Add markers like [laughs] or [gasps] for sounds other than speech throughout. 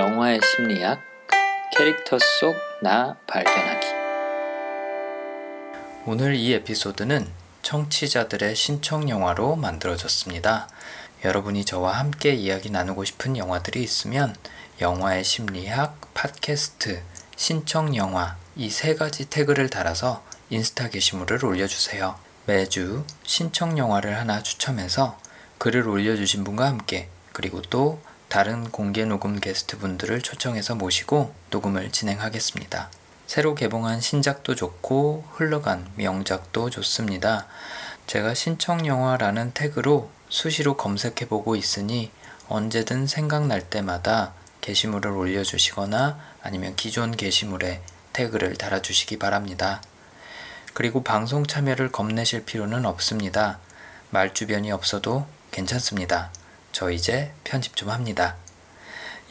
영화의 심리학 캐릭터 속 나 발견하기 오늘 이 에피소드는 청취자들의 신청 영화로 만들어졌습니다. 여러분이 저와 함께 이야기 나누고 싶은 영화들이 있으면 영화의 심리학, 팟캐스트, 신청 영화 이 세 가지 태그를 달아서 인스타 게시물을 올려주세요. 매주 신청 영화를 하나 추첨해서 글을 올려주신 분과 함께 그리고 또 다른 공개 녹음 게스트 분들을 초청해서 모시고 녹음을 진행하겠습니다. 새로 개봉한 신작도 좋고 흘러간 명작도 좋습니다. 제가 신청 영화라는 태그로 수시로 검색해 보고 있으니 언제든 생각날 때마다 게시물을 올려주시거나 아니면 기존 게시물에 태그를 달아주시기 바랍니다. 그리고 방송 참여를 겁내실 필요는 없습니다. 말 주변이 없어도 괜찮습니다. 저 이제 편집 좀 합니다.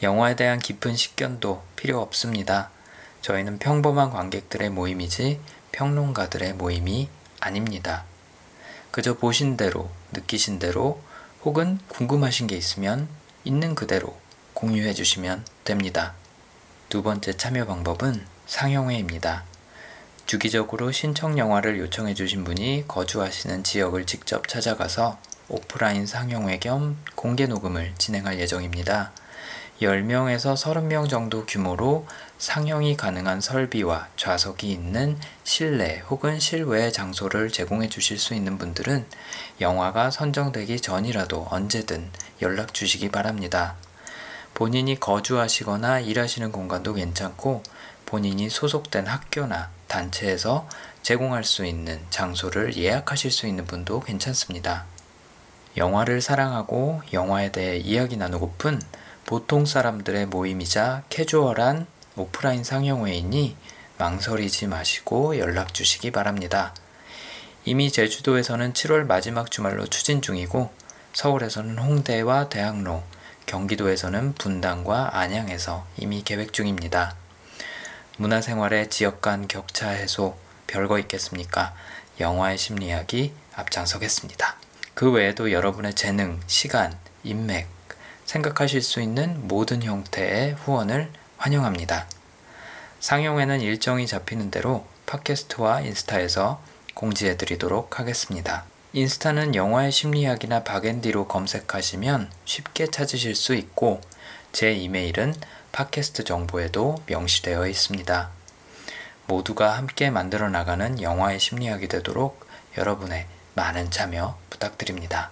영화에 대한 깊은 식견도 필요 없습니다. 저희는 평범한 관객들의 모임이지 평론가들의 모임이 아닙니다. 그저 보신 대로, 느끼신 대로, 혹은 궁금하신 게 있으면 있는 그대로 공유해 주시면 됩니다. 두 번째 참여 방법은 상영회입니다. 주기적으로 신청 영화를 요청해 주신 분이 거주하시는 지역을 직접 찾아가서 오프라인 상영회 겸 공개 녹음을 진행할 예정입니다. 10명에서 30명 정도 규모로 상영이 가능한 설비와 좌석이 있는 실내 혹은 실외 장소를 제공해 주실 수 있는 분들은 영화가 선정되기 전이라도 언제든 연락 주시기 바랍니다. 본인이 거주하시거나 일하시는 공간도 괜찮고 본인이 소속된 학교나 단체에서 제공할 수 있는 장소를 예약하실 수 있는 분도 괜찮습니다. 영화를 사랑하고 영화에 대해 이야기 나누고픈 보통 사람들의 모임이자 캐주얼한 오프라인 상영회이니 망설이지 마시고 연락 주시기 바랍니다. 이미 제주도에서는 7월 마지막 주말로 추진 중이고 서울에서는 홍대와 대학로, 경기도에서는 분당과 안양에서 이미 계획 중입니다. 문화생활의 지역 간 격차 해소 별거 있겠습니까? 영화의 심리학이 앞장서겠습니다. 그 외에도 여러분의 재능, 시간, 인맥, 생각하실 수 있는 모든 형태의 후원을 환영합니다. 상영회는 일정이 잡히는 대로 팟캐스트와 인스타에서 공지해 드리도록 하겠습니다. 인스타는 영화의 심리학이나 박앤디로 검색하시면 쉽게 찾으실 수 있고 제 이메일은 팟캐스트 정보에도 명시되어 있습니다. 모두가 함께 만들어 나가는 영화의 심리학이 되도록 여러분의 많은 참여 부탁드립니다.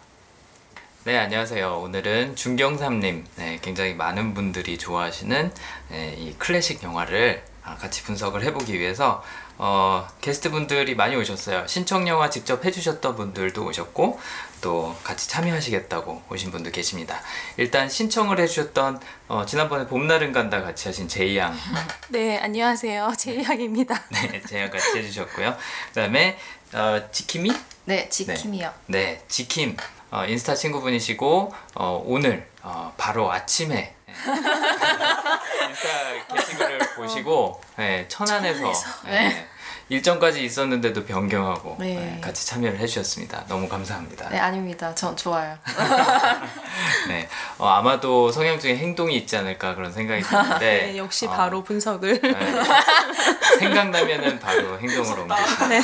네, 안녕하세요. 오늘은 중경삼님, 네, 굉장히 많은 분들이 좋아하시는 네, 이 클래식 영화를 아, 같이 분석을 해보기 위해서 어, 게스트 분들이 많이 오셨어요. 신청 영화 직접 해주셨던 분들도 오셨고 또 같이 참여하시겠다고 오신 분도 계십니다. 일단 신청을 해주셨던 어, 지난번에 봄날은 간다 같이 하신 제이 양. [laughs] 네, 안녕하세요. 제이 양입니다. [laughs] 네, 제이 양 같이 해주셨고요. 그다음에 어, 지킴이? 네, 지킴이요. 네, 네 지킴. 어, 인스타 친구분이시고 어, 오늘 어, 바로 아침에 네. [laughs] 인스타 게시글을 보시고 네, 천안에서, 네. 일정까지 있었는데도 변경하고 네. 네, 같이 참여를 해주셨습니다. 너무 감사합니다. 네, 아닙니다. 전 좋아요. [laughs] 네, 어, 아마도 성향 중에 행동이 있지 않을까 그런 생각이 드는데 [laughs] 네, 역시 어, 바로 분석을 네, [laughs] 생각나면은 바로 행동으로 옮기시고 네.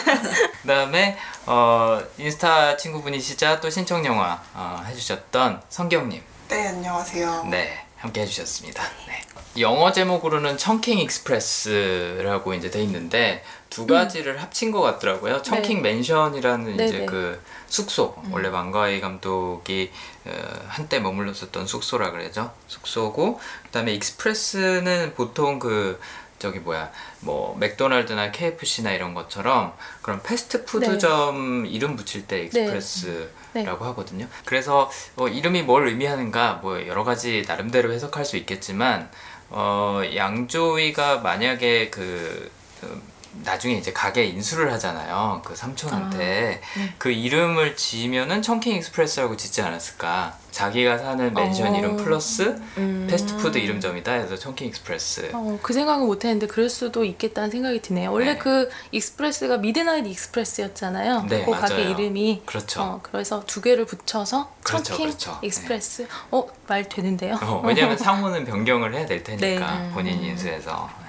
그다음에 어, 인스타 친구분이시자 또 신청 영화 어, 해주셨던 성경님. 네, 안녕하세요. 네, 함께 해주셨습니다. 네. 영어 제목으로는 Chungking Express라고 이제 돼 있는데 두 음. 가지를 음. 합친 것 같더라고요. 청킹 네. 맨션이라는 네, 이제 네. 그 숙소 음. 원래 왕가위 감독이 어, 한때 머물렀었던 숙소라 그래죠. 숙소고 그다음에 Express는 보통 그 저기 뭐야 뭐 맥도날드나 KFC나 이런 것처럼 그런 패스트푸드점 네. 이름 붙일 때 Express라고 네. 하거든요. 그래서 어, 이름이 뭘 의미하는가 뭐 여러 가지 나름대로 해석할 수 있겠지만 어, 양조위가 만약에 그, 그 나중에 이제 가게 인수를 하잖아요. 그 삼촌한테 아, 네. 그 이름을 지으면은 Chungking Express라고 짓지 않았을까? 자기가 사는 맨션 어. 이름 플러스 음. 패스트푸드 이름점이다 해서 청킹 익스프레스. 어, 그 생각은 못 했는데 그럴 수도 있겠다는 생각이 드네요. 원래 네. 그 Express가 Midnight Express였잖아요. 네, 그 가게 맞아요. 이름이. 그렇죠. 어, 그래서 두 개를 붙여서 그렇죠, Chungking 그렇죠. Express. 어, 말 되는데요. 어, 왜냐하면 [laughs] 상호는 변경을 해야 될 테니까 네. 본인이 인수해서 예.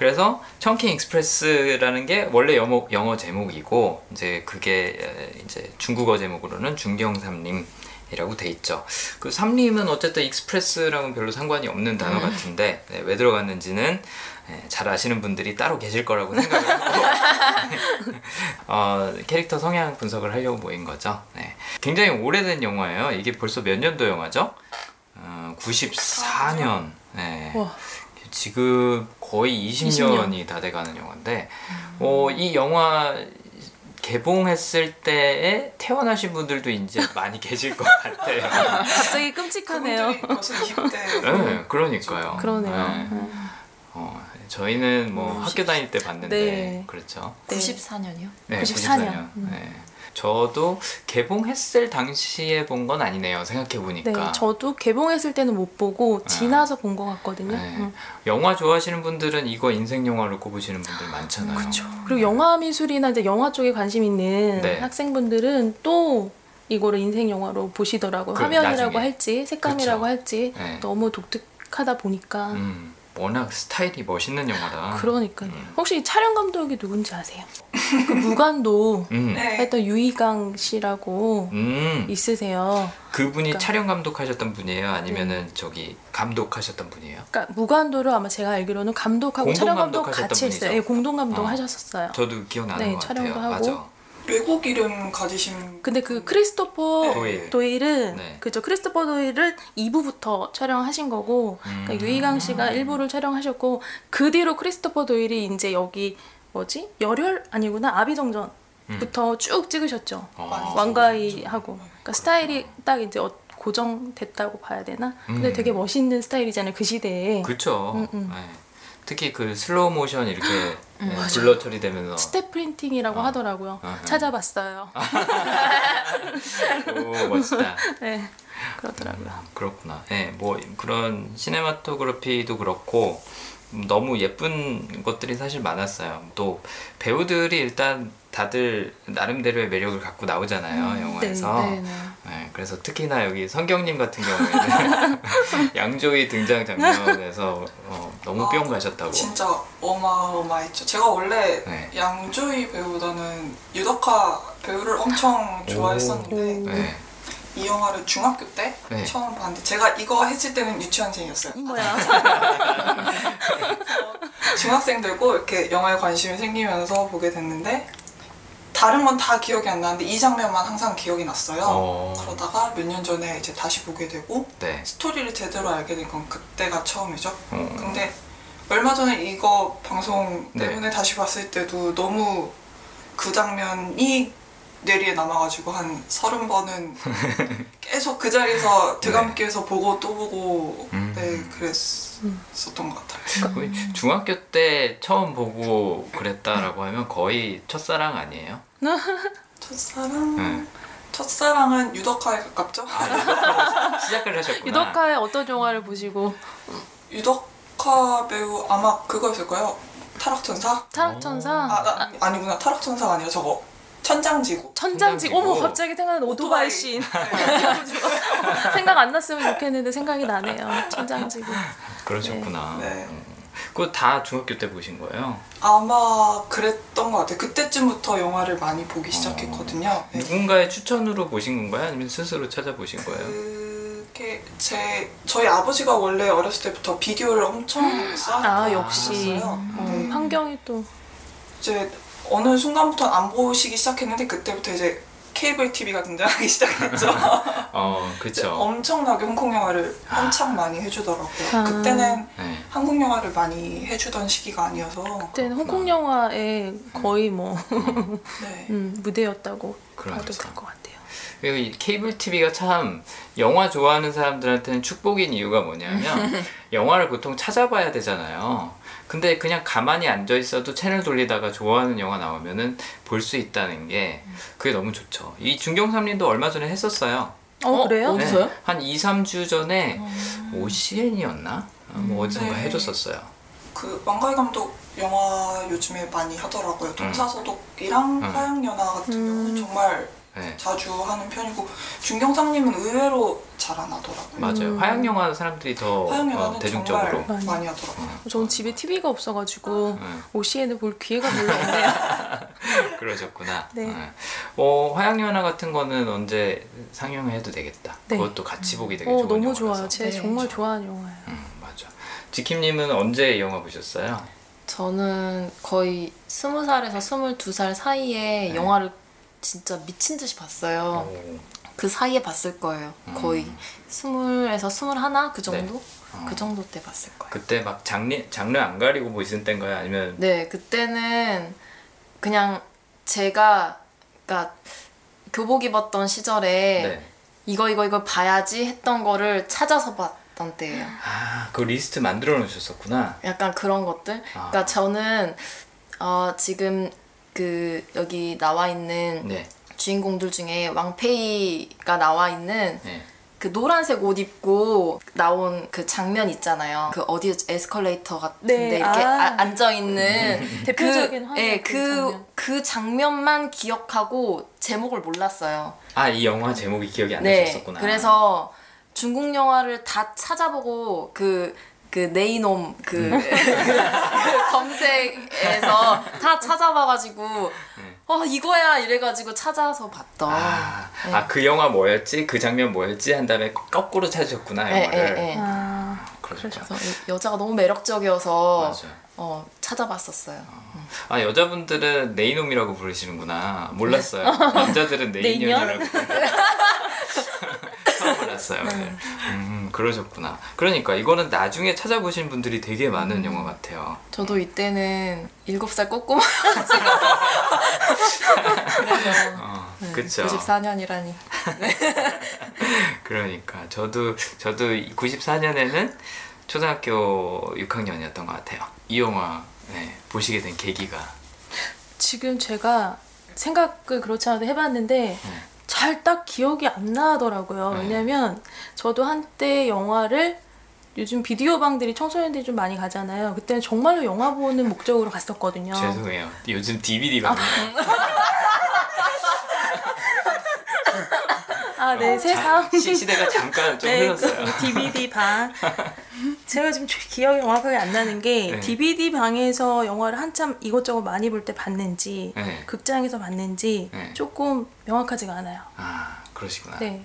그래서 Chungking Express라는 게 원래 영어, 영어 제목이고 이제 그게 에, 이제 중국어 제목으로는 중경삼림 이라고 돼 있죠. 그 삼림은 어쨌든 Express랑은 별로 상관이 없는 단어 음. 같은데 네, 왜 들어갔는지는 예, 잘 아시는 분들이 따로 계실 거라고 생각을 하고 [laughs] 어, 캐릭터 성향 분석을 하려고 모인 거죠. 네. 굉장히 오래된 영화예요. 이게 벌써 몇 년도 영화죠? 어, 94년. 네. 와. 지금 거의 20년이 다 돼가는 영화인데, 어, 이 영화 개봉했을 때에 태어나신 분들도 이제 [laughs] 많이 계실 것 같아요. 갑자기 끔찍하네요. 그분들이 벌써 20대. 네, 그러니까요. 그러네요. 네. 음. 어, 저희는 뭐 음, 학교 다닐 때 봤는데, 네. 그렇죠. 네. 94년이요? 네, 94 년. 94년. 음. 네. 저도 개봉했을 당시에 본 건 아니네요. 생각해 네, 보니까. 저도 개봉했을 때는 못 보고 지나서 본 것 같거든요. 네. 음. 영화 좋아하시는 분들은 이거 인생 영화로 꼽으시는 분들 많잖아요. 그렇죠. 그리고 영화 미술이나 이제 영화 쪽에 관심 있는 네. 학생분들은 또 이거를 인생 영화로 보시더라고요. 그, 화면이라고 나중에. 할지 색감이라고 그쵸. 할지 네. 너무 독특하다 보니까 음, 워낙 스타일이 멋있는 영화라. 그러니까요. 음. 혹시 촬영 감독이 누군지 아세요? 그 무간도 음, 네. 했던 유이강 씨라고 음, 있으세요. 그분이 그러니까. 촬영 감독하셨던 분이에요? 아니면은 저기 감독하셨던 분이에요? 그러니까 무간도를 아마 제가 알기로는 감독하고 공동 촬영 감독 감독하셨던 같이 했어요. 분이죠? 예, 공동 감독 어. 하셨었어요. 저도 기억나는 네, 것 촬영도 같아요. 하고. 맞아. 외국 이름 가지신. 근데 그 크리스토퍼 도일. 도일 은 네. 그죠 크리스토퍼 도일을 2부부터 촬영하신 거고 음. 그러니까 유이강 씨가 1부를 촬영하셨고 그 뒤로 크리스토퍼 도일이 이제 여기 뭐지 열혈 아니구나 아비정전 부터 쭉 찍으셨죠 어. 왕가위 하고 그러니까 스타일이 딱 이제 어- 고정됐다고 봐야 되나 근데 음. 되게 멋있는 스타일이잖아요 그 시대에 그쵸. 음, 음. 네. 특히 그 슬로우 모션 이렇게 네, 맞아. blur 처리되면서 step printing이라고 어. 하더라고요 어허. 찾아봤어요 [laughs] 오 멋지다. [laughs] 네 그러더라고요 음, 그렇구나. 예, 뭐 그런 cinematography도 그렇고 음, 너무 예쁜 것들이 사실 많았어요. 또 배우들이 일단 다들 나름대로의 매력을 갖고 나오잖아요 영화에서. 네, 네, 네. 예, 그래서 특히나 여기 성경님 같은 경우에는 [laughs] 양조위 등장 장면에서 어, 너무 뿅 가셨다고. 진짜 어마어마했죠. 제가 원래 네. 양조희 배우보다는 유덕화 배우를 엄청 좋아했었는데 오. 네. 이 영화를 중학교 때 네. 처음 봤는데 제가 이거 했을 때는 유치원생이었어요. 뭐야 [laughs] 중학생들고 이렇게 영화에 관심이 생기면서 보게 됐는데 다른 건 다 기억이 안 나는데 이 장면만 항상 기억이 났어요. 어. 그러다가 몇 년 전에 이제 다시 보게 되고 네. 스토리를 제대로 알게 된 건 그때가 처음이죠. 어. 근데 얼마 전에 이거 방송 네. 때문에 다시 봤을 때도 너무 그 장면이 뇌리에 남아가지고 한 서른 번은 [laughs] 계속 그 자리에서 되감기해서 보고 또 보고 음. 네 그랬었던 것 같아요. 거의 중학교 때 처음 보고 그랬다라고 하면 거의 첫사랑 아니에요? [laughs] 첫사랑 네. 첫사랑은 유덕화에 가깝죠? 아, 유덕화로 시작을 하셨구나. 유덕화의 어떤 영화를 보시고 유덕화 배우 아마 그거였을 거예요. 타락천사? 타락천사 아, 나, 아니구나 타락천사가 아니라 저거 천장지구. 천장지 천장지고. 어머 갑자기 생각나는 오토바이 오토바이. 씬 [laughs] 생각 안 났으면 좋겠는데 생각이 나네요 천장지구 그러셨구나. 네. 그거 다 중학교 때 보신 거예요? 아마 그랬던 것 같아요. 그때쯤부터 영화를 많이 보기 시작했거든요. 네. 누군가의 추천으로 보신 건가요? 아니면 스스로 찾아보신 거예요? 그게 제 저희 아버지가 원래 어렸을 때부터 비디오를 엄청 쌓았어요. 아 역시 네. 어, 환경이 또 이제 어느 순간부터 안 보시기 시작했는데 그때부터 이제 케이블 TV가 등장하기 시작했죠. [laughs] 어, 그쵸. 엄청나게 홍콩 영화를 한참 많이 해주더라고요. 아. 그때는 네. 한국 영화를 많이 해주던 시기가 아니어서 그때는 홍콩 영화의 거의 뭐 [laughs] 네. 음, 무대였다고 그러니까. 봐도 될 것 같아요 그리고 이 케이블 TV가 참 영화 좋아하는 사람들한테는 축복인 이유가 뭐냐면 [laughs] 영화를 보통 찾아봐야 되잖아요. 근데 그냥 가만히 앉아 있어도 채널 돌리다가 좋아하는 영화 나오면은 볼 수 있다는 게 그게 너무 좋죠. 이 중경삼님도 얼마 전에 했었어요. 어, 그래요? 네, 어디서요? 한 2, 3주 전에 OCN이었나? 뭐 어디선가 네. 해줬었어요. 그 왕가희 감독 영화 요즘에 많이 하더라고요. 동사소독이랑 음. 화양연화 같은 음. 경우는 정말 네. 자주 하는 편이고 준경상님은 의외로 잘 안 하더라고요. 맞아요. 음. 화양 영화 사람들이 더 화양연화는 어, 대중적으로. 정말 많이. 많이 하더라고요. 전 집에 TV가 없어가지고 음. OCN을 볼 기회가 별로 없네요. [laughs] 그러셨구나. 네. 네. 어, 화양연화 같은 거는 언제 상영해도 되겠다. 네. 그것도 같이 보기 되게 어, 좋은 너무 영화라서. 좋아요. 제가 네, 정말 저- 좋아하는 영화예요. 음, 맞아. 지킴님은 언제 이 영화 보셨어요? 저는 거의 스무 살에서 스물두 살 사이에 네. 영화를 진짜 미친 듯이 봤어요. 오. 그 사이에 봤을 거예요. 거의 음. 스물에서 스물하나 그 정도? 어. 그 정도 때 봤을 거예요. 그때 막 장르 장르 안 가리고 보신 때인가요? 아니면 네, 그때는 그냥 제가 그러니까 교복 입었던 시절에 네. 이거 이거 이거 봐야지 했던 거를 찾아서 봤던 때예요. 아, 그 리스트 만들어 놓으셨었구나. 약간 그런 것들. 아. 그러니까 저는 어, 지금 그 여기 나와 있는 네. 주인공들 중에 왕페이가 나와 있는 네. 그 노란색 옷 입고 나온 그 장면 있잖아요. 그 어디 에스컬레이터 같은데 네, 이렇게 아. 아, 앉아 있는 대표적인 그, 화면 예, 그 그, 장면. 그 장면만 기억하고 제목을 몰랐어요. 아, 이 영화 제목이 기억이 안 네. 나셨었구나. 그래서 중국 영화를 다 찾아보고 그, 그 네이놈 그, 음. 그 검색에서 다 찾아봐가지고 네. 어 이거야 이래가지고 찾아서 봤던. 아, 네. 아, 그 영화 뭐였지? 그 장면 뭐였지? 한 다음에 거꾸로 찾으셨구나, 네, 영화를. 네, 네. 아, 그러셨구나. 그래서 이 여자가 너무 매력적이어서 맞아요. 어, 찾아봤었어요. 아 여자분들은 네이놈이라고 부르시는구나 몰랐어요 남자들은 [laughs] 네이년이라고 [laughs] 처음 알았어요 오늘. 음 그러셨구나. 그러니까 이거는 나중에 찾아보신 분들이 되게 많은 음. 영화 같아요. 저도 이때는 일곱 살 꼬꼬마. [laughs] 그래서. 어, 네, 그쵸. 94년이라니. [laughs] 그러니까 저도 저도 94년에는 초등학교 6학년이었던 것 같아요. 이 영화 네, 보시게 된 계기가. 지금 제가 생각을 그렇지 않아도 해봤는데 잘 딱 기억이 안 나더라고요. 네. 왜냐면 저도 한때 영화를 요즘 비디오 방들이 청소년들이 좀 많이 가잖아요. 그때는 정말로 영화 보는 목적으로 갔었거든요. [laughs] 죄송해요 요즘 DVD 방 아, 네, 세상. 시, 시대가 잠깐 좀 [laughs] 네, 흘렀어요 그 DVD 방. 제가 지금 기억이 정확하게 안 나는 게 네. DVD 방에서 영화를 한참 이것저것 많이 볼 때 봤는지 네. 극장에서 봤는지 네. 조금 명확하지가 않아요. 아 그러시구나 네.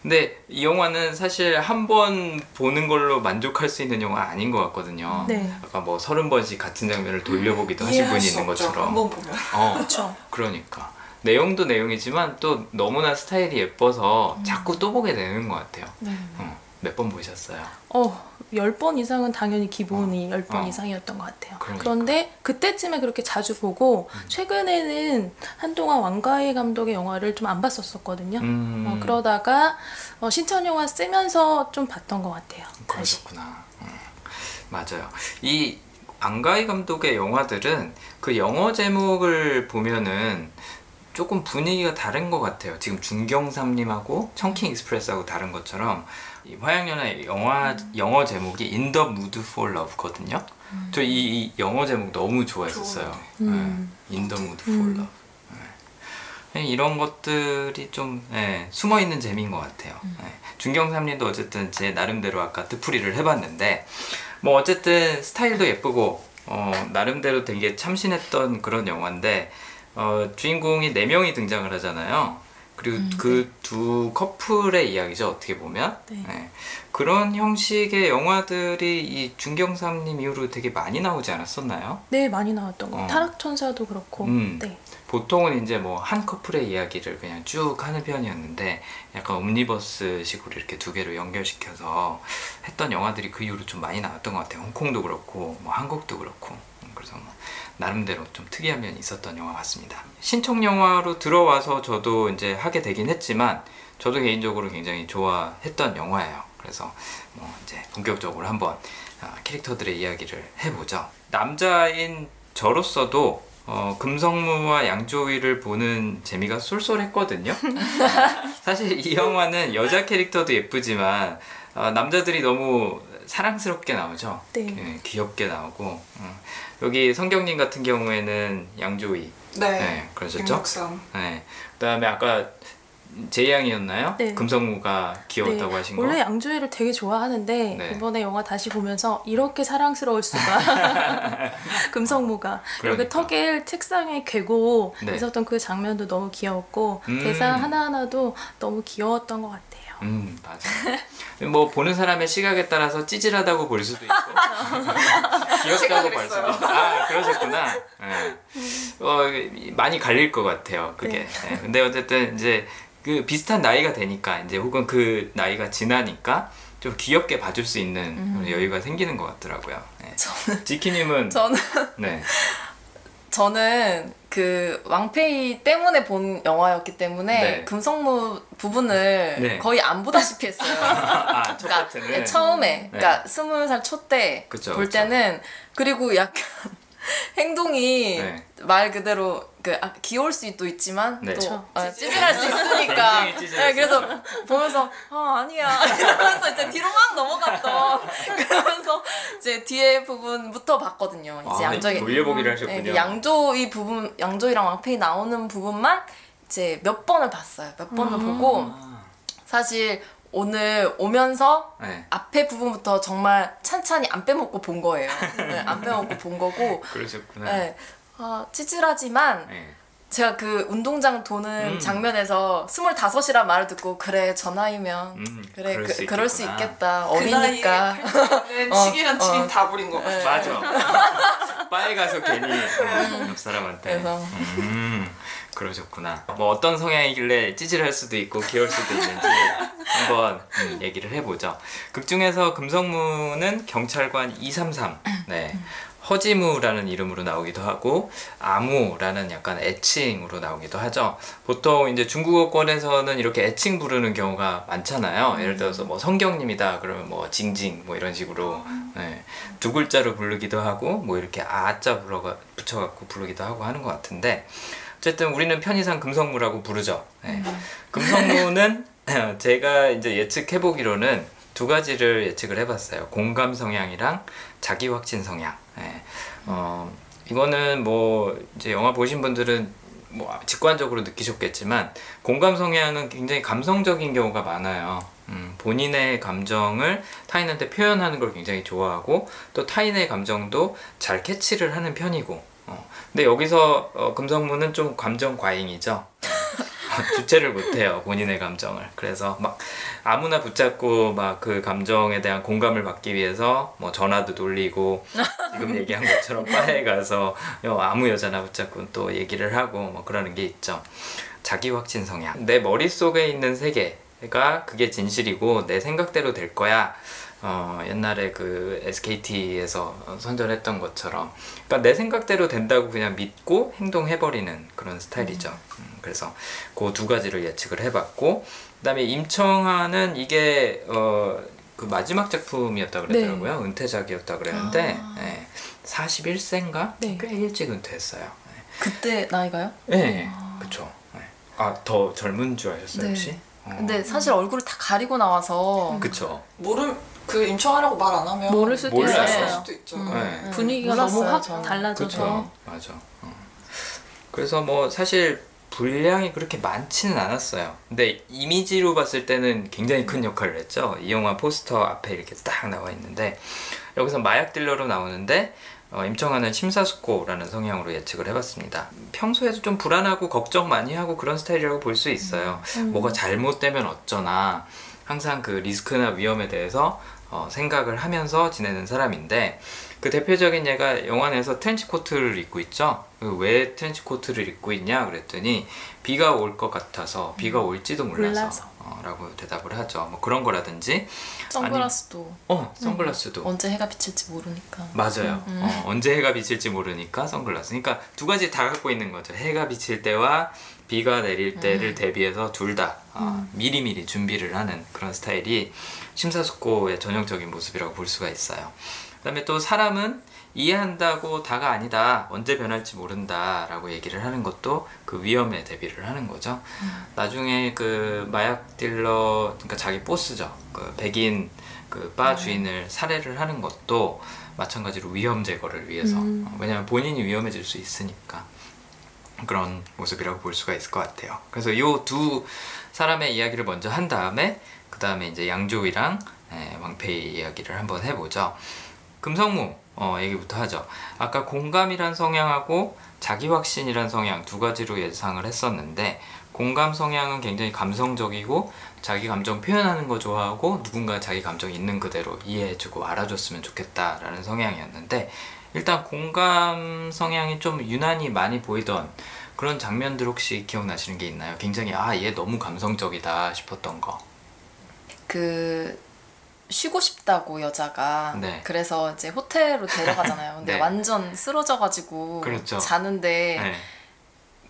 근데 이 영화는 사실 한 번 보는 걸로 만족할 수 있는 영화 아닌 것 같거든요. 네. 아까 뭐 서른 번씩 같은 장면을 돌려보기도 하신 분이 수 있는. 것처럼. 한번 보면. 어, 그렇죠. 그러니까 내용도 내용이지만 또 너무나 스타일이 예뻐서 음. 자꾸 또 보게 되는 것 같아요. 네. 몇번 보셨어요? 어, 10번 이상은 당연히 기본이 10번 어. 이상이었던 것 같아요. 그러니까. 음. 그런데 그때쯤에 그렇게 자주 보고 최근에는 한동안 왕가희 감독의 영화를 좀 안 봤었거든요. 음, 어, 그러다가 어, 신천 영화 쓰면서 좀 봤던 것 같아요. 그러셨구나. 음, 맞아요. 이 안가희 감독의 영화들은 그 영어 제목을 보면은 조금 분위기가 다른 것 같아요. 지금 중경삼림하고 Chungking Express하고 다른 것처럼 이 화양연화 영화 영어 제목이 In the Mood for Love거든요. 저이 영어 제목 너무 좋아했었어요. 음. 네. In the Mood for 음. Love. 네. 이런 것들이 좀 네, 숨어 있는 재미인 것 같아요. 네. 중경삼림도 어쨌든 제 나름대로 아까 뜻풀이를 해봤는데 뭐 어쨌든 스타일도 예쁘고 어, 나름대로 되게 참신했던 그런 영화인데 어, 주인공이 네 명이 등장을 하잖아요. 그리고 그두 커플의 이야기죠 어떻게 보면 네. 네. 그런 형식의 영화들이 이 중경삼님 이후로 되게 많이 나오지 않았었나요? 네, 많이 나왔던 것 어. 타락천사도 그렇고. 음. 네. 보통은 이제 뭐 한 커플의 이야기를 그냥 쭉 하는 편이었는데 약간 옴니버스식으로 이렇게 두 개로 연결시켜서 했던 영화들이 그 이후로 좀 많이 나왔던 것 같아요. 홍콩도 그렇고 뭐 한국도 그렇고 음, 그래서 뭐 나름대로 좀 특이한 면이 있었던 영화 같습니다. 신청 영화로 들어와서 저도 이제 하게 되긴 했지만 저도 개인적으로 굉장히 좋아했던 영화예요. 그래서 뭐 이제 본격적으로 한번 아, 캐릭터들의 이야기를 해보죠. 남자인 저로서도 어, 금성무와 양조위를 보는 재미가 쏠쏠했거든요. [laughs] 사실 이 영화는 여자 캐릭터도 예쁘지만 어, 남자들이 너무 사랑스럽게 나오죠. 네. 예, 귀엽게 나오고 어. 여기 성경님 같은 경우에는 양조위. 네. 네, 그러셨죠? 네. 그다음에 아까 제이양이었나요? 네. 금성무가 귀여웠다고 네, 하신 거. 원래 양조위를 되게 좋아하는데 네. 이번에 영화 다시 보면서 이렇게 사랑스러울 수가 [laughs] 금성무가 그러니까. 여기 턱에 책상에 괴고 네. 있었던 그 장면도 너무 귀여웠고 음. 대사 하나 하나도 너무 귀여웠던 것 같아요. 음 맞아. 뭐 보는 사람의 시각에 따라서 찌질하다고 볼 수도 있고 [laughs] 귀엽다고 볼 수도 있고. 아 그러셨구나. 예. 어 많이 갈릴 것 같아요. 그게. 네. 예. 근데 어쨌든 이제 그 비슷한 나이가 되니까 이제 혹은 그 나이가 지나니까 좀 귀엽게 봐줄 수 있는 그런 여유가 생기는 것 같더라고요. 예. 저는 지키님은 저는 네. [laughs] 저는 그 왕페이 때문에 본 영화였기 때문에 네. 금성무 부분을 네. 거의 안 보다시피 했어요. [laughs] 아, 첫 그러니까 처음에 그러니까 스물 살 초 때 볼. 때는 그리고 약간 [laughs] 행동이 네. 말 그대로 그 아, 귀여울 수도 있지만 네. 또. 아, 찌질할 수 있으니까 [laughs] 네, 그래서. 보면서 아 아니야 [laughs] 이러면서 이제 뒤로 막 넘어갔던 그러면서 이제 뒤에 부분부터 봤거든요. 이제 아, 양조이 돌려보기를 네, 하셨군요. 그 양조이 부분 양조이랑 왕페이 나오는 부분만 이제 몇 번을 봤어요. 몇 번을 보고 아, 사실 오늘 오면서 네. 앞에 부분부터 정말 찬찬히 안 빼먹고 본 거예요. 네, 안 빼먹고 본 거고. 그러셨구나. 네. 아, 찌질하지만 네. 제가 그 운동장 도는 음. 장면에서 스물다섯이란 말을 듣고 그래 저 나이면 음, 그래 그럴 그, 수 그럴 수. 있겠다 그 어리니까 어, 치기란 어. 치긴 다 부린 거 같아요. 네. 맞아. [laughs] 바에 가서 괜히 어, 옆 사람한테. 그래서. 음, 그러셨구나. 뭐 어떤 성향이길래 찌질할 수도 있고 귀여울 수도 있는지 [laughs] 한번 음, 얘기를 해보죠. 극 중에서 금성무는 경찰관 233. 네. 허지무라는 이름으로 나오기도 하고 아무라는 약간 애칭으로 나오기도 하죠. 보통 이제 중국어권에서는 이렇게 애칭 부르는 경우가 많잖아요. 예를 들어서 뭐 성경님이다 그러면 뭐 징징 뭐 이런 식으로 네. 두 글자로 부르기도 하고 뭐 이렇게 아자 붙여갖고 부르기도 하고 하는 것 같은데 어쨌든 우리는 편의상 금성무라고 부르죠. 네. 금성무는 [laughs] 제가 이제 예측해 보기로는 두 가지를 예측을 해봤어요. 공감 성향이랑 자기 확신 성향. 네. 어, 이거는 뭐 이제 영화 보신 분들은 뭐 직관적으로 느끼셨겠지만 공감 성향은 굉장히 감성적인 경우가 많아요. 음, 본인의 감정을 타인한테 표현하는 걸 굉장히 좋아하고 또 타인의 감정도 잘 캐치를 하는 편이고. 어, 근데 여기서 어, 금성무는 좀 감정 과잉이죠. [laughs] 주체를 못해요 본인의 감정을. 그래서 막 아무나 붙잡고 막 그 감정에 대한 공감을 받기 위해서 뭐 전화도 돌리고 지금 [laughs] 얘기한 것처럼 바에 가서 여- 아무 여자나 붙잡고 또 얘기를 하고 뭐 그러는 게 있죠. 자기 확신 성향. 내 머릿속에 있는 세계가 그게 진실이고 내 생각대로 될 거야 어, 옛날에 그 SKT에서 선전했던 것처럼 그러니까 내 생각대로 된다고 그냥 믿고 행동해버리는 그런 스타일이죠. 음, 그래서 그 두 가지를 예측을 해봤고 그다음에 임청아는 이게 어, 그 마지막 작품이었다 그러더라고요. 은퇴작이었다 그랬는데 예, 41세인가? 네. 꽤 일찍 은퇴했어요. 그때 나이가요? 예, 네, 그쵸. 아더 젊은 줄 아셨어요 네. 혹시? 어, 근데 사실 얼굴을 다 가리고 나와서 그쵸. 모름 그 임청하라고 말 안 하면 모를 수도 몰라요. 있어요. 수도 있죠. 네. 분위기가 몰랐어요, 너무 확 저는. 달라져서 그렇죠. 맞아. 어. 그래서 뭐 사실 분량이 그렇게 많지는 않았어요. 근데 이미지로 봤을 때는 굉장히 큰 역할을 했죠. 이 영화 포스터 앞에 이렇게 딱 나와 있는데 여기서 마약 딜러로 나오는데 어, 임청아는 심사숙고라는 성향으로 예측을 해봤습니다. 평소에도 좀 불안하고 걱정 많이 하고 그런 스타일이라고 볼 수 있어요. 뭐가 잘못되면 어쩌나 항상 그 리스크나 위험에 대해서 어, 생각을 하면서 지내는 사람인데 그 대표적인 예가 영화 내에서 트렌치 코트를 입고 있죠. 그왜 트렌치 코트를 입고 있냐 그랬더니 비가 올 것 같아서 비가 올지도 몰라서 몰라서. 어, 라고 대답을 하죠. 뭐 그런 거라든지 선글라스도 어 선글라스도 언제 해가 비칠지 모르니까. 맞아요. 어, 언제 해가 비칠지 모르니까 선글라스. 그러니까 두 가지 다 갖고 있는 거죠. 해가 비칠 때와 비가 내릴 때를 대비해서 둘다 어, 미리미리 준비를 하는 그런 스타일이 심사숙고의 전형적인 모습이라고 볼 수가 있어요. 그다음에 또 사람은 이해한다고 다가 아니다. 언제 변할지 모른다라고 얘기를 하는 것도 그 위험에 대비를 하는 거죠. 나중에 그 마약 딜러 그러니까 자기 보스죠. 그 백인 그 바 주인을 살해를 하는 것도 마찬가지로 위험 제거를 위해서 음. 어, 왜냐하면 본인이 위험해질 수 있으니까 그런 모습이라고 볼 수가 있을 것 같아요. 그래서 이 두 사람의 이야기를 먼저 한 다음에 그 다음에 이제 양조위랑 예, 왕페이 이야기를 한번 해보죠. 금성무 어, 얘기부터 하죠. 아까 공감이란 성향하고 자기 확신이란 성향 두 가지로 예상을 했었는데 공감 성향은 굉장히 감성적이고 자기 감정 표현하는 거 좋아하고 누군가 자기 감정 있는 그대로 이해해주고 알아줬으면 좋겠다라는 성향이었는데 일단 공감 성향이 좀 유난히 많이 보이던 그런 장면들 혹시 기억나시는 게 있나요? 굉장히 아 얘 너무 감성적이다 싶었던 거. 그 쉬고 싶다고 여자가 네. 그래서 이제 호텔로 데려가잖아요. 근데 [laughs] 네. 완전 쓰러져가지고 그렇죠. 자는데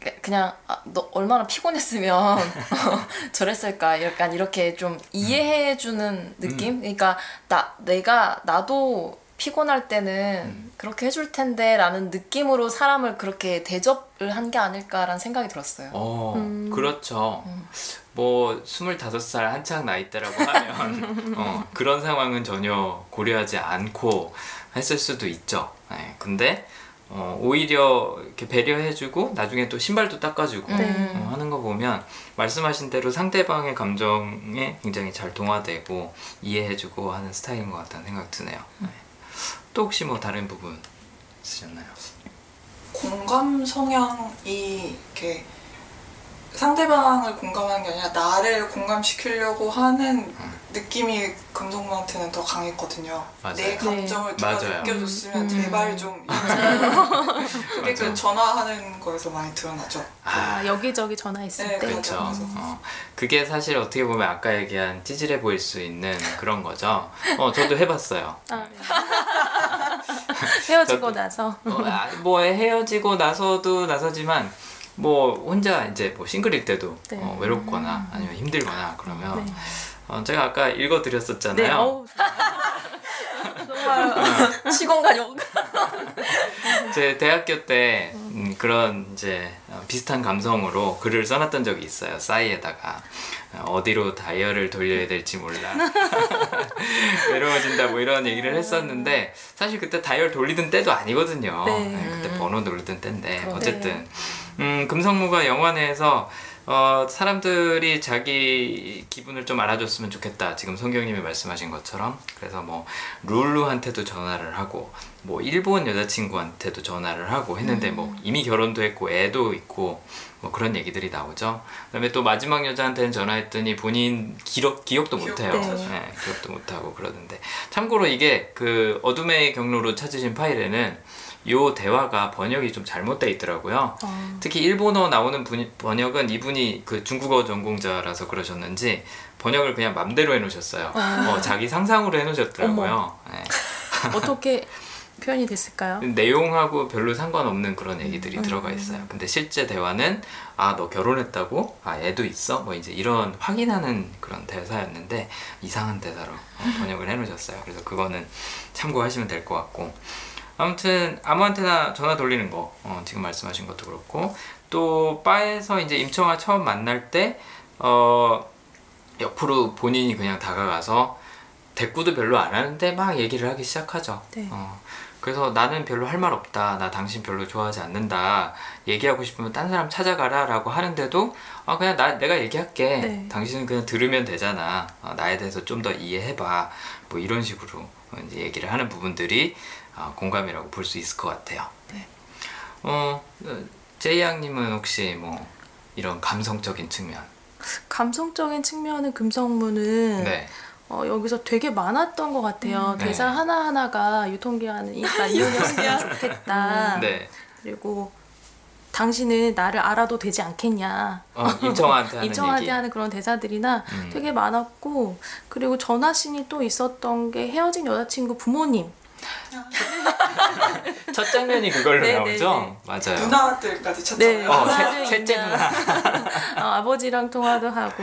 네. 그냥 아, 너 얼마나 피곤했으면 [laughs] 저랬을까 약간 이렇게 좀 이해해주는 느낌. 그러니까 나 내가 나도 피곤할 때는 그렇게 해줄 텐데 라는 느낌으로 사람을 그렇게 대접을 한 게 아닐까라는 생각이 들었어요. 어, 음. 그렇죠. 뭐 25살 한창 나이 때라고 하면 [laughs] 어, 그런 상황은 전혀 고려하지 않고 했을 수도 있죠. 네, 근데 어, 오히려 이렇게 배려해주고 나중에 또 신발도 닦아주고 네. 어, 하는 거 보면 말씀하신 대로 상대방의 감정에 굉장히 잘 동화되고 이해해주고 하는 스타일인 것 같다는 생각 드네요. 네. 또 혹시 뭐 다른 부분 있으셨나요? 공감 성향이 이렇게 상대방을 공감하는 게 아니라 나를 공감시키려고 하는 느낌이 금성무한테는 더 강했거든요. 맞아요. 내 감정을 누가 맞아요. 느껴줬으면 음. 제발 좀 [laughs] 그게. 그 전화하는 거에서 많이 드러나죠. 아, 여기저기 전화했을 네, 때. 그렇죠. 그렇죠. 어, 그게 사실 어떻게 보면 아까 얘기한 찌질해 보일 수 있는 그런 거죠. 어, 저도 해봤어요. 아, 네. [laughs] 헤어지고 나서 어, 아, 뭐 헤어지고 나서도 나서지만 뭐 혼자 이제 뭐 싱글일 때도 네. 어, 외롭거나 아니면 힘들거나 그러면 네. 어, 제가 아까 읽어드렸었잖아요. 네, 어우, 정말 시공간 용. 제 대학교 때 음, 그런 이제 어, 비슷한 감성으로 글을 써놨던 적이 있어요. 싸이에다가 어, 어디로 다이얼을 돌려야 될지 몰라 [laughs] 외로워진다 뭐 이런 얘기를 했었는데 사실 그때 다이얼 돌리던 때도 아니거든요. 네. 네, 그때 번호 누르던 때인데 그러네. 어쨌든 음, 금성무가 영화 내에서 어, 사람들이 자기 기분을 좀 알아줬으면 좋겠다. 지금 성경님이 말씀하신 것처럼. 그래서 뭐, 룰루한테도 전화를 하고, 뭐, 일본 여자친구한테도 전화를 하고 했는데, 뭐, 이미 결혼도 했고, 애도 있고, 뭐 그런 얘기들이 나오죠. 그 다음에 또 마지막 여자한테는 전화했더니 본인 기록, 기억도 못해요. 네, 기억도 못하고 그러던데. 참고로 이게 그 어둠의 경로로 찾으신 파일에는 요 대화가 번역이 좀 잘못돼 있더라고요. 어, 특히 일본어 나오는 분, 번역은 이분이 그 중국어 전공자라서 그러셨는지 번역을 그냥 맘대로 해놓으셨어요. 어, 자기 상상으로 해놓으셨더라고요. 네. 어떻게 [laughs] 표현이 됐을까요? 내용하고 별로 상관없는 그런 얘기들이 들어가 있어요. 근데 실제 대화는 아 너 결혼했다고? 아 애도 있어? 뭐 이제 이런 확인하는 그런 대사였는데 이상한 대사로 어, 번역을 해놓으셨어요. 그래서 그거는 참고하시면 될 것 같고 아무튼 아무한테나 전화 돌리는 거 어, 지금 말씀하신 것도 그렇고 또 바에서 이제 임청아 처음 만날 때 어, 옆으로 본인이 그냥 다가가서 대꾸도 별로 안 하는데 막 얘기를 하기 시작하죠. 네. 어, 그래서 나는 별로 할 말 없다. 나 당신 별로 좋아하지 않는다. 얘기하고 싶으면 딴 사람 찾아가라 라고 하는데도 아 그냥 나 내가 얘기할게. 네. 당신은 그냥 들으면 되잖아. 어, 나에 대해서 좀 더 이해해봐. 뭐 이런 식으로 어, 이제 얘기를 하는 부분들이 어, 공감이라고 볼 수 있을 것 같아요. 네. 어, 어, 제이양님은 혹시 뭐 이런 감성적인 측면? 감성적인 측면은 금성무는 네. 어, 여기서 되게 많았던 것 같아요. 네. 대사 하나하나가 유통기한이니까 이용했으면 좋겠다. 네. 그리고 당신은 나를 알아도 되지 않겠냐. 어, 임청한테 하는 [laughs] 임청한테 얘기. 하는 그런 대사들이나 음. 되게 많았고 그리고 전화신이 또 있었던 게 헤어진 여자친구 부모님 [laughs] 첫 장면이 그걸로 네, 나오죠? 네, 맞아요. 누나들까지 네. 찾잖아요. 어, 세, 셋째. 누나. [laughs] 어, 아버지랑 통화도 하고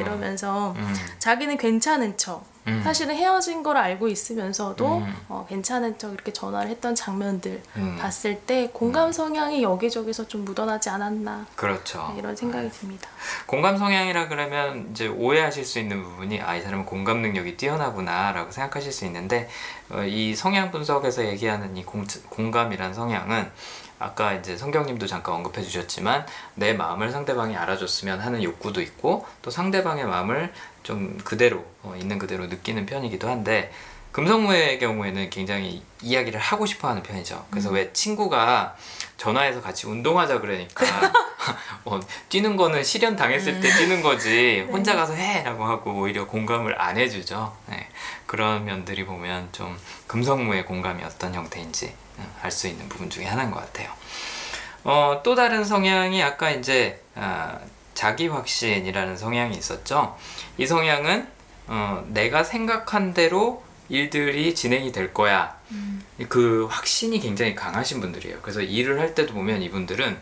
이러면서 음. 자기는 괜찮은 척 음. 사실은 헤어진 걸 알고 있으면서도 음. 어, 괜찮은 척 이렇게 전화를 했던 장면들 음. 봤을 때 공감 성향이 여기저기서 좀 묻어나지 않았나 그렇죠. 이런 생각이 듭니다. 공감 성향이라 그러면 이제 오해하실 수 있는 부분이 아 이 사람은 공감 능력이 뛰어나구나라고 생각하실 수 있는데 어, 이 성향 분석에서 얘기하는 이 공, 공감이란 성향은 아까 이제 성경님도 잠깐 언급해 주셨지만 내 마음을 상대방이 알아줬으면 하는 욕구도 있고 또 상대방의 마음을 좀 그대로 어, 있는 그대로 느끼는 편이기도 한데 금성무의 경우에는 굉장히 이야기를 하고 싶어 하는 편이죠. 그래서 왜 친구가 전화해서 같이 운동하자 그러니까 [laughs] [laughs] 어, 뛰는 거는 실현 당했을 때 뛰는 거지 혼자 가서 해라고 하고 오히려 공감을 안 해주죠. 네. 그런 면들이 보면 좀 금성무의 공감이 어떤 형태인지 알 수 있는 부분 중에 하나인 것 같아요. 어, 또 다른 성향이 아까 이제 아, 자기 확신이라는 성향이 있었죠. 이 성향은 어, 내가 생각한 대로 일들이 진행이 될 거야. 그 확신이 굉장히 강하신 분들이에요. 그래서 일을 할 때도 보면 이분들은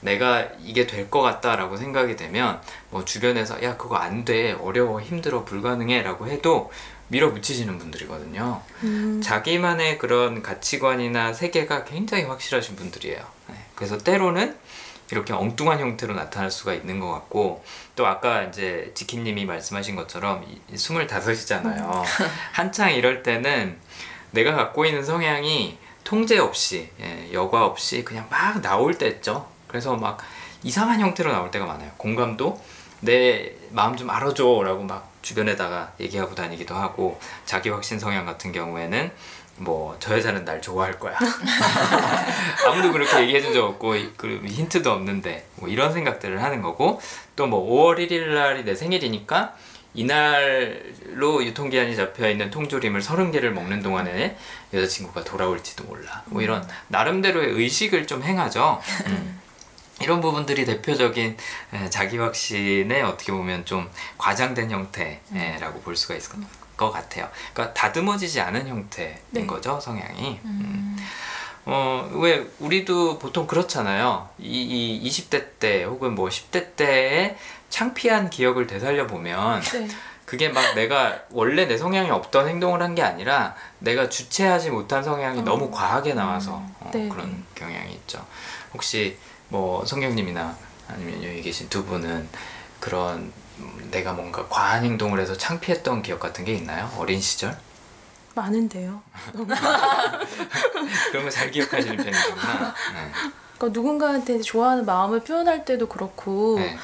내가 이게 될 것 같다라고 생각이 되면 뭐 주변에서 야 그거 안 돼 어려워 힘들어 불가능해라고 해도 밀어붙이시는 분들이거든요. 음. 자기만의 그런 가치관이나 세계가 굉장히 확실하신 분들이에요. 네. 그래서 때로는 이렇게 엉뚱한 형태로 나타날 수가 있는 것 같고 또 아까 이제 지킴님이 말씀하신 것처럼 이- 스물다섯이잖아요. [laughs] 한창 이럴 때는 내가 갖고 있는 성향이 통제 없이 예, 여과 없이 그냥 막 나올 때 있죠. 그래서 막 이상한 형태로 나올 때가 많아요. 공감도 내 마음 좀 알아줘라고 막 주변에다가 얘기하고 다니기도 하고 자기 확신 성향 같은 경우에는 뭐 저 여자는 날 좋아할 거야. [laughs] 아무도 그렇게 얘기해준 적 없고 이- 그 힌트도 없는데 뭐 이런 생각들을 하는 거고 또 뭐 5월 1일 날이 내 생일이니까 이날로 유통기한이 잡혀 있는 통조림을 30개를 먹는 동안에 여자친구가 돌아올지도 몰라. 뭐 이런 나름대로의 의식을 좀 행하죠. 음. 이런 부분들이 대표적인 에, 자기 확신의 어떻게 보면 좀 과장된 형태라고 볼 수가 있을 것 같아요. 그러니까 다듬어지지 않은 형태인 네. 거죠 성향이. 음. 어, 왜, 우리도 보통 그렇잖아요. 이, 이 20대 때 혹은 뭐 10대 때의 창피한 기억을 되살려 보면 네. 그게 막 내가 원래 내 성향이 없던 행동을 한 게 아니라 내가 주체하지 못한 성향이 너무 과하게 나와서 어, 네. 그런 경향이 있죠. 혹시 뭐 성경님이나 아니면 여기 계신 두 분은 그런 음, 내가 뭔가 과한 행동을 해서 창피했던 기억 같은 게 있나요? 어린 시절? 많은데요. [laughs] 그런 거 잘 기억하시는 편이구나. 그러니까 누군가한테 좋아하는 마음을 표현할 때도 그렇고 네. 네.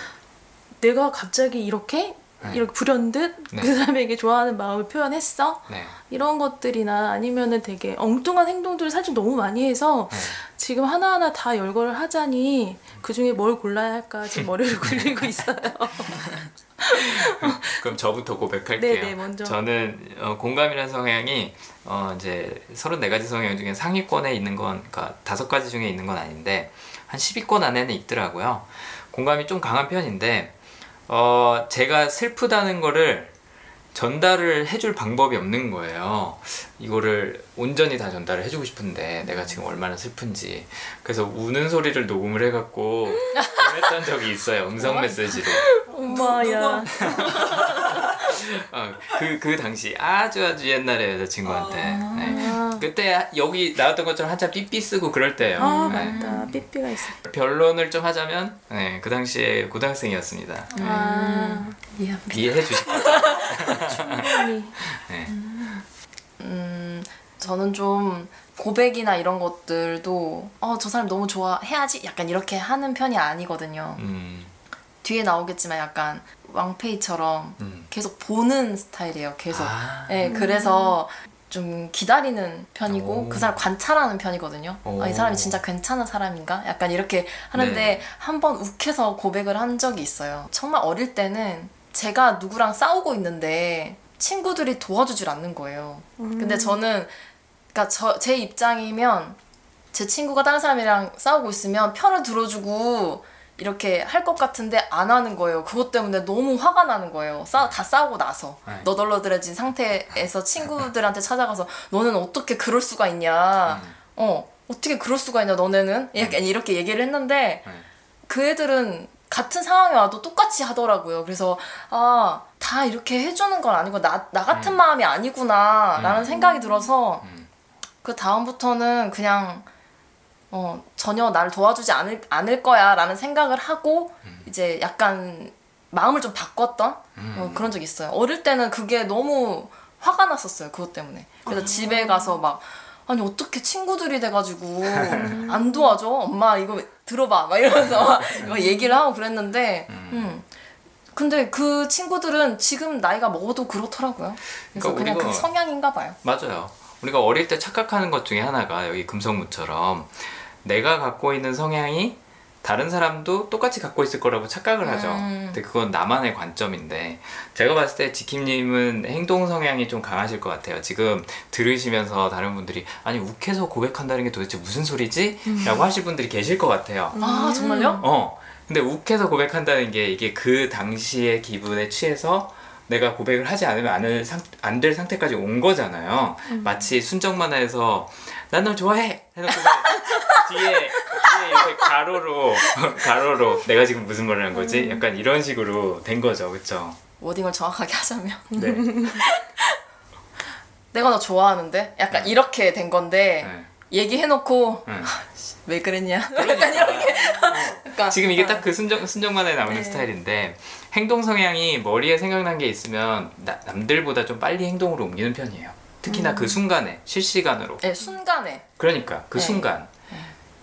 내가 갑자기 이렇게 네. 이렇게 불현듯 네. 그 사람에게 좋아하는 마음을 표현했어 네. 이런 것들이나 아니면은 되게 엉뚱한 행동들을 사실 너무 많이 해서 네. 지금 하나하나 다 열거를 하자니 그 중에 뭘 골라야 할까 지금 머리를 [laughs] 굴리고 있어요. [laughs] 그럼 저부터 고백할게요. 네네, 먼저. 저는 어, 공감이라는 성향이 어, 이제 34가지 성향 중에 상위권에 있는 건, 그러니까 다섯 가지 중에 있는 건 아닌데 한 10위권 안에는 있더라고요. 공감이 좀 강한 편인데 어, 제가 슬프다는 거를 전달을 해줄 방법이 없는 거예요. 이거를 온전히 다 전달을 해주고 싶은데 내가 지금 얼마나 슬픈지. 그래서 우는 소리를 녹음을 해갖고 보냈던 적이 있어요. 음성 메시지로. 엄마야. [laughs] 어, 그, 그 당시 아주 아주 옛날에 여자친구한테 네. 아, 그때 여기 나왔던 것처럼 한참 삐삐 쓰고 그럴 때예요 아 네. 맞다. 삐삐가 있어. 변론을 좀 하자면 네, 그 당시에 고등학생이었습니다 아 미안. 이해해 주실 거예요 충분히. [laughs] 네. 음, 저는 좀 고백이나 이런 것들도 어, 저 사람 너무 좋아해야지 약간 이렇게 하는 편이 아니거든요. 음, 뒤에 나오겠지만 약간 왕페이처럼 음. 계속 보는 스타일이에요. 계속. 아, 네, 그래서 좀 기다리는 편이고 오. 그 사람 관찰하는 편이거든요. 오. 아, 이 사람이 진짜 괜찮은 사람인가? 약간 이렇게 하는데 네. 한번 욱해서 고백을 한 적이 있어요. 정말 어릴 때는 제가 누구랑 싸우고 있는데 친구들이 도와주질 않는 거예요. 근데 저는 그러니까 저, 제 입장이면 제 친구가 다른 사람이랑 싸우고 있으면 편을 들어주고 이렇게 할 것 같은데 안 하는 거예요. 그것 때문에 너무 화가 나는 거예요. 싸, 다 싸우고 나서 네. 너덜너덜해진 상태에서 친구들한테 찾아가서 너는 어떻게 그럴 수가 있냐. 어 어떻게 그럴 수가 있냐 너네는 약간 이렇게 얘기를 했는데 네. 그 애들은 같은 상황에 와도 똑같이 하더라고요. 그래서 아 다 이렇게 해주는 건 아니고 나, 나 같은 마음이 아니구나 라는 생각이 들어서 음. 그 다음부터는 그냥 어, 전혀 나를 도와주지 않을, 않을 거야 라는 생각을 하고 이제 약간 마음을 좀 바꿨던 어, 그런 적이 있어요. 어릴 때는 그게 너무 화가 났었어요. 그것 때문에. 그래서 집에 가서 막 아니 어떻게 친구들이 돼가지고 안 도와줘? 엄마 이거 들어봐 막 이러면서 막 얘기를 하고 그랬는데 음. 근데 그 친구들은 지금 나이가 먹어도 그렇더라고요. 그래서 그러니까 그냥 그 성향인가 봐요. 맞아요. 우리가 어릴 때 착각하는 것 중에 하나가 여기 금성무처럼 내가 갖고 있는 성향이 다른 사람도 똑같이 갖고 있을 거라고 착각을 하죠. 음. 근데 그건 나만의 관점인데 제가 봤을 때 지킴님은 행동 성향이 좀 강하실 것 같아요. 지금 들으시면서 다른 분들이 아니 욱해서 고백한다는 게 도대체 무슨 소리지? 라고 하실 분들이 계실 것 같아요. 아 정말요? 어. 근데 욱해서 고백한다는 게 이게 그 당시의 기분에 취해서 내가 고백을 하지 않으면 안 될 상태까지 온 거잖아요. 마치 순정 만화에서 난 널 좋아해 해놓고 뒤에 뒤에 이렇게 가로로 가로로 내가 지금 무슨 말을 한 거지? 약간 이런 식으로 된 거죠, 그렇죠? 워딩을 정확하게 하자면 네. [laughs] 내가 너 좋아하는데 약간 이렇게 된 건데 네. 얘기해놓고 응. 왜 그랬냐 그러니까. [laughs] 약간 이렇게 약간 지금 이게 어. 딱그 순정 순정 만화에 나오는 네. 스타일인데 행동 성향이 머리에 생각난 게 있으면 나- 남들보다 좀 빨리 행동으로 옮기는 편이에요. 특히나 그 순간에 실시간으로. 네, 순간에 그러니까 그 네. 순간.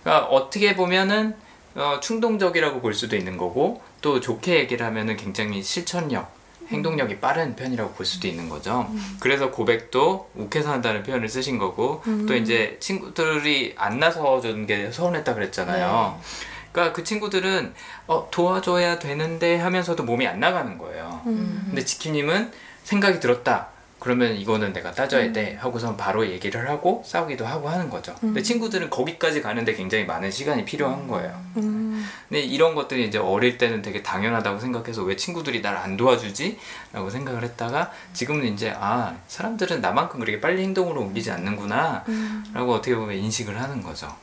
그러니까 어떻게 보면은 어, 충동적이라고 볼 수도 있는 거고 또 좋게 얘기를 하면은 굉장히 실천력, 행동력이 빠른 편이라고 볼 수도 있는 거죠. 그래서 고백도 욱해서 한다는 표현을 쓰신 거고 또 이제 친구들이 안 나서 주는 게 서운했다 그랬잖아요. 그러니까 그 친구들은 어, 도와줘야 되는데 하면서도 몸이 안 나가는 거예요. 근데 지킴님은 생각이 들었다. 그러면 이거는 내가 따져야 돼 하고선 바로 얘기를 하고 싸우기도 하고 하는 거죠. 근데 친구들은 거기까지 가는데 굉장히 많은 시간이 필요한 거예요. 음. 근데 이런 것들이 이제 어릴 때는 되게 당연하다고 생각해서 왜 친구들이 날 안 도와주지? 라고 생각을 했다가 지금은 이제 아 사람들은 나만큼 그렇게 빨리 행동으로 옮기지 않는구나 라고 어떻게 보면 인식을 하는 거죠.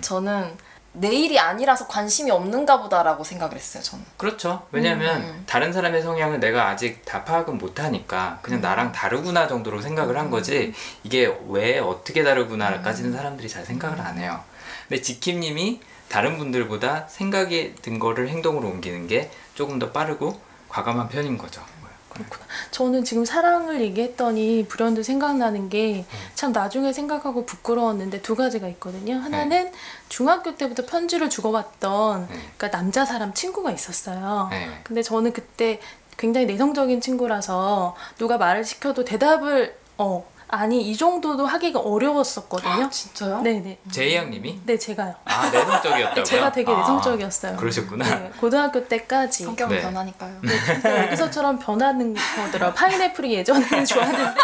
저는 내일이 아니라서 관심이 없는가 보다라고 생각을 했어요 저는 그렇죠. 왜냐하면 음. 다른 사람의 성향을 내가 아직 다 파악은 못 하니까 그냥 나랑 다르구나 정도로 생각을 한 거지 이게 왜 어떻게 다르구나까지는 사람들이 잘 생각을 안 해요. 근데 지킴 님이 다른 분들보다 생각이 든 거를 행동으로 옮기는 게 조금 더 빠르고 과감한 편인 거죠. 그렇구나. 저는 지금 사랑을 얘기했더니 불현듯 생각나는 게 참 나중에 생각하고 부끄러웠는데 두 가지가 있거든요. 하나는 중학교 때부터 편지를 주고받던 네. 그러니까 남자 사람 친구가 있었어요. 네. 근데 저는 그때 굉장히 내성적인 친구라서 누가 말을 시켜도 대답을 어 아니 이 정도도 하기가 어려웠었거든요. 진짜요? 네네. 제이양님이 네 제가요. 아 내성적이었다고요? [laughs] 제가 되게 아, 내성적이었어요. 그러셨구나. 네, 고등학교 때까지. 성격은 네. 변하니까요 진짜 여기서처럼 변하는 거더라. 파인애플이 예전에는 [laughs] 좋았는데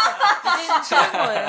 이제는 싫은 거예요.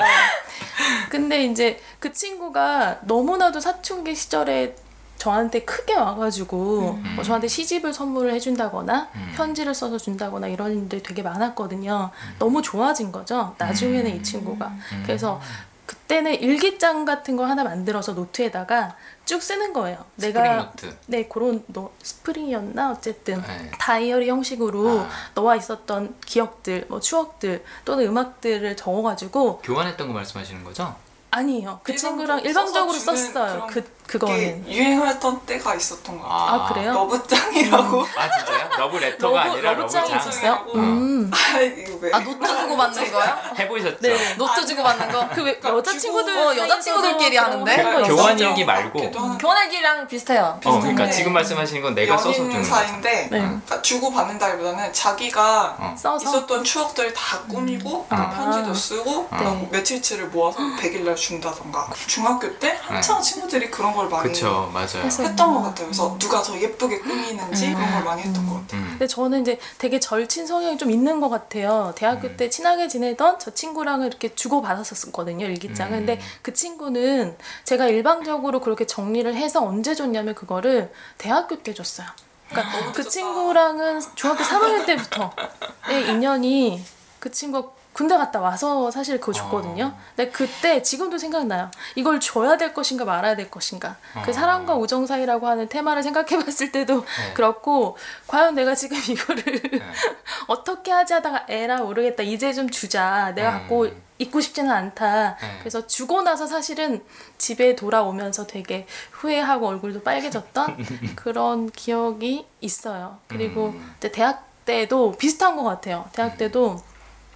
근데 이제 그 친구가 너무나도 사춘기 시절에 저한테 크게 와가지고 음. 뭐 저한테 시집을 선물을 해준다거나 음. 편지를 써서 준다거나 이런 일들이 되게 많았거든요. 너무 좋아진 거죠. 나중에는 이 친구가. 음. 그래서 그때는 일기장 같은 거 하나 만들어서 노트에다가 쭉 쓰는 거예요. 내가 스프링노트. 네 그런 너 스프링이었나 어쨌든 네. 다이어리 형식으로 아. 너와 있었던 기억들, 뭐 추억들 또는 음악들을 적어가지고 교환했던 거 말씀하시는 거죠? 아니에요. 그 친구랑 일방적으로 썼어요. 그 런그 그거는 그게 유행했던 때가 있었던 것 같아요. 아, 그래요? 러브장이라고. 아 진짜요? 러브 레터가 러브- 아니라 러브장이 러브장 있었어요? 음. 음. 아 이거 왜? 아 노트 주고 받는 [laughs] 거요? 해보셨죠? 네. 노트 주고 받는 거? 그 왜 여자 친구들 어, 여자 친구들끼리 하는데? 교환 일기 말고. 하는 교환일기랑 비슷해요 어, 그러니까 네. 지금 말씀하시는 건 내가 써서 주는 거죠. 사이인데 네. 그러니까 주고 받는다기보다는 자기가 어. 써서 있었던 추억들 다 꾸미고 그 아. 편지도 쓰고 네. 며칠치를 모아서 100일 날 준다던가 중학교 때 한창 친구들이 그런 걸걸 많이 그쵸 맞아요. 했던 것 같아요. 그래서 누가 더 예쁘게 꾸미는지 그런 걸 많이 했던 것 같아요. 음. 근데 저는 이제 되게 절친 성향이 좀 있는 것 같아요. 대학교 음. 때 친하게 지내던 저 친구랑은 이렇게 주고 받았었거든요 일기장을. 음. 근데 그 친구는 제가 일방적으로 그렇게 정리를 해서 언제 줬냐면 그거를 대학교 때 줬어요. 그러니까 너무 그. 친구랑은 중학교 3학년 때부터의 인연이 그 친구가 군대 갔다 와서 사실 그거 줬거든요. 어. 근데 그때 지금도 생각나요. 이걸 줘야 될 것인가 말아야 될 것인가. 그 어. 사랑과 우정 사이라고 하는 테마를 생각해 봤을 때도 네. 그렇고 과연 내가 지금 이거를 네. [laughs] 어떻게 하지 하다가 에라 모르겠다 이제 좀 주자 내가 음. 갖고 있고 싶지는 않다 네. 그래서 주고 나서 사실은 집에 돌아오면서 되게 후회하고 얼굴도 빨개졌던 [laughs] 그런 기억이 있어요 그리고 음. 이제 대학 때도 비슷한 것 같아요 대학 때도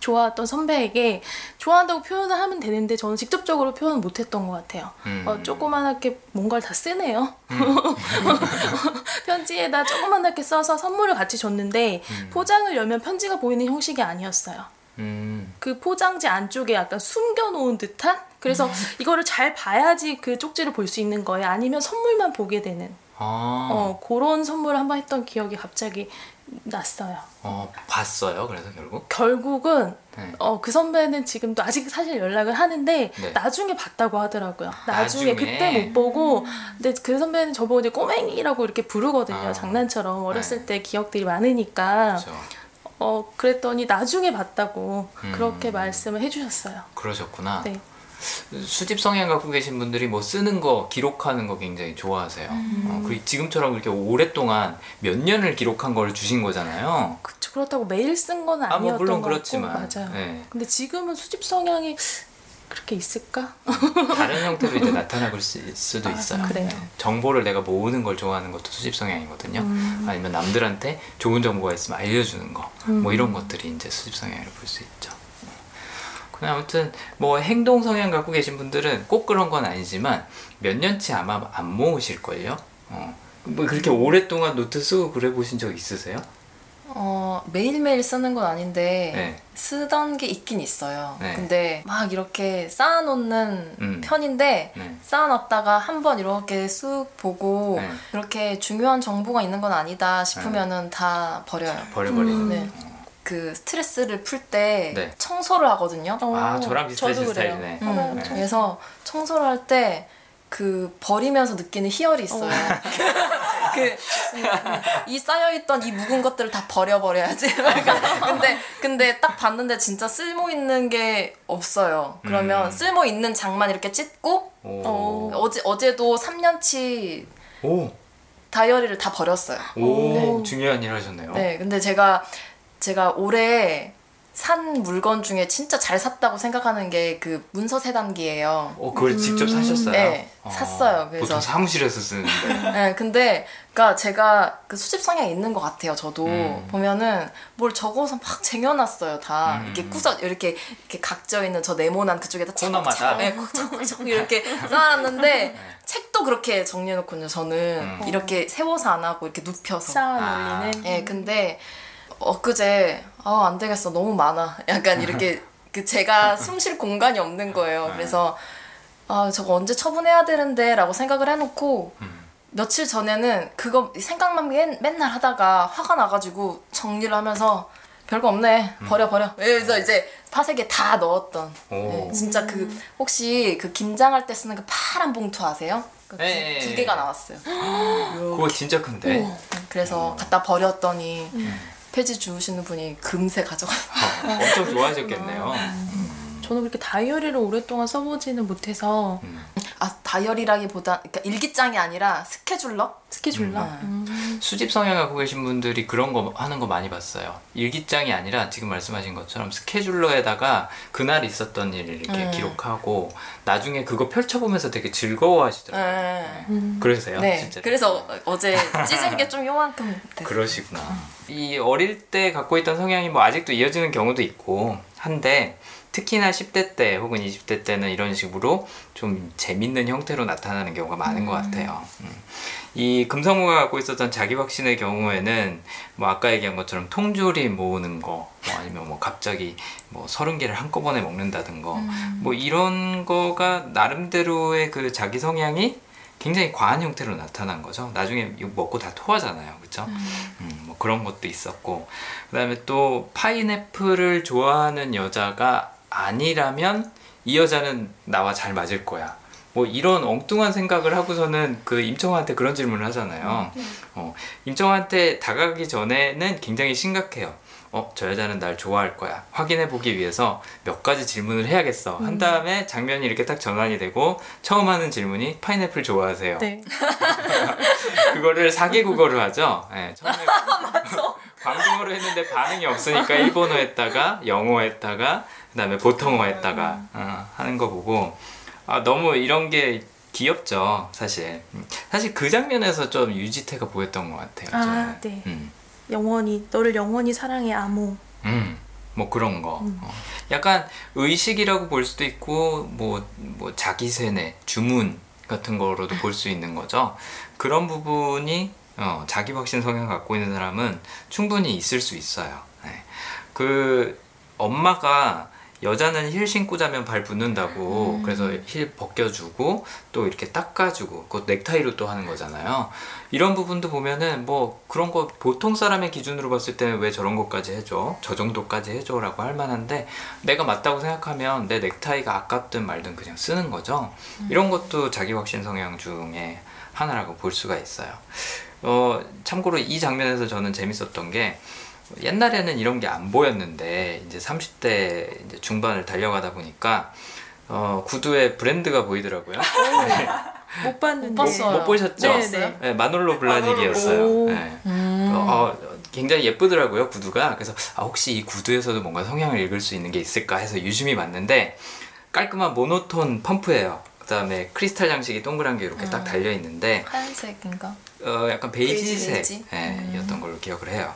좋아했던 선배에게 좋아한다고 표현을 하면 되는데 저는 직접적으로 표현 못했던 것 같아요 음. 어, 조그만하게 뭔가를 다 쓰네요. [laughs] 편지에다 조그만하게 써서 선물을 같이 줬는데 음. 포장을 열면 편지가 보이는 형식이 아니었어요. 음. 그 포장지 안쪽에 약간 숨겨놓은 듯한? 그래서 이거를 잘 봐야지 그 쪽지를 볼 수 있는 거예요. 아니면 선물만 보게 되는 아. 어, 그런 선물을 한번 했던 기억이 갑자기 났어요. 어, 봤어요. 그래서 결국. 결국은 네. 어, 그 선배는 지금도 아직 사실 연락을 하는데 네. 나중에 봤다고 하더라고요. 나중에, 나중에? 그때 못 보고 근데 그 선배는 저보고 이제 꼬맹이라고 이렇게 부르거든요. 아. 장난처럼 어렸을 네. 때 기억들이 많으니까 그렇죠. 어 그랬더니 나중에 봤다고 음. 그렇게 말씀을 해주셨어요. 그러셨구나. 네. 수집 성향 갖고 계신 분들이 뭐 쓰는 거 기록하는 거 굉장히 좋아하세요. 음. 어, 그리고 지금처럼 그렇게 오랫동안 몇 년을 기록한 걸 주신 거잖아요. 그쵸, 그렇다고 매일 쓴 건 아, 아니었던 뭐 물론 것 그렇지만. 맞아요. 네. 근데 지금은 수집 성향이 그렇게 있을까? 다른 [laughs] 형태로 이제 나타나볼 수, 수도 아, 있어요. 그래요? 네. 정보를 내가 모으는 걸 좋아하는 것도 수집 성향이거든요. 음. 아니면 남들한테 좋은 정보가 있으면 알려주는 거, 음. 뭐 이런 것들이 이제 수집 성향이라고 볼 수 있죠. 아무튼 뭐 행동 성향 갖고 계신 분들은 꼭 그런 건 아니지만 몇 년치 아마 안 모으실 걸요. 어. 뭐 그렇게 오랫동안 노트 쓰고 그래 보신 적 있으세요? 어, 매일매일 쓰는 건 아닌데 네. 쓰던 게 있긴 있어요. 네. 근데 막 이렇게 쌓아놓는 음. 편인데 네. 쌓아놨다가 한 번 이렇게 쑥 보고 네. 이렇게 중요한 정보가 있는 건 아니다 싶으면은 다 버려요. 버려버리는. 음. 네. 그 스트레스를 풀 때 네. 청소를 하거든요. 어, 아, 저랑 비슷하신 저도 그래요. 스타일이네. 음, 하나요? 네. 그래서 청소를 할 때 그 버리면서 느끼는 희열이 있어요. [laughs] 그이 쌓여있던 이 묵은 것들을 다 버려버려야지. 약간 [laughs] 근데 근데 딱 봤는데 진짜 쓸모 있는 게 없어요. 그러면 음. 쓸모 있는 장만 이렇게 찢고 오. 어. 어제 어제도 3년치 오. 다이어리를 다 버렸어요. 오. 네. 중요한 일 하셨네요. 네, 근데 제가 제가 올해 산 물건 중에 진짜 잘 샀다고 생각하는 게 그 문서 세단기예요. 어, 그걸 직접 사셨어요? 네, 어, 샀어요. 그래서- 보통 사무실에서 쓰는데. [laughs] 네, 근데 그러니까 제가 그 수집 성향이 있는 것 같아요. 저도 음. 보면은 뭘 적어서 막 쟁여놨어요. 다 음. 이렇게 구석 이렇게 이렇게 각져 있는 저 네모난 그쪽에다 코너마다? 네, 이렇게 [laughs] 쌓아놨는데 책도 그렇게 정리해놓거든요. 저는 음. 이렇게 세워서 안 하고 이렇게 눕혀서. 쌓아 아. 예, 근데 엊그제 아, 안 되겠어. 너무 많아. 약간 이렇게 [laughs] 그 제가 숨 쉴 공간이 없는 거예요. 그래서 아, 저거 언제 처분해야 되는데라고 생각을 해놓고 음. 며칠 전에는 그거 생각만 맨, 맨날 하다가 화가 나가지고 정리를 하면서 별거 없네. 버려 버려. 그래서 이제 파색에 다 넣었던. 오. 네, 진짜 그 혹시 그 김장할 때 쓰는 그 파란 봉투 아세요? 그 두, 네. 두 개가 나왔어요. [gasps] 그거 진짜 큰데. 네, 그래서 갖다 버렸더니 폐지 주우시는 분이 금세 가져갔어요. 어, 엄청 좋아하셨겠네요. 저는 그렇게 다이어리를 오랫동안 써보지는 못해서 음. 아 다이어리라기보다 그러니까 일기장이 아니라 스케줄러? 스케줄러. 음. 음. 수집 성향 갖고 계신 분들이 그런 거 하는 거 많이 봤어요. 일기장이 아니라 지금 말씀하신 것처럼 스케줄러에다가 그날 있었던 일을 이렇게 음. 기록하고 나중에 그거 펼쳐보면서 되게 즐거워하시더라고요. 네. 음. 그러세요? 네. 진짜? 그래서 어제 찢은 게 좀 요만큼 됐어요. 그러시구나. 이 어릴 때 갖고 있던 성향이 뭐 아직도 이어지는 경우도 있고 한데 특히나 10대 때 혹은 20대 때는 이런 식으로 좀 재밌는 형태로 나타나는 경우가 많은 것 같아요. 음. 이 금성무가 갖고 있었던 자기 확신의 경우에는 뭐 아까 얘기한 것처럼 통조리 모으는 거, 뭐 아니면 뭐 갑자기 뭐 서른 개를 한꺼번에 먹는다든 거, 뭐 이런 거가 나름대로의 그 자기 성향이 굉장히 과한 형태로 나타난 거죠. 나중에 이거 먹고 다 토하잖아요. 그쵸? 음, 뭐 그런 것도 있었고. 그 다음에 또 파인애플을 좋아하는 여자가 아니라면 이 여자는 나와 잘 맞을 거야. 뭐 이런 엉뚱한 생각을 하고서는 그 임청한테 그런 질문을 하잖아요. 어, 임청한테 다가가기 전에는 굉장히 심각해요. 어, 저 여자는 날 좋아할 거야. 확인해 보기 위해서 몇 가지 질문을 해야겠어. 한 다음에 장면이 이렇게 딱 전환이 되고 처음 하는 질문이 파인애플 좋아하세요. 네. [laughs] 그거를 사개국어로 하죠. 네, 처음에 [laughs] 광둥어로 했는데 반응이 없으니까 일본어 했다가 영어 했다가 그다음에 보통어 했다가 어, 하는 거 보고 아 너무 이런 게 귀엽죠 사실 음, 사실 그 장면에서 좀 유지태가 보였던 것 같아요 아, 저는. 네. 음. 영원히 너를 영원히 사랑해 아모. 음, 뭐 그런 거. 어. 약간 의식이라고 볼 수도 있고, 뭐, 뭐 자기 세뇌, 주문 같은 거로도 볼 수 있는 거죠. 그런 부분이 어, 자기 확신 성향 갖고 있는 사람은 충분히 있을 수 있어요. 네. 그 엄마가 여자는 힐 신고 자면 발 붓는다고 그래서 힐 벗겨주고 또 이렇게 닦아주고 그 넥타이로 또 하는 거잖아요. 이런 부분도 보면은 뭐 그런 거 보통 사람의 기준으로 봤을 때는 왜 저런 것까지 해줘? 저 정도까지 해줘라고 할 만한데 내가 맞다고 생각하면 내 넥타이가 아깝든 말든 그냥 쓰는 거죠. 이런 것도 자기 확신 성향 중에 하나라고 볼 수가 있어요. 어, 참고로 이 장면에서 저는 재밌었던 게 옛날에는 이런 게 안 보였는데 이제 30대 이제 중반을 달려가다 보니까 어, 구두에 브랜드가 보이더라고요. 네. 못 봤는데. 못 봤어요. 못 보셨죠? 네, 네. 네, 마놀로 블라닉이었어요. 오. 네. 음. 어, 굉장히 예쁘더라고요 구두가. 그래서 아, 혹시 이 구두에서도 뭔가 성향을 읽을 수 있는 게 있을까 해서 유심히 봤는데 깔끔한 모노톤 펌프예요. 그다음에 크리스탈 장식이 동그란 게 이렇게 딱 달려 있는데 하얀색인가? 어, 약간 베이지색 베이지? 예, 였던 걸로 기억을 해요.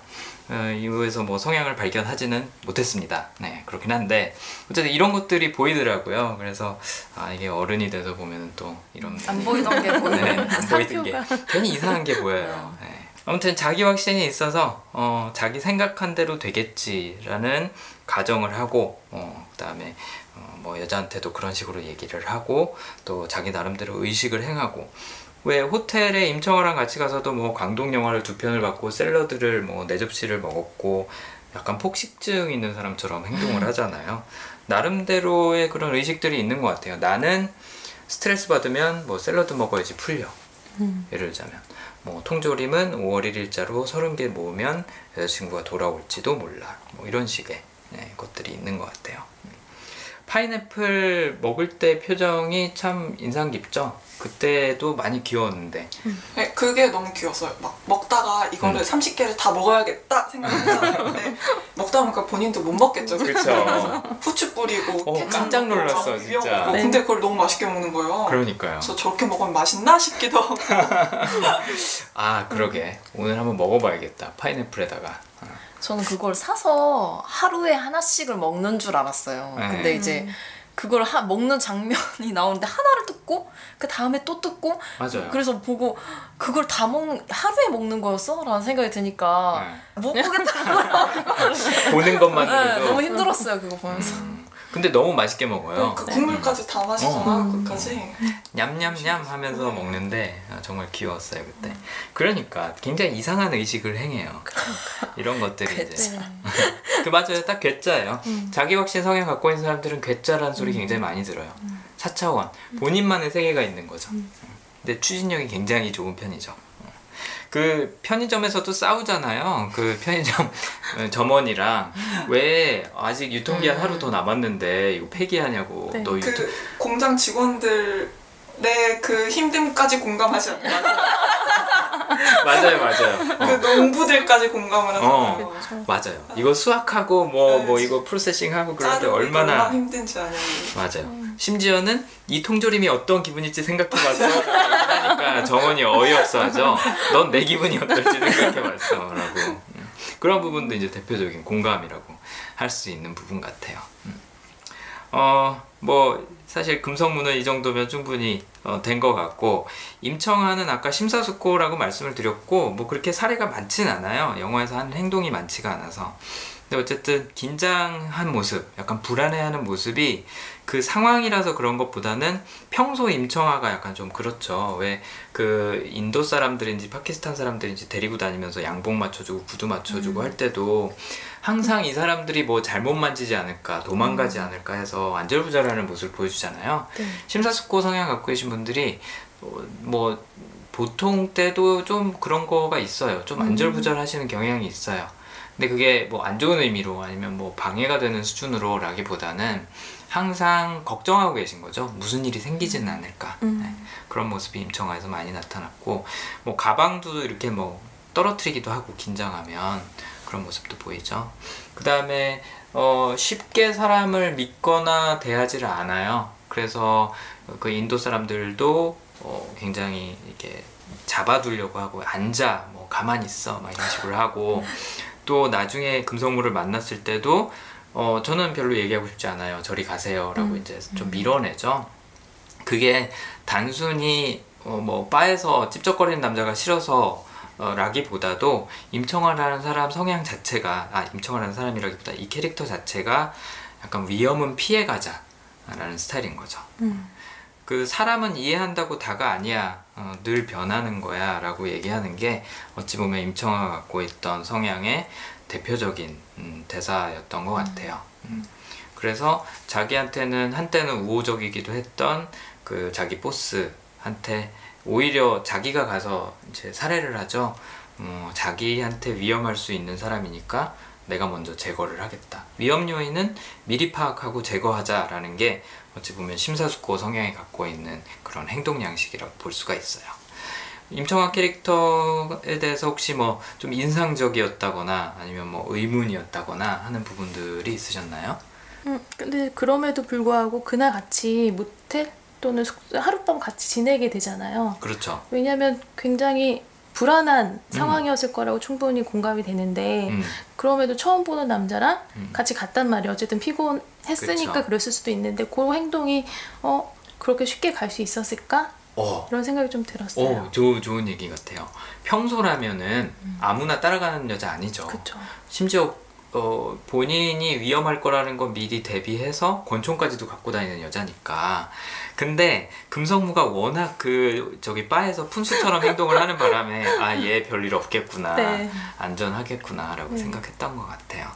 어, 이후에서 뭐 성향을 발견하지는 못했습니다. 네, 그렇긴 한데 어쨌든 이런 것들이 보이더라고요. 그래서 아 이게 어른이 돼서 보면 또 이런 안 보이던 게 네, 보이네. 안 보이던 게 괜히 이상한 게 보여요. 네. 아무튼 자기 확신이 있어서 어, 자기 생각한 대로 되겠지라는 가정을 하고 어, 그다음에 어, 뭐 여자한테도 그런 식으로 얘기를 하고 또 자기 나름대로 의식을 행하고 왜 호텔에 임청아랑 같이 가서도 뭐 광동 영화를 두 편을 봤고 샐러드를 뭐 네 접시를 먹었고 약간 폭식증 있는 사람처럼 행동을 [laughs] 하잖아요. 나름대로의 그런 의식들이 있는 것 같아요. 나는 스트레스 받으면 뭐 샐러드 먹어야지 풀려. 예를 들자면 뭐 통조림은 5월 1일자로 30개 모으면 여자친구가 돌아올지도 몰라. 뭐 이런 식의 네, 것들이 있는 것 같아요. 음. 파인애플 먹을 때 표정이 참 인상 깊죠. 그때도 많이 귀여웠는데 네, 그게 너무 귀여웠어요. 막 먹다가 이거를 음. 30개를 다 먹어야겠다 생각했잖아요. 근데 [laughs] 먹다 보니까 본인도 못 먹겠죠. 그쵸. 후추 뿌리고 어, 케첩 깜짝 놀랐어, 막 진짜. 위험하고. 네. 근데 그걸 너무 맛있게 먹는 거예요. 그러니까요. 그래서 저렇게 먹으면 맛있나 싶기도 하고. [laughs] 아 그러게 오늘 한번 먹어봐야겠다 파인애플에다가 어. 저는 그걸 사서 하루에 하나씩을 먹는 줄 알았어요. 네. 근데 이제 그걸 하, 먹는 장면이 나오는데 하나를 뜯고 그 다음에 또 뜯고 맞아요. 그래서 보고 그걸 다 먹는 하루에 먹는 거였어? 라는 생각이 드니까 네. 못 보겠더라고요. [laughs] 보는 네, 것만으로도 너무 힘들었어요 그거 보면서. 음, 근데 너무 맛있게 먹어요. 그 국물까지 다 마시잖아, 어. 끝까지. 냠냠냠 하면서 먹는데 아, 정말 귀여웠어요 그때. 그러니까 굉장히 이상한 의식을 행해요. 이런 것들이 이제 [laughs] 그 맞아요 딱 괴짜예요. 자기 확신 성향 갖고 있는 사람들은 괴짜라는 소리 굉장히 많이 들어요. 4차원 본인만의 세계가 있는 거죠. 근데 추진력이 굉장히 좋은 편이죠. 그 편의점에서도 싸우잖아요. 그 편의점 [laughs] 점원이랑 왜 아직 유통기한 하루 더 남았는데 이거 폐기하냐고. 네. 너 유통 그 공장 직원들의 그 힘듦까지 공감하지 않나요? [laughs] 맞아요, 맞아요. 어. 그 농부들까지 공감을 하잖아요. 어. 맞아요. 이거 수확하고 뭐뭐 네. 이거 프로세싱하고 그런데 자르고 얼마나 얼마나 힘든지 아냐고. 맞아요. 심지어는 이 통조림이 어떤 기분일지 생각해봤어. 하니까 정원이 어이없어하죠. 넌 내 기분이 어떨지 생각해봤어라고. 음. 그런 부분도 이제 대표적인 공감이라고 할 수 있는 부분 같아요. 음. 어뭐 사실 금성문은 이 정도면 충분히 어, 된것 같고 임청아는 아까 심사숙고라고 말씀을 드렸고 뭐 그렇게 사례가 많진 않아요. 영화에서 하는 행동이 많지가 않아서. 근데 어쨌든 긴장한 모습, 약간 불안해하는 모습이 그 상황이라서 그런 것보다는 평소 임청아가 약간 좀 그렇죠. 왜 그 인도 사람들인지 파키스탄 사람들인지 데리고 다니면서 양복 맞춰주고 구두 맞춰주고 할 때도 항상 이 사람들이 뭐 잘못 만지지 않을까 도망가지 않을까 해서 안절부절하는 모습을 보여주잖아요. 네. 심사숙고 성향 갖고 계신 분들이 어, 뭐 보통 때도 좀 그런 거가 있어요. 좀 안절부절 하시는 경향이 있어요. 근데 그게 뭐 안 좋은 의미로 아니면 뭐 방해가 되는 수준으로라기보다는 항상 걱정하고 계신 거죠. 무슨 일이 생기지는 않을까. 음. 네. 그런 모습이 임청아에서 많이 나타났고 뭐 가방도 이렇게 뭐 떨어뜨리기도 하고 긴장하면 그런 모습도 보이죠. 그 다음에 어, 쉽게 사람을 믿거나 대하지를 않아요. 그래서 그 인도 사람들도 어, 굉장히 이렇게 잡아두려고 하고 앉아 뭐 가만히 있어 막 이런 식으로 하고 또 나중에 금성무를 만났을 때도 어, 저는 별로 얘기하고 싶지 않아요. 저리 가세요 라고 음. 이제 좀 밀어내죠. 그게 단순히 어, 뭐 바에서 찝쩍거리는 남자가 싫어서 어, 라기보다도 임청아라는 사람 성향 자체가 아 임청아라는 사람이라기보다 이 캐릭터 자체가 약간 위험은 피해가자 라는 스타일인 거죠. 음. 그 사람은 이해한다고 다가 아니야 어, 늘 변하는 거야 라고 얘기하는 게 어찌 보면 임청아가 갖고 있던 성향의 대표적인 음, 대사였던 것 같아요 음. 그래서 자기한테는 한때는 우호적이기도 했던 그 자기 보스한테 오히려 자기가 가서 이제 살해를 하죠 어, 자기한테 위험할 수 있는 사람이니까 내가 먼저 제거를 하겠다. 위험 요인은 미리 파악하고 제거하자라는 게 어찌 보면 심사숙고 성향이 갖고 있는 그런 행동 양식이라고 볼 수가 있어요. 임청아 캐릭터에 대해서 혹시 뭐 좀 인상적이었다거나 아니면 뭐 의문이었다거나 하는 부분들이 있으셨나요? 음, 근데 그럼에도 불구하고 그날 같이 모텔 또는 숙소 하룻밤 같이 지내게 되잖아요. 그렇죠. 왜냐하면 굉장히 불안한 상황이었을 거라고 충분히 공감이 되는데 음, 그럼에도 처음 보는 남자랑 음. 같이 갔단 말이에요. 어쨌든 피곤했으니까 그쵸. 그랬을 수도 있는데 그 행동이 어 그렇게 쉽게 갈 수 있었을까 어, 이런 생각이 좀 들었어요. 오, 좋, 좋은 얘기 같아요. 평소라면은 아무나 따라가는 여자 아니죠. 그렇죠. 심지어 어, 본인이 위험할 거라는 건 미리 대비해서 권총까지도 갖고 다니는 여자니까. 근데 금성무가 워낙 그 저기 바에서 푼수처럼 행동을 하는 바람에 [laughs] 아 얘 별일 없겠구나 네. 안전하겠구나라고 음. 생각했던 것 같아요.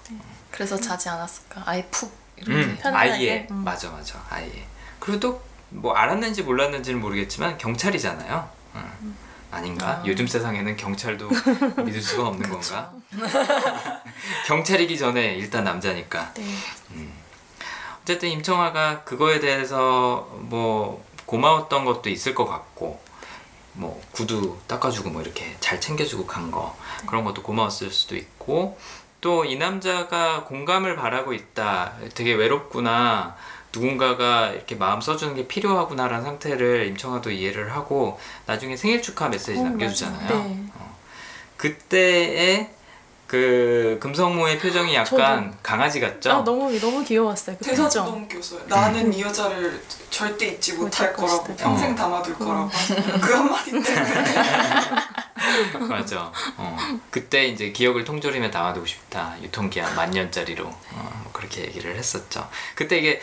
그래서 자지 않았을까? 아예 푹 이렇게. 음, 편안하게. 아예 음. 맞아 맞아 아예. 그리고 또 뭐 알았는지 몰랐는지는 모르겠지만 경찰이잖아요. 음. 아닌가? 아. 요즘 세상에는 경찰도 [laughs] 믿을 수가 없는 건가? [laughs] 경찰이기 전에 일단 남자니까. 네. 어쨌든 임청아가 그거에 대해서 뭐 고마웠던 것도 있을 것 같고 뭐 구두 닦아주고 뭐 이렇게 잘 챙겨주고 간 거 그런 것도 고마웠을 수도 있고 또 이 남자가 공감을 바라고 있다 되게 외롭구나 누군가가 이렇게 마음 써주는 게 필요하구나라는 상태를 임청아도 이해를 하고 나중에 생일 축하 메시지 어, 남겨주잖아요. 네. 어. 그때의 그 금성모의 표정이 약간 강아지 같죠? 아, 너무 너무 귀여웠어요. 그 대사도 표정. 너무 귀여웠어요. 나는 이 여자를 절대 잊지 못할 거라고 것이다. 평생 어. 담아둘 거라고 그 한마디 때문에 [laughs] 맞아. 어. 그때 이제 기억을 통조림에 담아두고 싶다. 유통기한 만 년짜리로 어, 뭐 그렇게 얘기를 했었죠. 그때 이게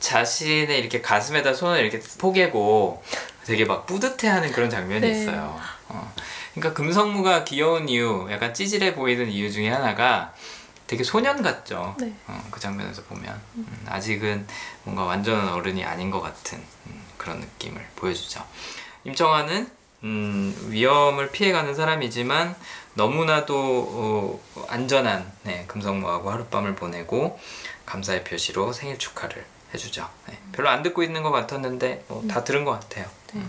자신의 이렇게 가슴에다 손을 이렇게 포개고 되게 막 뿌듯해하는 그런 장면이 네. 있어요. 어. 그러니까 금성무가 귀여운 이유, 약간 찌질해 보이는 이유 중에 하나가 되게 소년 같죠. 네. 어, 그 장면에서 보면 음, 아직은 뭔가 완전 어른이 아닌 것 같은 음, 그런 느낌을 보여주죠. 임청아는 음, 위험을 피해가는 사람이지만 너무나도 어, 안전한 네, 금성무하고 하룻밤을 보내고 감사의 표시로 생일 축하를 해주죠. 네, 별로 안 듣고 있는 것 같았는데 뭐 다 들은 것 같아요. 네.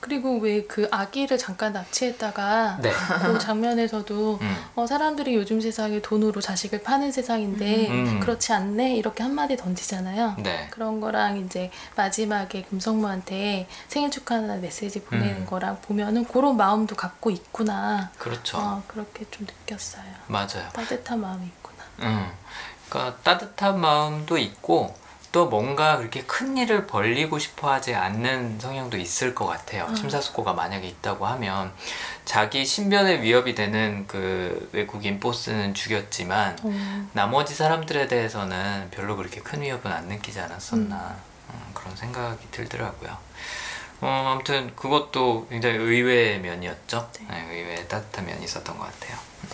그리고 왜 그 아기를 잠깐 납치했다가 네. 그 장면에서도 [laughs] 음. 어, 사람들이 요즘 세상에 돈으로 자식을 파는 세상인데 음. 그렇지 않네 이렇게 한마디 던지잖아요. 네. 그런 거랑 이제 마지막에 금성무한테 생일 축하하는 메시지 보내는 음. 거랑 보면은 그런 마음도 갖고 있구나. 그렇죠. 어, 그렇게 좀 느꼈어요. 맞아요. 따뜻한 마음이 있구나. 음, 그러니까 따뜻한 마음도 있고 또 뭔가 그렇게 큰 일을 벌리고 싶어 하지 않는 성향도 있을 것 같아요. 음. 심사숙고가 만약에 있다고 하면 자기 신변에 위협이 되는 그 외국인 보스는 죽였지만 어, 나머지 사람들에 대해서는 별로 그렇게 큰 위협은 안 느끼지 않았었나. 음, 그런 생각이 들더라고요. 어, 아무튼 그것도 굉장히 의외의 면이었죠. 네, 의외의 따뜻한 면이 있었던 것 같아요. 음.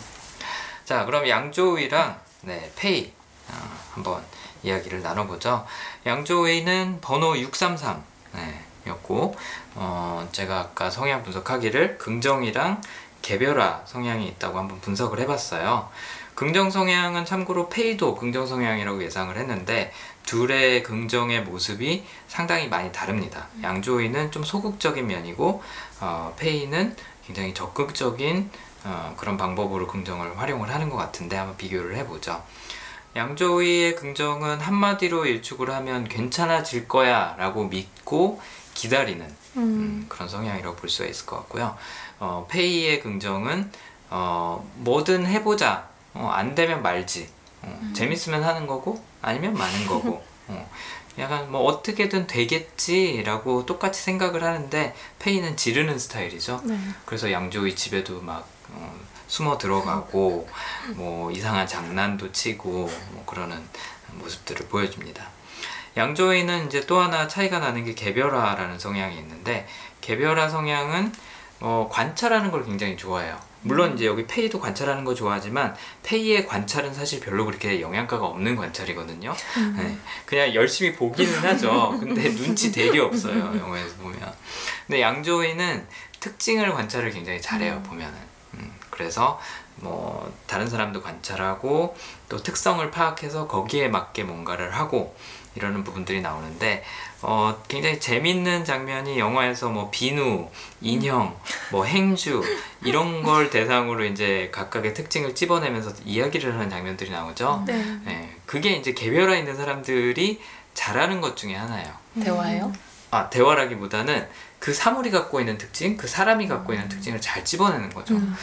자, 그럼 양조위랑 네, 페이 어, 한번 이야기를 나눠보죠. 양조위는 번호 633 네, 였고 어, 제가 아까 성향 분석하기를 긍정이랑 개별화 성향이 있다고 한번 분석을 해봤어요. 긍정 성향은 참고로 페이도 긍정 성향이라고 예상을 했는데 둘의 긍정의 모습이 상당히 많이 다릅니다. 양조위는 좀 소극적인 면이고 어, 페이는 굉장히 적극적인 어, 그런 방법으로 긍정을 활용을 하는 것 같은데 한번 비교를 해보죠. 양조위의 긍정은 한마디로 일축을 하면 괜찮아질 거야 라고 믿고 기다리는 음, 그런 성향이라고 볼 수가 있을 것 같고요. 어, 페이의 긍정은 어, 뭐든 해보자. 어, 안 되면 말지. 어, 재밌으면 하는 거고 아니면 마는 거고. [laughs] 어, 약간 뭐 어떻게든 되겠지라고 똑같이 생각을 하는데 페이는 지르는 스타일이죠. 네. 그래서 양조위 집에도 막 어, 숨어 들어가고 뭐 이상한 장난도 치고 뭐 그러는 모습들을 보여줍니다. 양조위는 이제 또 하나 차이가 나는 게 개별화라는 성향이 있는데 개별화 성향은 어, 관찰하는 걸 굉장히 좋아해요. 물론 이제 여기 페이도 관찰하는 거 좋아하지만 페이의 관찰은 사실 별로 그렇게 영양가가 없는 관찰이거든요. 네, 그냥 열심히 보기는 하죠. 근데 [laughs] 눈치 되게 없어요. 영화에서 보면. 근데 양조위는 특징을 관찰을 굉장히 잘해요. 보면은. 음, 그래서 뭐 다른 사람도 관찰하고 또 특성을 파악해서 거기에 맞게 뭔가를 하고 이러는 부분들이 나오는데 어, 굉장히 재밌는 장면이 영화에서 뭐 비누, 인형, 뭐 행주 이런 [laughs] 걸 대상으로 이제 각각의 특징을 찝어내면서 이야기를 하는 장면들이 나오죠. 네. 네, 그게 이제 개별화 있는 사람들이 잘하는 것 중에 하나예요. 대화예요? 아 대화라기보다는 그 사물이 갖고 있는 특징, 그 사람이 갖고 있는 특징을 잘 찝어내는 거죠. 음.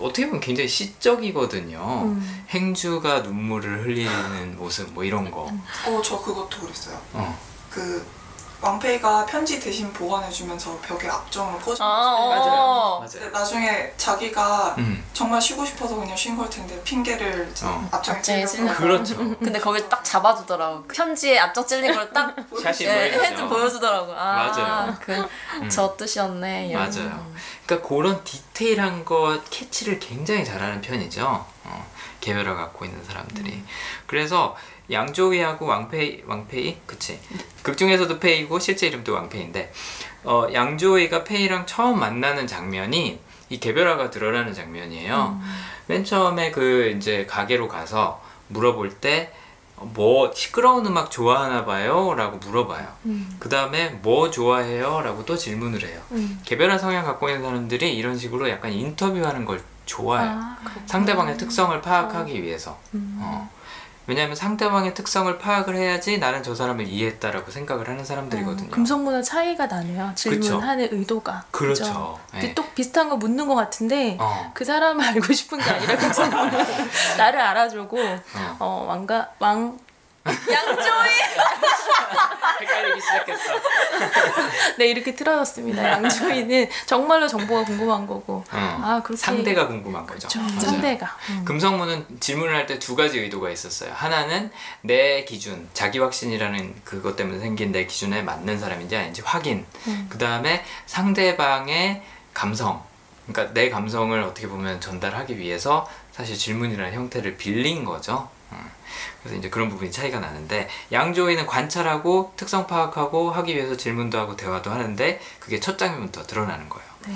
어떻게 보면 굉장히 시적이거든요. 음. 행주가 눈물을 흘리는 모습 뭐 이런 거. 어, 저 그것도 그랬어요. 어. 그 왕페이가 편지 대신 보관해주면서 벽에 압정을 퍼주 아, 맞아요. 어. 맞아요. 나중에 자기가 음. 정말 쉬고 싶어서 그냥 쉰 걸 텐데 핑계를 어. 앞장에 찔려서 찔려서. 그렇죠. 근데 거길 딱 잡아주더라고. 편지에 앞쪽 찔린 걸딱 [laughs] 샷이 예, 보여주죠. 헤드 보여주더라고. 아, 맞아요. 그, 저 뜻이었네. 이런. 맞아요. 그러니까 그런 디테일한 것 캐치를 굉장히 잘하는 편이죠. 어, 개별화 갖고 있는 사람들이. 그래서 양조위하고 왕페이, 왕페이, 그치? 극 중에서도 페이고 실제 이름도 왕페이인데, 어, 양조위가 페이랑 처음 만나는 장면이 이 개별화가 드러나는 장면이에요. 맨 처음에 그 이제 가게로 가서 물어볼 때, 어, 뭐 시끄러운 음악 좋아하나 봐요? 라고 물어봐요. 음. 그 다음에 뭐 좋아해요? 라고 또 질문을 해요. 음. 개별화 성향 갖고 있는 사람들이 이런 식으로 약간 인터뷰하는 걸 좋아해요. 아. 상대방의 특성을 파악하기 위해서. 음. 어. 왜냐하면 상대방의 특성을 파악을 해야지 나는 저 사람을 이해했다라고 생각을 하는 사람들이거든요. 어, 금속문화 차이가 나네요. 질문하는 의도가. 그렇죠. 그죠? 네. 또 비슷한 거 묻는 것 같은데 어. 그 사람을 알고 싶은 게 아니라 [laughs] 금속문화 나를 알아주고 어. 어, 왕가 왕 양조위! [laughs] 헷갈리기 시작했어. 네 이렇게 틀어졌습니다. 양조위는 정말로 정보가 궁금한 거고. 어. 아 그렇게 상대가 궁금한 거죠. 그렇죠. 상대가. 음. 금성문은 질문을 할 때 두 가지 의도가 있었어요. 하나는 내 기준, 자기 확신이라는 그것 때문에 생긴 내 기준에 맞는 사람인지 아닌지 확인. 음. 그 다음에 상대방의 감성, 그러니까 내 감성을 어떻게 보면 전달하기 위해서 사실 질문이라는 형태를 빌린 거죠. 음. 그래서 이제 그런 부분이 차이가 나는데 양조위는 관찰하고 특성 파악하고 하기 위해서 질문도 하고 대화도 하는데 그게 첫 장면부터 드러나는 거예요. 네.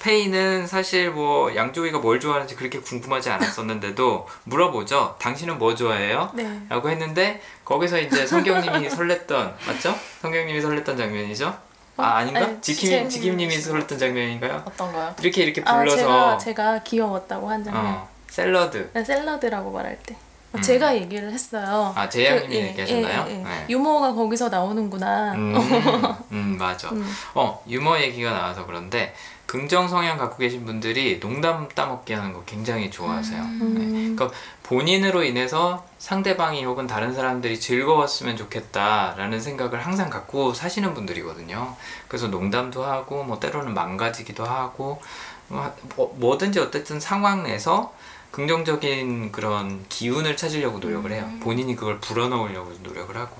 페이는 사실 뭐 양조위가 뭘 좋아하는지 그렇게 궁금하지 않았었는데도 [laughs] 물어보죠. 당신은 뭐 좋아해요? 네. 라고 했는데 거기서 이제 성경님이 [laughs] 설렜던 맞죠? 성경님이 설렜던 장면이죠? 아 아닌가? 아니, 지킴 제- 지킴님이 설렜던 장면인가요? 어떤 거요? 이렇게 이렇게 아 불러서 제가 제가 귀여웠다고 한 장면. 어, 샐러드 네, 샐러드라고 말할 때. 음. 제가 얘기를 했어요. 아, 재양님이 그, 예, 얘기하셨나요? 예, 예. 네. 유머가 거기서 나오는구나. 음, [laughs] 음 맞아. 음. 어 유머 얘기가 나와서 그런데 긍정 성향 갖고 계신 분들이 농담 따먹기 하는 거 굉장히 좋아하세요. 음. 그러니까 본인으로 인해서 상대방이 혹은 다른 사람들이 즐거웠으면 좋겠다라는 생각을 항상 갖고 사시는 분들이거든요. 그래서 농담도 하고 뭐 때로는 망가지기도 하고 뭐, 뭐- 뭐든지 어쨌든 상황 내서 긍정적인 그런 기운을 찾으려고 노력을 해요. 본인이 그걸 불어넣으려고 노력을 하고.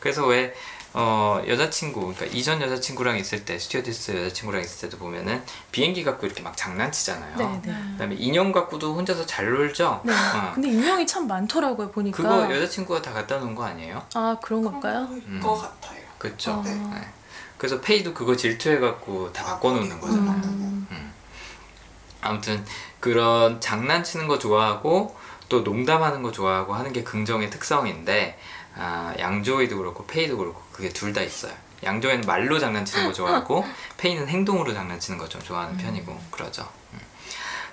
그래서 왜 어 여자친구 그러니까 이전 여자친구랑 있을 때 스튜어디스 여자친구랑 있을 때도 보면은 비행기 갖고 이렇게 막 장난치잖아요. 네, 네. 그다음에 인형 갖고도 혼자서 잘 놀죠. 네. 어. 근데 인형이 참 많더라고요 보니까. 그거 여자친구가 다 갖다 놓은 거 아니에요? 아 그런 걸까요? 그런 거 같아요. 그렇죠. 어. 네. 그래서 페이도 그거 질투해 갖고 다 바꿔 놓는 거잖아요. 음. 아무튼 그런 장난치는 거 좋아하고 또 농담하는 거 좋아하고 하는 게 긍정의 특성인데 아, 양조이도 그렇고 페이도 그렇고 그게 둘 다 있어요. 양조이는 말로 장난치는 거 좋아하고 [laughs] 페이는 행동으로 장난치는 거 좀 좋아하는 편이고 그러죠. 음.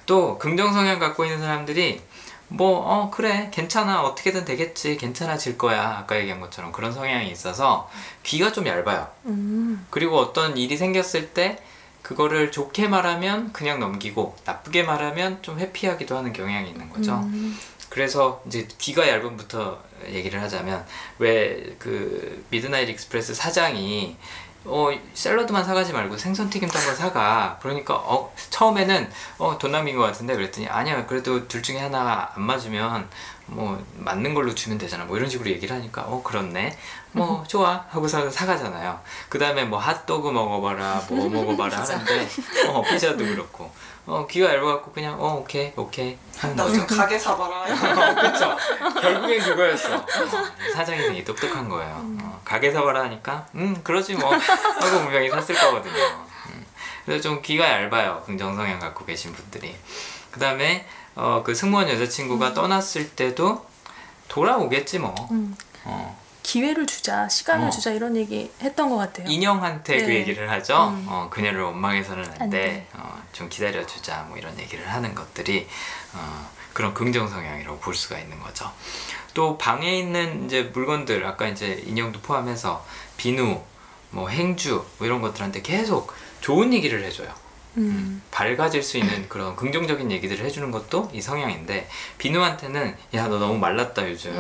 또 긍정 성향 갖고 있는 사람들이 뭐 어 그래 괜찮아 어떻게든 되겠지 괜찮아질 거야 아까 얘기한 것처럼 그런 성향이 있어서 귀가 좀 얇아요. 음. 그리고 어떤 일이 생겼을 때 그거를 좋게 말하면 그냥 넘기고 나쁘게 말하면 좀 회피하기도 하는 경향이 있는 거죠. 음. 그래서 이제 귀가 얇은부터 얘기를 하자면 왜 그 Midnight Express 사장이 어 샐러드만 사가지 말고 생선 튀김도 한번 사가 그러니까 어 처음에는 어 돈 낭비인 것 같은데 그랬더니 아니야 그래도 둘 중에 하나 안 맞으면 뭐 맞는 걸로 주면 되잖아 뭐 이런 식으로 얘기를 하니까 어 그렇네 뭐 좋아 하고서 사가잖아요 그 다음에 뭐 핫도그 먹어봐라 뭐 먹어봐라 [laughs] 하는데 어 피자도 그렇고 어 귀가 얇아갖고 그냥 어 오케이 오케이 하는 나 거죠 요즘 가게 사봐라. [laughs] 어, 그쵸. 결국엔 그거였어. 어, 사장이 되게 똑똑한 거예요. 어, 가게 사봐라 하니까, 음, 그러지 뭐. 하고 분명히 샀을 거거든요. 음. 그래서 좀 귀가 얇아요. 긍정 성향 갖고 계신 분들이. 그 다음에, 어, 그 승무원 여자친구가 떠났을 때도 돌아오겠지 뭐. 음. 어, 기회를 주자, 시간을 어. 주자 이런 얘기 했던 것 같아요. 인형한테 그 네. 얘기를 하죠. 음. 어, 그녀를 원망해서는 안안 돼. 돼. 어, 좀 기다려 주자. 뭐 이런 얘기를 하는 것들이 어, 그런 긍정 성향이라고 볼 수가 있는 거죠. 또 방에 있는 이제 물건들 아까 이제 인형도 포함해서 비누, 뭐 행주 뭐 이런 것들한테 계속 좋은 얘기를 해줘요. 음. 밝아질 수 있는 [laughs] 그런 긍정적인 얘기들을 해주는 것도 이 성향인데 비누한테는 야 너 너무 말랐다 요즘.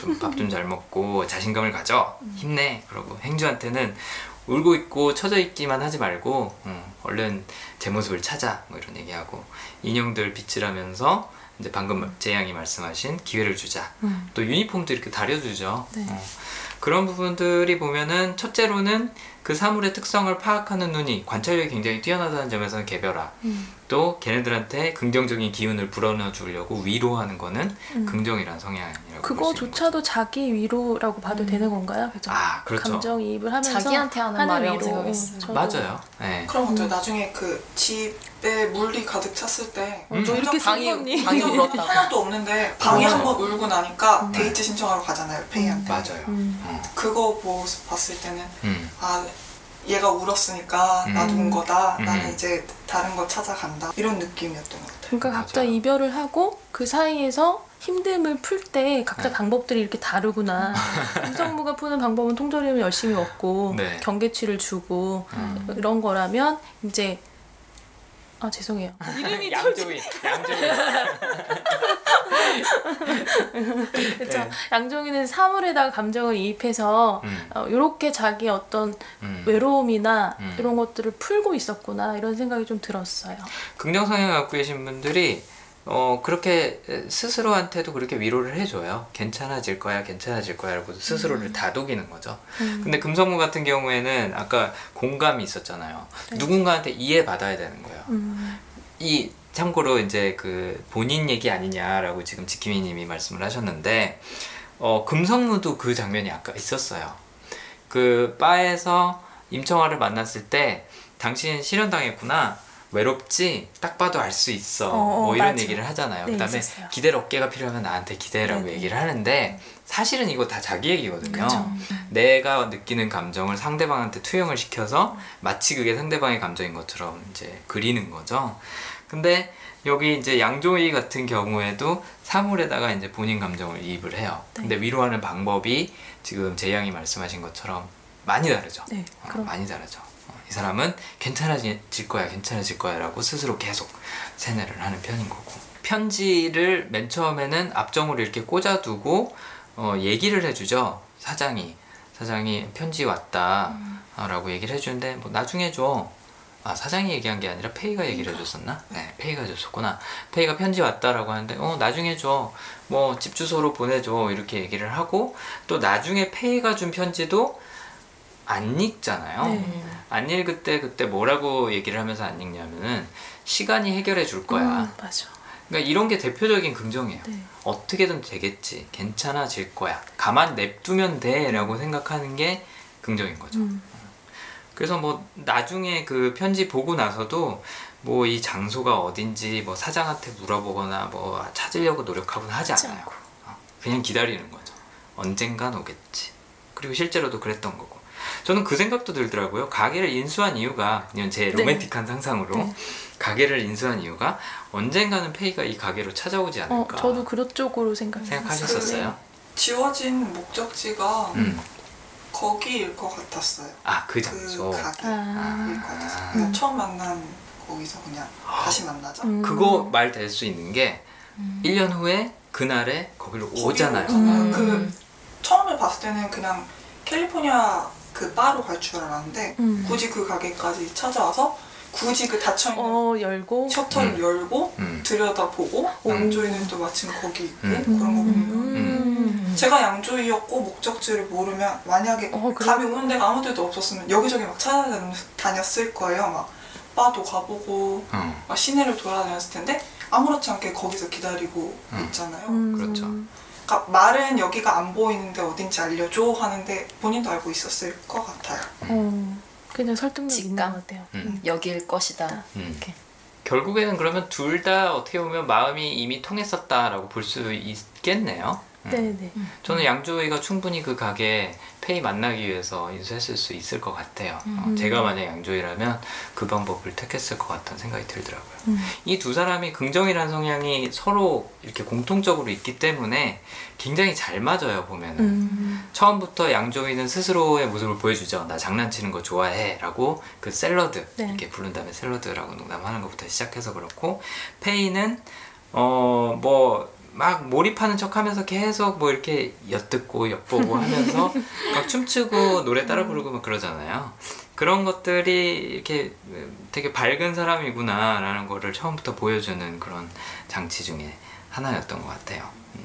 좀밥 좀 잘 먹고 자신감을 가져. 힘내. 그러고 행주한테는 울고 있고 처져 있기만 하지 말고 음, 얼른 제 모습을 찾아. 뭐 이런 얘기하고 인형들 빗질하면서 이제 방금 재양이 말씀하신 기회를 주자. 음. 또 유니폼도 이렇게 다려주죠. 네. 어, 그런 부분들이 보면은 첫째로는 그 사물의 특성을 파악하는 눈이 관찰력이 굉장히 뛰어나다는 점에서는 개별화 음. 또 걔네들한테 긍정적인 기운을 불어넣어 주려고 위로하는 거는 음. 긍정이란 성향이라고 그거조차도 자기 위로라고 봐도 음. 되는 건가요? 그죠? 아, 그렇죠. 감정 이입을 하면서 자기한테 하는 말이라고 생각했어요. 맞아요. 네. 그런 것들 나중에 그 집 에 물이 가득 찼을 때 어, 너 이렇게 방이-? 방이 방이 울었다고. [laughs] 하나도 없는데 방에 맞아. 한번 울고 나니까 데이트 신청하러 가잖아요 페이한테 맞아요. 음. 어, 그거 보, 봤을 때는 음. 아 얘가 울었으니까 음. 나도 운 거다 음. 나는 이제 다른 거 찾아간다 이런 느낌이었던 것 같아요 그러니까 각자 맞아요. 이별을 하고 그 사이에서 힘듦을 풀 때 각자 네. 방법들이 이렇게 다르구나. [laughs] 유성무가 푸는 방법은 통조림을 열심히 먹고 네. 경계치를 주고 음. 이런 거라면 이제 아 죄송해요. [laughs] 이름이 양조위, 양조위. [laughs] 그렇죠. 네. 양종이는 사물에다가 감정을 이입해서 음, 어, 이렇게 자기 어떤 음. 외로움이나 음. 이런 것들을 풀고 있었구나 이런 생각이 좀 들었어요. 긍정 성향 갖고 계신 분들이 어 그렇게 스스로한테도 그렇게 위로를 해줘요. 괜찮아질 거야, 괜찮아질 거야 라고 스스로를 다독이는 거죠. 음. 근데 금성무 같은 경우에는 아까 공감이 있었잖아요. 누군가한테 이해받아야 되는 거예요. 음, 이 참고로 이제 그 본인 얘기 아니냐라고 지금 지키미 님이 말씀을 하셨는데 어 금성무도 그 장면이 아까 있었어요. 그 바에서 임청아를 만났을 때 당신 실현당했구나. 외롭지? 딱 봐도 알 수 있어. 어, 어, 뭐 이런 맞아. 얘기를 하잖아요. 네, 그다음에 있었어요. 기댈 어깨가 필요하면 나한테 기대라고 네, 네. 얘기를 하는데 사실은 이거 다 자기 얘기거든요. 그쵸. 내가 느끼는 감정을 상대방한테 투영을 시켜서 마치 그게 상대방의 감정인 것처럼 이제 그리는 거죠. 근데 여기 이제 양조위 같은 경우에도 사물에다가 이제 본인 감정을 이입을 해요. 네. 근데 위로하는 방법이 지금 재양이 말씀하신 것처럼 많이 다르죠. 네, 어, 많이 다르죠. 어, 이 사람은 괜찮아질 거야, 괜찮아질 거야 라고 스스로 계속 세뇌를 하는 편인 거고. 편지를 맨 처음에는 앞정으로 이렇게 꽂아두고 어, 얘기를 해주죠. 사장이 사장이 편지 왔다 라고 얘기를 해주는데 뭐 나중에 줘. 아 사장이 얘기한 게 아니라 페이가 얘기를 해줬었나? 네, 페이가 줬었구나. 페이가 편지 왔다라고 하는데 어 나중에 줘. 뭐 집 주소로 보내줘 이렇게 얘기를 하고 또 나중에 페이가 준 편지도 안 읽잖아요. 네. 안 읽을 때 그때 뭐라고 얘기를 하면서 안 읽냐면은 시간이 해결해 줄 거야. 음, 맞아. 그러니까 이런 게 대표적인 긍정이에요. 네. 어떻게든 되겠지. 괜찮아질 거야. 가만 냅두면 돼. 라고 생각하는 게 긍정인 거죠. 음. 그래서 뭐 나중에 그 편지 보고 나서도 뭐 이 장소가 어딘지 뭐 사장한테 물어보거나 뭐 찾으려고 노력하고는 하지 않아요. 어, 그냥 기다리는 거죠. 언젠간 오겠지. 그리고 실제로도 그랬던 거고. 저는 그 생각도 들더라고요. 가게를 인수한 이유가 이건 제 네. 로맨틱한 상상으로 네. 가게를 인수한 이유가 언젠가는 페이가 이 가게로 찾아오지 어, 않을까 저도 그런 쪽으로. 생각하셨었어요. 지워진 목적지가 음. 거기일 것 같았어요. 아, 그그 장소. 가게일 아. 것 같았어요. 아. 그냥 처음 만난 거기서 그냥 다시 만나자. 음. 그거 말 될 수 있는 게 음. 1년 후에 그날에 거기로. 오잖아요. 음. 그 처음에 봤을 때는 그냥 캘리포니아 그 바로 갈 줄 알았는데 음. 굳이 그 가게까지 찾아와서 굳이 그 닫혀있는 어 열고 셔터를 음. 열고 음. 들여다보고 오. 양조위는 또 마침 거기 있고 음. 그런 거 보면 음. 제가 양조위였고 목적지를 모르면 만약에 어, 그래? 감이 오는 데가 아무 데도 없었으면 여기저기 막 찾아다녔을 거예요 막 바도 가보고 어. 막 시내를 돌아다녔을 텐데 아무렇지 않게 거기서 기다리고 음. 있잖아요 음. 그렇죠. 그러니까 말은 여기가 안 보이는데 어딘지 알려줘 하는데 본인도 알고 있었을 것 같아요 어, 그냥 설득력 있는 직감? 것 같아요. 음. 여길 것이다. 음. 이렇게. 결국에는 그러면 둘 다 어떻게 보면 마음이 이미 통했었다라고 볼 수 있겠네요. 음. 네네. 저는 양조위가 충분히 그 가게에 페이 만나기 위해서 인수했을 수 있을 것 같아요. 어, 음. 제가 만약 양조위라면 그 방법을 택했을 것 같다는 생각이 들더라고요. 음. 이두 사람이 긍정이라는 성향이 서로 이렇게 공통적으로 있기 때문에 굉장히 잘 맞아요 보면은 음. 처음부터 양조위는 스스로의 모습을 보여주죠 나 장난치는 거 좋아해 라고 그 샐러드 네. 이렇게 부른 다음에 샐러드라고 농담하는 것부터 시작해서 그렇고 페이는 어 뭐 막 몰입하는 척하면서 계속 뭐 이렇게 엿듣고 엿보고 하면서 [laughs] 막 춤추고 노래 따라 부르고 막 그러잖아요. 그런 것들이 이렇게 되게 밝은 사람이구나라는 거를 처음부터 보여주는 그런 장치 중에 하나였던 것 같아요. 음.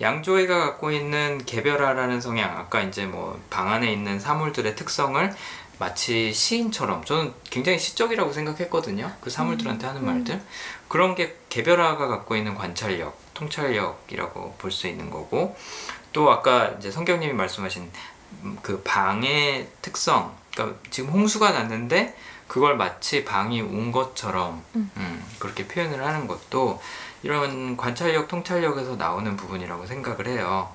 양조위가 갖고 있는 개별화라는 성향, 아까 이제 뭐 방 안에 있는 사물들의 특성을 마치 시인처럼 저는 굉장히 시적이라고 생각했거든요. 그 사물들한테 하는 말들 그런 게 개별화가 갖고 있는 관찰력, 통찰력이라고 볼 수 있는 거고 또 아까 이제 성경님이 말씀하신 음, 그 방의 특성, 그러니까 지금 홍수가 났는데 그걸 마치 방이 운 것처럼 음. 음, 그렇게 표현을 하는 것도 이런 관찰력, 통찰력에서 나오는 부분이라고 생각을 해요.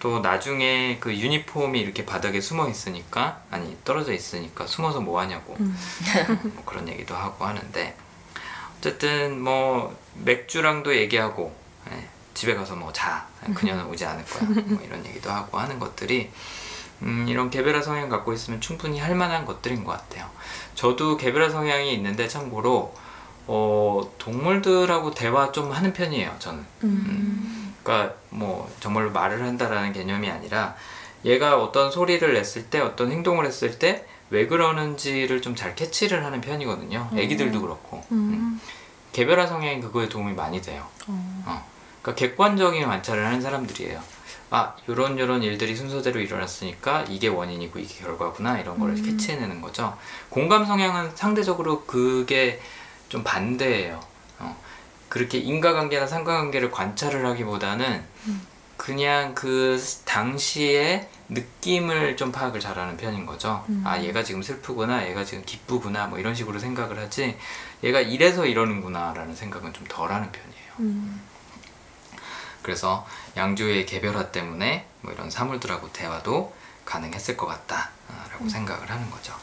또 나중에 그 유니폼이 이렇게 바닥에 숨어 있으니까 아니 떨어져 있으니까 숨어서 뭐 하냐고 음. [laughs] 뭐 그런 얘기도 하고 하는데 어쨌든 뭐 맥주랑도 얘기하고 예, 집에 가서 뭐 자 그녀는 오지 않을 거야 뭐 이런 얘기도 하고 하는 것들이 음, 이런 개별화 성향 갖고 있으면 충분히 할 만한 것들인 것 같아요. 저도 개별화 성향이 있는데 참고로 어, 동물들하고 대화 좀 하는 편이에요. 저는. 음. 그러니까 뭐 정말로 말을 한다라는 개념이 아니라 얘가 어떤 소리를 냈을 때 어떤 행동을 했을 때 왜 그러는지를 좀 잘 캐치를 하는 편이거든요. 애기들도 그렇고. 음. 음. 개별화 성향이 그거에 도움이 많이 돼요. 어. 어. 그러니까 객관적인 관찰을 하는 사람들이에요. 아, 요런 요런 일들이 순서대로 일어났으니까 이게 원인이고 이게 결과구나 이런 거를 음. 캐치해내는 거죠. 공감 성향은 상대적으로 그게 좀 반대예요. 어. 그렇게 인과관계나 상관관계를 관찰을 하기보다는 음. 그냥 그 당시의 느낌을 좀 파악을 잘하는 편인 거죠. 음. 아 얘가 지금 슬프구나, 얘가 지금 기쁘구나, 뭐 이런 식으로 생각을 하지. 얘가 이래서 이러는구나라는 생각은 좀 덜 하는 편이에요. 음. 그래서 양조의 개별화 때문에 뭐 이런 사물들하고 대화도 가능했을 것 같다라고 생각을 하는 거죠.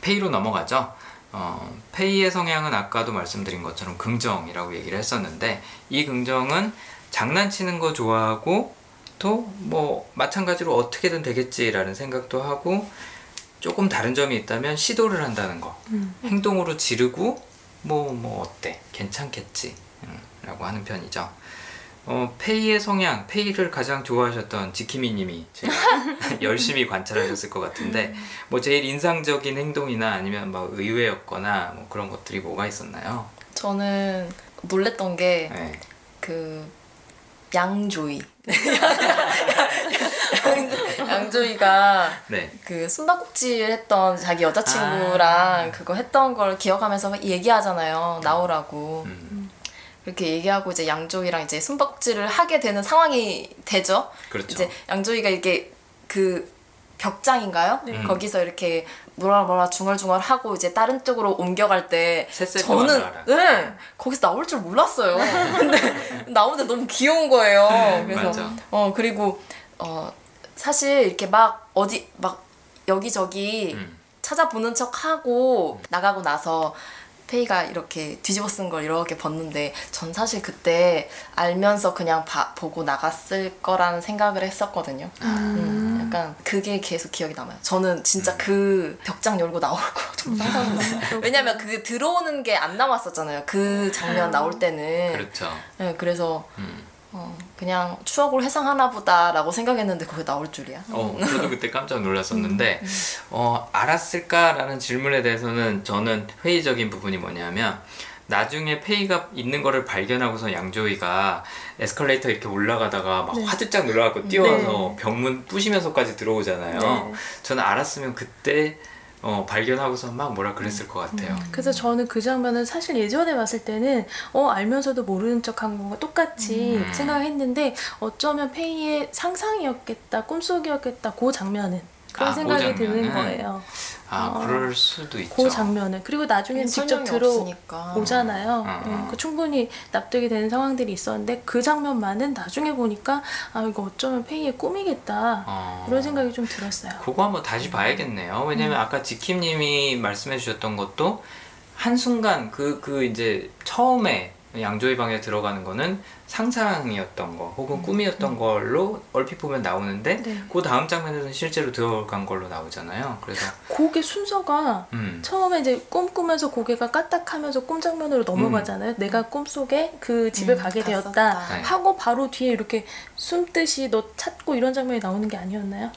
페이로 넘어가죠. 어, 페이의 성향은 아까도 말씀드린 것처럼 긍정이라고 얘기를 했었는데 이 긍정은 장난치는 거 좋아하고 또 뭐 마찬가지로 어떻게든 되겠지라는 생각도 하고 조금 다른 점이 있다면 시도를 한다는 거 음. 행동으로 지르고 뭐뭐 어때 괜찮겠지 음, 라고 하는 편이죠 어, 페이의 성향 페이를 가장 좋아하셨던 지키미님이 제일 [laughs] 열심히 관찰하셨을 것 같은데 뭐 제일 인상적인 행동이나 아니면 뭐 의외였거나 뭐 그런 것들이 뭐가 있었나요? 저는 놀랬던 게 네. 그 양조이. 양- 양조이가 네. 그 숨바꼭질 했던 자기 여자친구랑 그거 했던 걸 기억하면서 얘기하잖아요. 나오라고. 음, 그렇게 얘기하고 이제 양조이랑 이제 숨바꼭질을 하게 되는 상황이 되죠. 그렇죠. 이제 양조이가 이게 그 벽장인가요? 네. 거기서 이렇게 뭐라 뭐라 중얼중얼 하고 이제 다른 쪽으로 옮겨갈 때 저는. 네 거기서 나올 줄 몰랐어요. [laughs] 근데 나오는데 너무 귀여운 거예요. 그래서 맞아. 어 그리고 어 사실 이렇게 막 어디 막 여기저기 음. 찾아보는 척 하고 나가고 나서 페이가 이렇게 뒤집어 쓴 걸 이렇게 봤는데 전 사실 그때 알면서 그냥 봐- 보고 나갔을 거라는 생각을 했었거든요. 음, 약간 그게 계속 기억이 남아요. 저는 진짜 음. 그 벽장 열고 나올 거 [laughs] 좀 상상했어요. 왜냐면 그 들어오는 게 안 남았었잖아요. 그 장면 나올 때는. 그렇죠. 네, 그래서 음. 어, 그냥 추억을 회상하나 보다라고 생각했는데 그게 나올 줄이야. 어, 저도 그때 깜짝 놀랐었는데, 어, 알았을까라는 질문에 대해서는 저는 회의적인 부분이 뭐냐면, 나중에 페이가 있는 거를 발견하고서 양조이가 에스컬레이터 이렇게 올라가다가 막 네. 화들짝 놀라갖고 뛰어와서 병문 부시면서까지 들어오잖아요. 네. 저는 알았으면 그때 어, 발견하고서 막 뭐라 그랬을 것 같아요. 그래서 저는 그 장면은 사실 예전에 봤을 때는 어 알면서도 모르는 척한 건가 똑같이 음. 생각했는데 어쩌면 페이의 상상이었겠다 꿈속이었겠다 그 장면은 그런 아, 그 생각이 드는? 거예요. 아, 어. 그럴 수도 있죠. 그 장면은 그리고 나중에 직접. 들어오잖아요. 어. 음, 그 충분히 납득이 되는 상황들이 있었는데 그 장면만은 나중에 보니까 아 이거 어쩌면 페이의 꿈이겠다 어. 이런 생각이 좀 들었어요. 그거 한번 다시 봐야겠네요. 왜냐면 아까 지킴님이 말씀해 주셨던 것도 한 순간 그, 그 이제 처음에 양조의 방에 들어가는 거는 상상이었던 거 혹은 꿈이었던 걸로 얼핏 보면 나오는데 네. 그 다음 장면에서는 실제로 들어간 걸로 나오잖아요. 그래서 곡의 순서가 음. 처음에 이제 꿈 꾸면서 고개가 까딱하면서 꿈 장면으로 넘어가잖아요. 내가 꿈 속에 그 집을 음, 가게 갔었다. 되었다 네. 하고 바로 뒤에 이렇게 숨듯이 너 찾고 이런 장면이 나오는 게 아니었나요?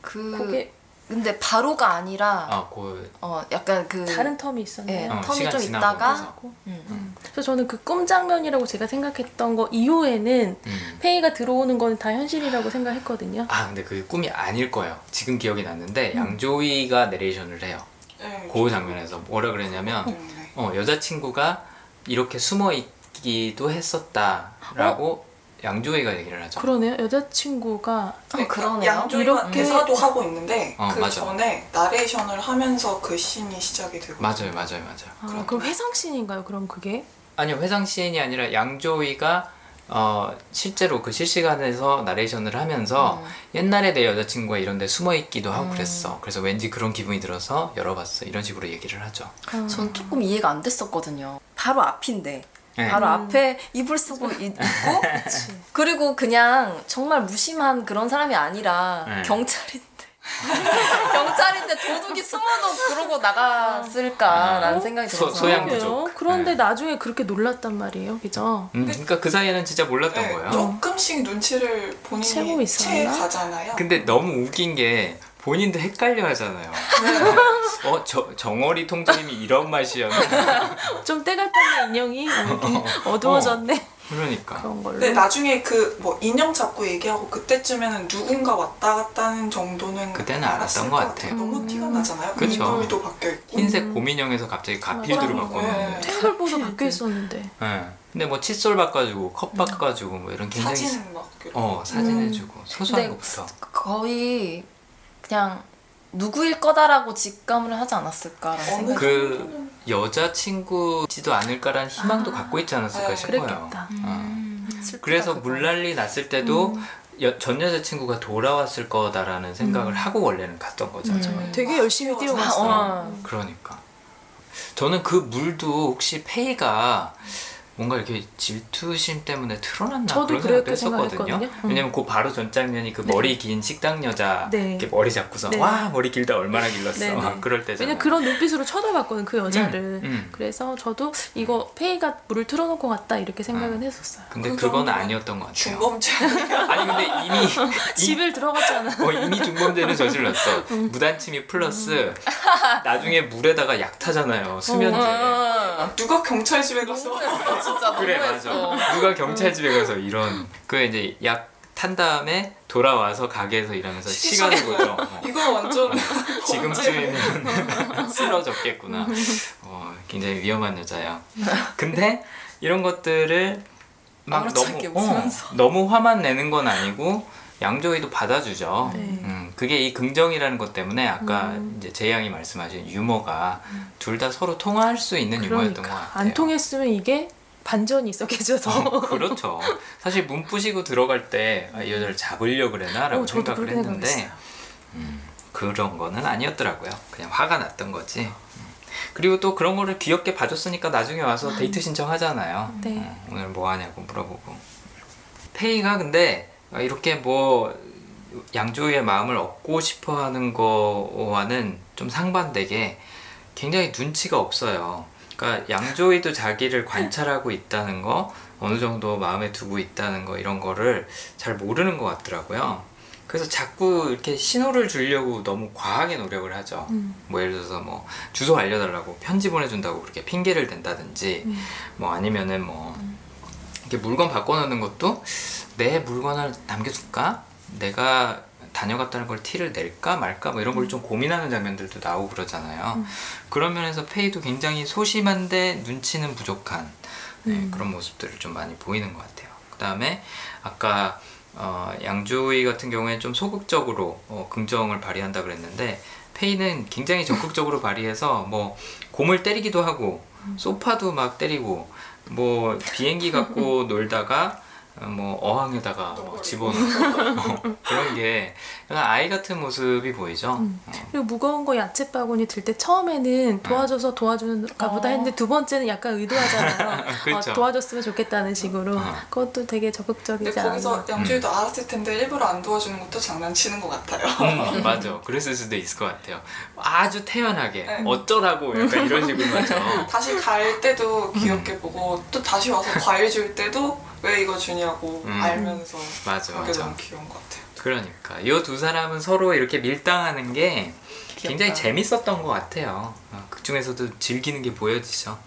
그 그게 근데 바로가 아니라 아, 그 어 약간 그 다른 텀이 예, 있었나요? 어, 텀이 시간 좀 지나고 있다가 그래서. 음, 음. 그래서 저는 그 꿈 장면이라고 제가 생각했던 거 이후에는 음. 페이가 들어오는 건 다 현실이라고 생각했거든요. 아 근데 그게 꿈이 아닐 거예요. 지금 기억이 음. 났는데 양조이가 내레이션을 해요. 네, 그 장면에서 뭐라 그랬냐면 네. 어, 여자친구가 이렇게 숨어 있기도 했었다라고 양조이가 얘기를 하죠. 그러네요. 여자친구가 어, 그러네요. 양조이가 이렇게- 대사도 하고 있는데 어, 그 맞아. 전에 나레이션을 하면서 그 씬이 시작이 되고 맞아요, 맞아요, 맞아요. 아, 그럼 회상씬인가요? 그럼 그게? 아니요, 회상 시인이 아니라 양조이가 어, 실제로 그 실시간에서 나레이션을 하면서 옛날에 내 여자친구가 이런데 숨어 있기도 하고 그랬어. 그래서 왠지 그런 기분이 들어서 열어봤어. 이런 식으로 얘기를 하죠. 아. 전 조금 이해가 안 됐었거든요. 바로 앞인데. 네. 바로 음. 앞에 이불 쓰고 있- 그치. 그리고 그냥 정말 무심한 그런 사람이 아니라 네. 경찰인데 [laughs] 경찰인데 도둑이 숨어도 그러고 나갔을까라는 어? 생각이 소- 들어서 소양 그러게요. 부족. 그런데 네. 나중에 그렇게 놀랐단 말이에요. 그죠? 음, 그러니까 그 사이에는 진짜 몰랐던 네, 거예요. 조금씩 눈치를 본인이? 채 가잖아요. 근데 너무 웃긴 게 본인도 헷갈려 하잖아요. [laughs] 어, 저, 정어리 통장님이 이런 맛이었나? [laughs] 좀 때가 타는 인형이 [laughs] 어두워졌네. 그러니까. 그런 걸로. 근데 나중에 그 뭐 인형 잡고 얘기하고 그때쯤에는 누군가 왔다 갔다는 정도는 그때는 알았던 것 같아요. 너무 음. 티가 나잖아요. 그 그쵸. 인물도 바뀌어 있고. 흰색 고민형에서 갑자기 가필드로 맞아요. 바꿨는데. 네. 탱글보도 바뀌어 있었는데. 예. 근데 뭐 칫솔 바꿔주고 컵 바꿔주고 뭐 이런 굉장히 사진 막. 어 사진 음. 해주고 소소한 근데 것부터. 거의 그냥 누구일 거다라고 직감을 하지 않았을까라는 어느 생각이 그 여자친구지도 않을까라는 희망도 아. 갖고 있지 않았을까 네, 싶어요. 그랬겠다. 어. 슬프다, 그래서 그거. 물난리 났을 때도 음. 여- 전 여자친구가 돌아왔을 거다라는 생각을 하고 원래는 갔던 거죠. 음. 되게 열심히 아, 뛰어갔어. 어. 그러니까 저는 그 물도 혹시 페이가 뭔가 이렇게 질투심 때문에 틀어놨나 저도 그런 생각도 했었거든요. 음. 왜냐면 그 바로 전 장면이 그 네. 머리 긴 식당 여자 네. 이렇게 머리 잡고서 네. 와 머리 길다 얼마나 길렀어 네, 네. 막 그럴 때잖아. 왜냐 그런 눈빛으로 쳐다봤거든 그 여자를. 음, 음. 그래서 저도 이거 페이가 물을 틀어놓은 것 같다 이렇게 생각은 했었어요. 근데 그 그건 아니었던 것 같아요. 중범죄. [laughs] 아니 근데 이미 [laughs] 이- 집을 들어갔잖아. 어, 이미 중범죄는 저질렀어. [laughs] 음. 무단침입 플러스 나중에 물에다가 약 타잖아요. 수면제. 어. 누가 경찰 집에 가서 진짜 그래 너무했어. 맞아. 누가 경찰 집에 가서 이런 그 이제 약 탄 다음에 돌아와서 가게에서 일하면서 시간을 보죠. 어, 이거 완전 지금쯤이면 [laughs] 쓰러졌겠구나. 어, 굉장히 위험한 여자야. 근데 이런 것들을 막 아무렇지 너무 않게 웃으면서. 어, 너무 화만 내는 건 아니고 양조위도 받아주죠. 네. 음, 그게 이 긍정이라는 것 때문에 아까 음. 이제 재양이 말씀하신 유머가 둘 다 서로 통할 수 있는 유머였던 것 그러니까 같아요. 안 통했으면 이게 반전이 있었겠죠. 어, 그렇죠. 사실 문 부시고 들어갈 때 아, 이 여자를 잡으려 그래나라고 어, 생각을 했는데. 음, 그런 거는 아니었더라고요. 그냥 화가 났던 거지. 음. 그리고 또 그런 거를 귀엽게 봐줬으니까 나중에 와서 데이트 신청하잖아요. 네. 어, 오늘 뭐 하냐고 물어보고. 페이가 근데 이렇게 뭐 양조위의 마음을 얻고 싶어 하는 거와는 좀 상반되게 굉장히 눈치가 없어요. 그러니까 양조위도 자기를 관찰하고 있다는 거, 어느 정도 마음에 두고 있다는 거 이런 거를 잘 모르는 것 같더라고요. 그래서 자꾸 이렇게 신호를 주려고 너무 과하게 노력을 하죠. 음. 뭐 예를 들어서 뭐 주소 알려달라고 편지 보내준다고 그렇게 핑계를 댄다든지 음. 뭐 아니면은 뭐 이렇게 물건 바꿔놓는 것도 내 물건을 남겨줄까? 내가 다녀갔다는 걸 티를 낼까 말까 뭐 이런 걸 좀 고민하는 장면들도 나오고 그러잖아요. 음. 그런 면에서 페이도 굉장히 소심한데 눈치는 부족한 네, 음. 그런 모습들을 좀 많이 보이는 것 같아요. 그 다음에 아까 어, 양조위 같은 경우에 좀 소극적으로 어, 긍정을 발휘한다 그랬는데 페이는 굉장히 적극적으로 [laughs] 발휘해서 뭐 곰을 때리기도 하고 소파도 막 때리고 뭐 비행기 갖고 [laughs] 놀다가 어, 뭐 어항에다가 막 집어넣고 어, [laughs] 그런 게 약간 아이 같은 모습이 보이죠. 음. 어. 그리고 무거운 거 야채 바구니 들 때 처음에는 도와줘서 도와주는가 보다 어. 했는데 두 번째는 약간 의도하잖아요. [laughs] 그렇죠. 어, 도와줬으면 좋겠다는 식으로. 어. 그것도 되게 적극적이지 근데 않아. 거기서 양조위도 알았을 텐데 일부러 안 도와주는 것도 장난치는 것 같아요. 음, [laughs] 맞아. 그랬을 수도 있을 것 같아요. 아주 태연하게 네. 어쩌라고 약간 이런 식으로 하죠. 다시 갈 때도 귀엽게 보고 또 다시 와서 과일 줄 때도 왜 이거 주냐고 음. 알면서 맞아, 그게 맞아. 너무 귀여운 것 같아요. 그러니까 이 두 사람은 서로 이렇게 밀당하는 게 굉장히 귀엽다. 재밌었던 것 같아요. 어, 그 중에서도 즐기는 게 보여지죠.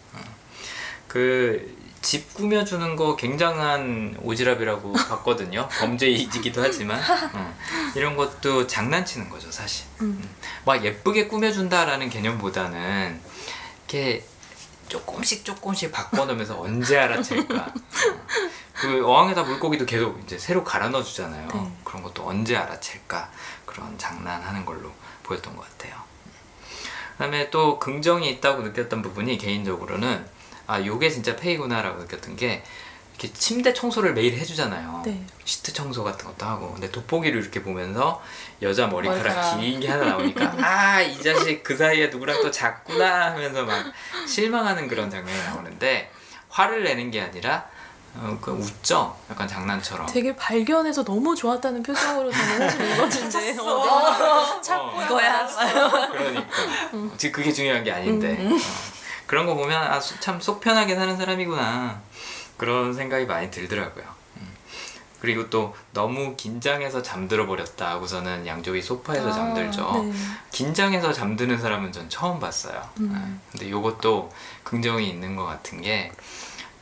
그집 꾸며주는 거 굉장한 오지랖이라고 [laughs] 봤거든요. 범죄이기도 하지만 [laughs] 어, 이런 것도 장난치는 거죠, 사실. 음. 음. 막 예쁘게 꾸며준다라는 개념보다는 이렇게 조금씩 조금씩 바꿔놓으면서 언제 알아챌까. [laughs] 어. 그 어항에다 물고기도 계속 이제 새로 갈아 넣어 주잖아요. 네. 그런 것도 언제 알아챌까 그런 장난하는 걸로 보였던 것 같아요. 그다음에 또 긍정이 있다고 느꼈던 부분이 개인적으로는 아 요게 진짜 페이구나라고 느꼈던 게 이렇게 침대 청소를 매일 해주잖아요. 네. 시트 청소 같은 것도 하고 근데 돋보기를 이렇게 보면서 여자 머리카락. 긴 게 하나 나오니까 [laughs] 아 이 자식 그 사이에 누구랑 또 잤구나 하면서 막 실망하는 그런 장면이 나오는데 화를 내는 게 아니라 어, 그 웃죠 약간 장난처럼 되게 발견해서 너무 좋았다는 표정으로 저는 사실 읽었는데 어, 어, 이거야. 그러니까 지금 그게 중요한 게 아닌데 어, 그런 거 보면 아, 참 속 편하게 사는 사람이구나 그런 생각이 많이 들더라고요. 음. 그리고 또 너무 긴장해서 잠들어 버렸다 하고서는 양조위 소파에서 아, 잠들죠. 네. 긴장해서 잠드는 사람은 전 처음 봤어요. 음. 네. 근데 요것도 긍정이 있는 것 같은 게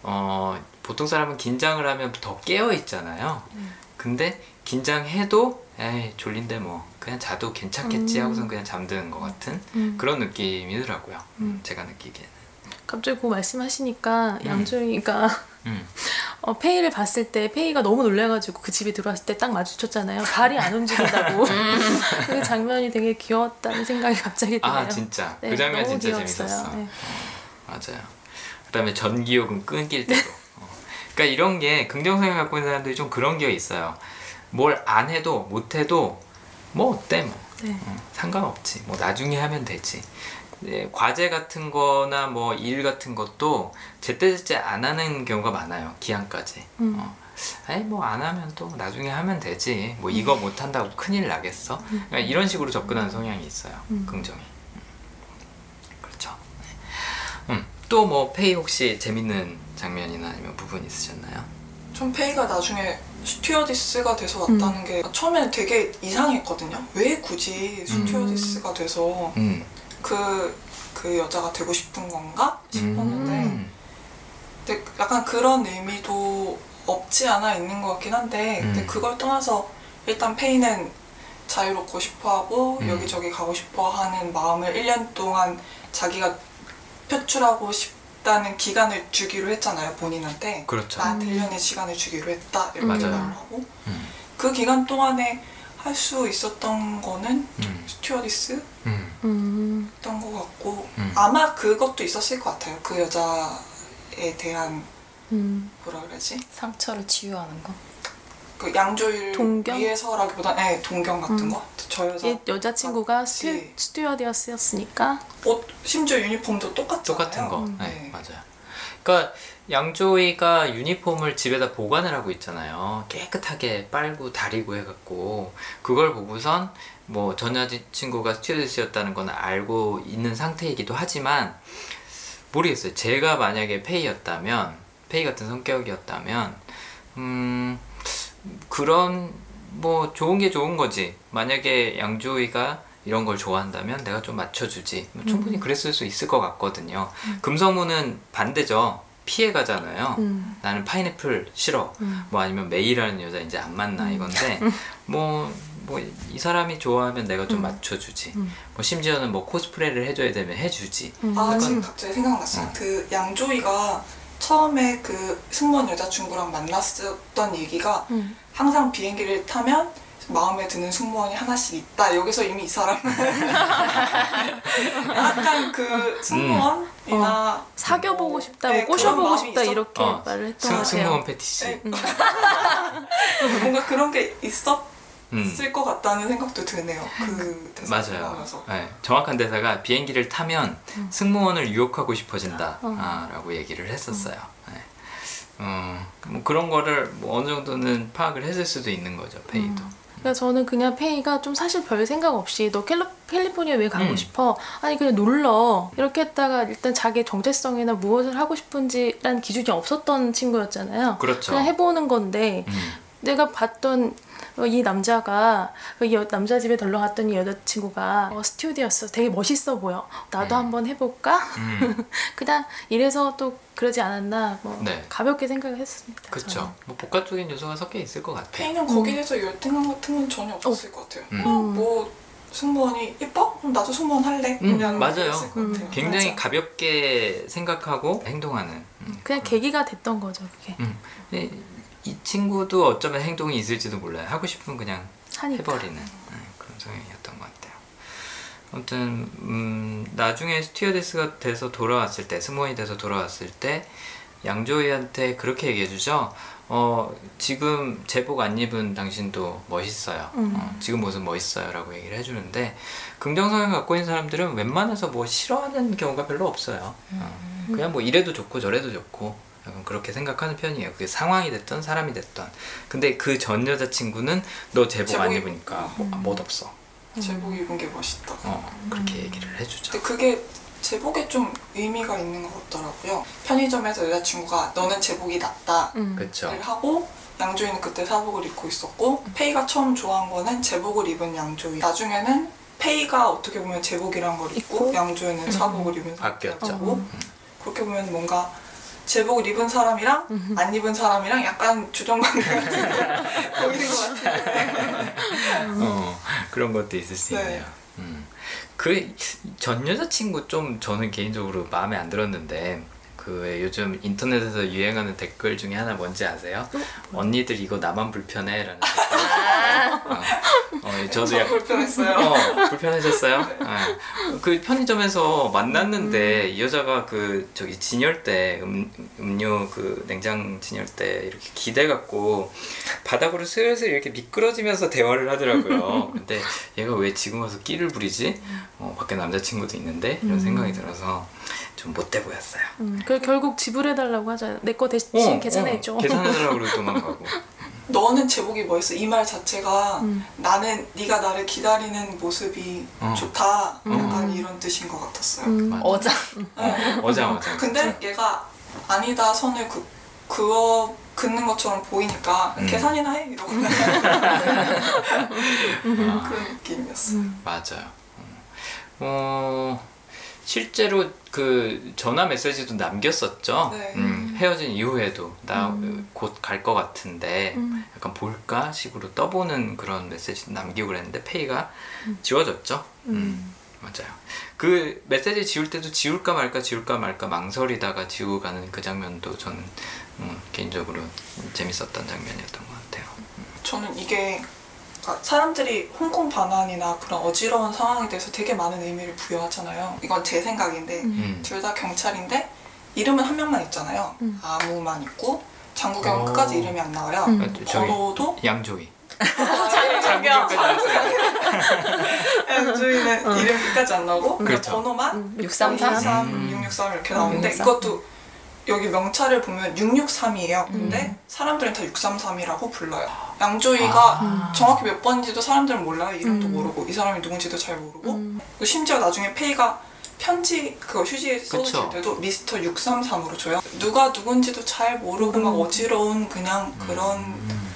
어, 보통 사람은 긴장을 하면 더 깨어 있잖아요. 음. 근데 긴장해도 에이 졸린데 뭐 그냥 자도 괜찮겠지 음. 하고선 그냥 잠드는 것 같은 음. 그런 느낌이더라고요. 음. 제가 느끼기에는. 갑자기 그거 말씀하시니까 양조위가 음. [laughs] 어, 페이를 봤을 때 페이가 너무 놀래가지고 그 집에 들어왔을 때 딱 마주쳤잖아요. 발이 안 움직인다고. [laughs] 그 장면이 되게 귀여웠다는 생각이 갑자기 드네요. 아 진짜 네, 그 장면 진짜 귀여웠어요. 재밌었어. 네. 맞아요. 그다음에 전기요금 끊길 때도. 어. 그러니까 이런 게 긍정성을 갖고 있는 사람들이 좀 그런 게 있어요. 뭘 안 해도 못 해도 뭐 어때 뭐 네. 어, 상관없지. 뭐 나중에 하면 되지. 네, 과제 같은 거나 뭐 일 같은 것도 제때제때 안 하는 경우가 많아요. 기한까지. 음. 어. 아니 뭐 안 하면 또 나중에 하면 되지. 뭐 이거 못 한다고 큰일 나겠어. 그러니까 이런 식으로 접근하는 성향이 있어요. 음. 긍정이. 음. 그렇죠. 네. 음. 또 뭐 페이 혹시 재밌는 장면이나 아니면 부분 있으셨나요? 좀 페이가 나중에 스튜어디스가 돼서 왔다는 게 처음에는 되게 이상했거든요. 왜 굳이 스튜어디스가 돼서 음. 그, 그 여자가 되고 싶은 건가 싶었는데 음. 근데 약간 그런 의미도 없지 않아 있는 것 같긴 한데 근데 음. 그걸 떠나서 일단 페이는 자유롭고 싶어하고 음. 여기저기 가고 싶어하는 마음을 1년 동안 자기가 표출하고 싶 다는 기간을 주기로 했잖아요 본인한테 그렇죠. 나한테 1년의 시간을 주기로 했다 이렇게 맞아요. 말을 하고 음. 그 기간 동안에 할 수 있었던 거는 음. 스튜어디스 음. 음. 했던 것 같고 음. 아마 그것도 있었을 것 같아요 그 여자에 대한 음. 뭐라 그러지 상처를 치유하는 거. 그 양조일 동경? 위해서라기보다 네, 동경 같은 음. 거. 저 여자 얘 여자친구가 스튜, 같이. 스튜어디어스였으니까 옷 심지어 유니폼도 똑같잖아요. 똑같은 거. 음. 네, 네. 맞아요. 그러니까 양조이가 유니폼을 집에다 보관을 하고 있잖아요. 깨끗하게 빨고 다리고 해갖고 그걸 보고선 뭐 전 여자친구가 스튜어디스였다는 건 알고 있는 상태이기도 하지만 모르겠어요. 제가 만약에 페이였다면 페이 같은 성격이었다면 음 그런 뭐 좋은 게 좋은 거지. 만약에 양조이가 이런 걸 좋아한다면 내가 좀 맞춰주지. 뭐 충분히 그랬을 수 있을 것 같거든요. 금성무는 반대죠. 피해 가잖아요. 음. 나는 파인애플 싫어. 음. 뭐 아니면 메이라는 여자 이제 안 만나 이건데 [laughs] 뭐 뭐 이 사람이 좋아하면 내가 좀 음. 맞춰주지. 음. 뭐 심지어는 뭐 코스프레를 해줘야 되면 해주지. 음. 아 약간- 지금 갑자기 생각났어요. 어. 그 양조이가 처음에 그 승무원 여자친구랑 만났었던 얘기가 음. 항상 비행기를 타면 마음에 드는 승무원이 하나씩 있다. 여기서 이미 이 사람은 [laughs] 약간 그 승무원이나 사귀어보고 싶다, 뭐 네, 그런 꼬셔보고 마음이 싶다 있었- 이렇게 어, 말을 했던 것 승, 같아요. 승무원 패티시. 네. [laughs] 뭔가 그런 게 있었 을 음. 것 같다는 생각도 드네요. 그 대사 맞아요. 네, 정확한 대사가 비행기를 타면 승무원을 유혹하고 싶어진다 어. 아, 라고 얘기를 했었어요. 네. 어, 뭐 그런 거를 뭐 어느 정도는 파악을 했을 수도 있는 거죠, 페이도. 그러니까 저는 그냥 페이가 좀 사실 별 생각 없이 너 캘리, 캘리포니아 왜 가고 음. 싶어? 아니 그냥 놀러 이렇게 했다가 일단 자기 정체성이나 무엇을 하고 싶은지란 기준이 없었던 친구였잖아요. 그렇죠. 그냥 해보는 건데 음, 내가 봤던 어, 이 남자가 이 여- 남자 집에 놀러 갔던 이 여자친구가 어, 스튜디였어. 되게 멋있어 보여. 나도 음. 한번 해볼까? 음, [laughs] 그냥 이래서 또 그러지 않았나 뭐 네. 가볍게 생각을 했습니다. 그렇죠. 뭐 복합적인 요소가 섞여 있을 것 같아요. 페이는 거기에 대해서 열등감 같은 건 전혀 없었을 것 같아요. 음. 어, 뭐 승무원이 예뻐? 그럼 나도 승무원 할래. 음, 그냥 맞아요. 음. 굉장히 맞아. 가볍게 생각하고 행동하는. 음. 그냥 계기가 됐던 거죠 그게 음. 이 친구도 어쩌면 행동이 있을지도 몰라요. 하고 싶으면 그냥 하니까. 해버리는 네, 그런 성향이었던 것 같아요. 아무튼 음, 나중에 스튜어디스가 돼서 돌아왔을 때 승무원이 돼서 돌아왔을 때 양조이한테 그렇게 얘기해주죠. 어, 지금 제복 안 입은 당신도 멋있어요. 음. 어, 지금 모습 멋있어요 라고 얘기를 해주는데 긍정성을 갖고 있는 사람들은 웬만해서 뭐 싫어하는 경우가 별로 없어요. 어, 그냥 뭐 이래도 좋고 저래도 좋고 약간 그렇게 생각하는 편이에요. 그게 상황이 됐던 사람이 됐던. 근데 그 전 여자친구는 너 제복 안 제복 입으니까 뭐, 못 없어. 제복 입은 게 멋있다. 어, 그렇게 얘기를 해주죠. 근데 그게 제복에 좀 의미가 있는 것 같더라고요. 편의점에서 여자친구가 너는 제복이 낫다. 음. 그렇죠. 를 하고 양조이는 그때 사복을 입고 있었고 페이가 처음 좋아한 거는 제복을 입은 양조이. 나중에는 페이가 어떻게 보면 제복이란 걸 입고, 입고? 양조이는 사복을 입은 바뀌었죠. 음. 그렇게 보면 뭔가 제복을 입은 사람이랑 음. 안 입은 사람이랑 약간 주정관계 같은 [laughs] 게 보이는 것 같아요. 어, 그런 것도 있을 수 네. 있네요. 음. 그전 여자친구 좀 저는 개인적으로 마음에 안 들었는데 그 요즘 인터넷에서 유행하는 댓글 중에 하나 뭔지 아세요? 언니들 이거 나만 불편해라는 댓글. 어, 어, 저도 저 약간 불편했어요. 어, 불편해졌어요? 네. 그 편의점에서 만났는데 이 여자가 그 저기 진열대 음, 음료 그 냉장 진열대 이렇게 기대 갖고 바닥으로 슬슬 이렇게 미끄러지면서 대화를 하더라고요. [laughs] 근데 얘가 왜 지금 와서 끼를 부리지? 어, 밖에 남자친구도 있는데 이런 생각이 들어서 좀 못돼 보였어요. 음. 그 결국 지불해달라고 하잖아요. 내 거 대신 계산해줘. 어, 계산해달라고 그러고 [laughs] 도망가고. 너는 제복이 멋있어 이 말 자체가 음. 나는 네가 나를 기다리는 모습이 어. 좋다 약간 음. 이런 뜻인 것 같았어요. 음. 맞아. 어장. 어장 어장. [laughs] 근데 얘가 아니다 선을 그 그어 긋는 것처럼 보이니까 음. 계산이나 해 이러고 [laughs] 아. 그런 느낌이었어. 요 음. 맞아요. 어, 실제로 그 전화 메시지도 남겼었죠. 네. 음, 헤어진 이후에도 나 음. 곧갈것 같은데 음. 약간 볼까 식으로 떠보는 그런 메시지 남기고 그랬는데 페이가 지워졌죠. 음. 맞아요. 그 메시지 지울 때도 지울까 말까 지울까 말까 망설이다가 지우고 가는 그 장면도 저는 음, 개인적으로 재밌었던 장면이었던 것 같아요. 저는 이게 사람들이 홍콩 반환이나 그런 어지러운 상황에 대해서 되게 많은 의미를 부여하잖아요. 이건 제 생각인데 음. 둘 다 경찰인데 이름은 한 명만 있잖아요. 음. 아무만 있고 장국영 은 오. 끝까지 이름이 안 나와요. 음. 아, 저기 번호도 양조위. 장국영 장국영까지 나왔어요. 주인은 어. 이름 끝까지 안 나오고 그냥 그렇죠. 번호만 음, 633? 633, 음. 663 이렇게 나오는데 663. 이것도 여기 명찰을 보면 663이에요. 근데 음. 사람들은 다 633이라고 불러요. 양조위가 아. 정확히 몇 번인지도 사람들은 몰라요. 이름도 음. 모르고 이 사람이 누군지도 잘 모르고 음. 심지어 나중에 페이가 편지 그거 휴지에 써줄. 때도 미스터 633으로 줘요. 누가 누군지도 잘 모르고 막 음. 어지러운 그냥 그런 음.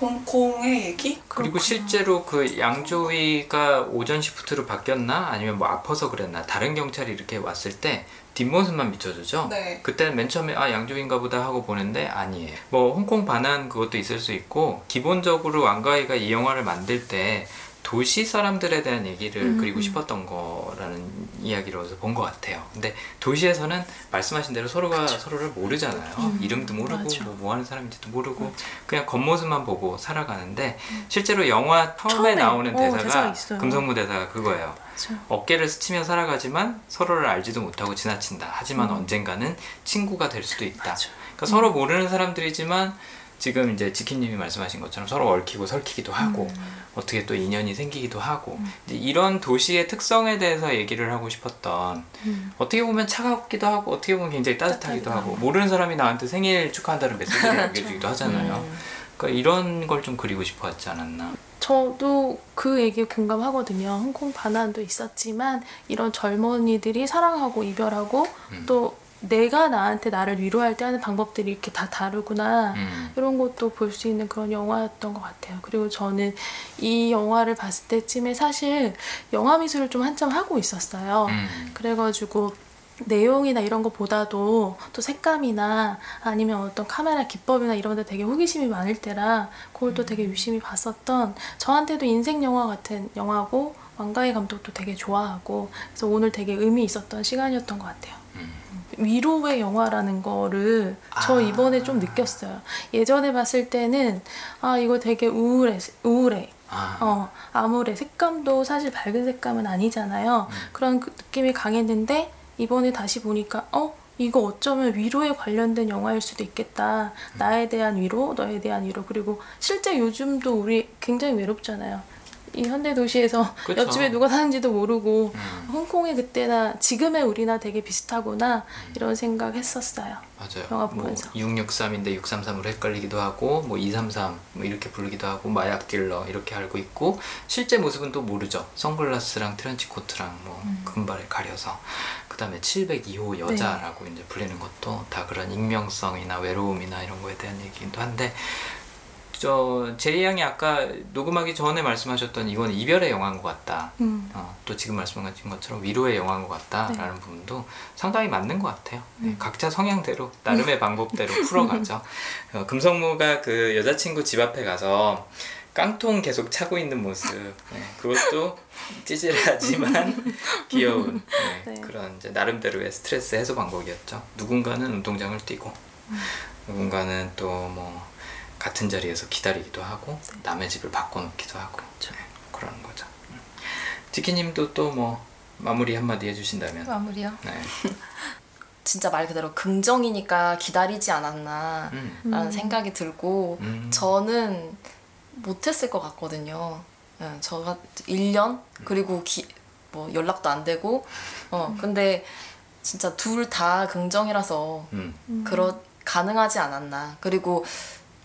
홍콩의 얘기? 그리고 그렇구나. 실제로 그 양조위가 오전 시프트로 바뀌었나 아니면 뭐 아파서 그랬나 다른 경찰이 이렇게 왔을 때 뒷모습만 비춰주죠. 네. 그때는 맨 처음에 아 양조위인가 보다 하고 보는데 아니에요. 뭐 홍콩 반환 그것도 있을 수 있고 기본적으로 왕가위가 이 영화를 만들 때 도시 사람들에 대한 얘기를 음, 그리고 음. 싶었던 거라는 이야기로서 본 것 같아요. 근데 도시에서는 말씀하신 대로 서로가 서로를 모르잖아요. 음, 이름도 모르고 맞아. 뭐, 뭐 하는 사람인지도 모르고 그냥 겉모습만 보고 살아가는데 실제로 영화 처음에, 처음에, 나오는 어, 대사가 대사가 있어요. 금성무 대사가 그거예요. 맞아. 어깨를 스치며 살아가지만 서로를 알지도 못하고 지나친다. 하지만 음. 언젠가는 친구가 될 수도 있다. 맞아. 그러니까 서로 모르는 사람들이지만 지금 이제 지키님이 말씀하신 것처럼 서로 얽히고 설키기도 하고 음. 어떻게 또 인연이 생기기도 하고 이제 이런 도시의 특성에 대해서 얘기를 하고 싶었던 음. 어떻게 보면 차갑기도 하고 어떻게 보면 굉장히 따뜻하기도 하고. 모르는 사람이 나한테 생일 축하한다는 [laughs] 메시지를 남겨주기도 하잖아요. 음. 그러니까 이런 걸 좀 그리고 싶어 하지 않았나. 저도 그 얘기에 공감하거든요. 홍콩 반환도 있었지만 이런 젊은이들이 사랑하고 이별하고 음. 또 내가 나한테 나를 위로할 때 하는 방법들이 이렇게 다 다르구나. 음. 이런 것도 볼 수 있는 그런 영화였던 것 같아요. 그리고 저는 이 영화를 봤을 때쯤에 사실 영화 미술을 좀 한참 하고 있었어요. 음. 그래가지고 내용이나 이런 것보다도 또 색감이나 아니면 어떤 카메라 기법이나 이런 데 되게 호기심이 많을 때라 그걸 또 되게 유심히 봤었던 저한테도 인생 영화 같은 영화고 왕가희 감독도 되게 좋아하고 그래서 오늘 되게 의미 있었던 시간이었던 것 같아요. 음. 위로의 영화라는 거를 저 아. 이번에 좀 느꼈어요. 예전에 봤을 때는 아 이거 되게 우울해 우울해 아. 어, 아무래 색감도 사실 밝은 색감은 아니잖아요. 음. 그런 그 느낌이 강했는데 이번에 다시 보니까 어 이거 어쩌면 위로에 관련된 영화일 수도 있겠다. 음. 나에 대한 위로, 너에 대한 위로. 그리고 실제 요즘도 우리 굉장히 외롭잖아요. 이 현대 도시에서 [laughs] 그쵸. 옆집에 누가 사는지도 모르고 음. 홍콩의 그때나 지금의 우리나 되게 비슷하구나 이런 생각 했었어요. 맞아요. 영화 뭐 보면서. 663인데 633으로 헷갈리기도 하고 뭐 233 뭐 이렇게 부르기도 하고 마약 딜러 이렇게 알고 있고 실제 모습은 또 모르죠. 선글라스랑 트렌치 코트랑 뭐 음. 금발에 가려서 그다음에 702호 여자라고 이제 불리는 것도 다 그런 익명성이나 외로움이나 이런 거에 대한 얘기도 한데 저 제이 양이 아까 녹음하기 전에 말씀하셨던 이건 이별의 영화인 것 같다. 음. 어, 또 지금 말씀하신 것처럼 위로의 영화인 것 같다라는 부분도 상당히 맞는 것 같아요. 네, 음. 각자 성향대로 나름의 방법대로 풀어가죠. [laughs] 어, 금성무가 그 여자친구 집 앞에 가서 깡통 계속 차고 있는 모습 네, 그것도 찌질하지만 [laughs] 귀여운 네, 네. 그런 이제 나름대로의 스트레스 해소 방법이었죠. 누군가는 운동장을 뛰고 누군가는 또 뭐 같은 자리에서 기다리기도 하고 남의 집을 바꿔놓기도 하고 네, 그런 거죠. 음. 지키님도 또 뭐 마무리 한마디 해주신다면 마무리요? 네. [laughs] 진짜 말 그대로 긍정이니까 기다리지 않았나 음. 라는 음. 생각이 들고 음. 저는 못했을 것 같거든요. 예, 저가 1년 그리고 기, 뭐 연락도 안 되고 어 근데 진짜 둘 다 긍정이라서 음. 음. 그러 가능하지 않았나. 그리고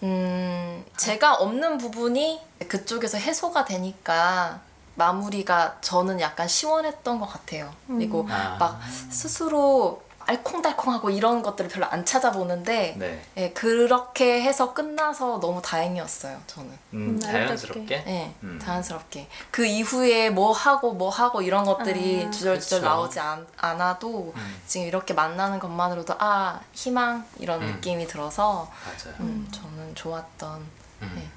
음 제가 없는 부분이 그쪽에서 해소가 되니까 마무리가 저는 약간 시원했던 것 같아요. 그리고 아. 막 스스로 알콩달콩하고 이런 것들을 별로 안 찾아보는데 네. 예, 그렇게 해서 끝나서 너무 다행이었어요 저는. 음, 음, 자연스럽게. 예, 음. 자연스럽게 그 이후에 뭐 하고 뭐 하고 이런 것들이 아, 주절주절 그쵸. 나오지 않, 않아도 음. 지금 이렇게 만나는 것만으로도 아 희망 이런 음. 느낌이 들어서 맞아요. 음, 저는 좋았던 네.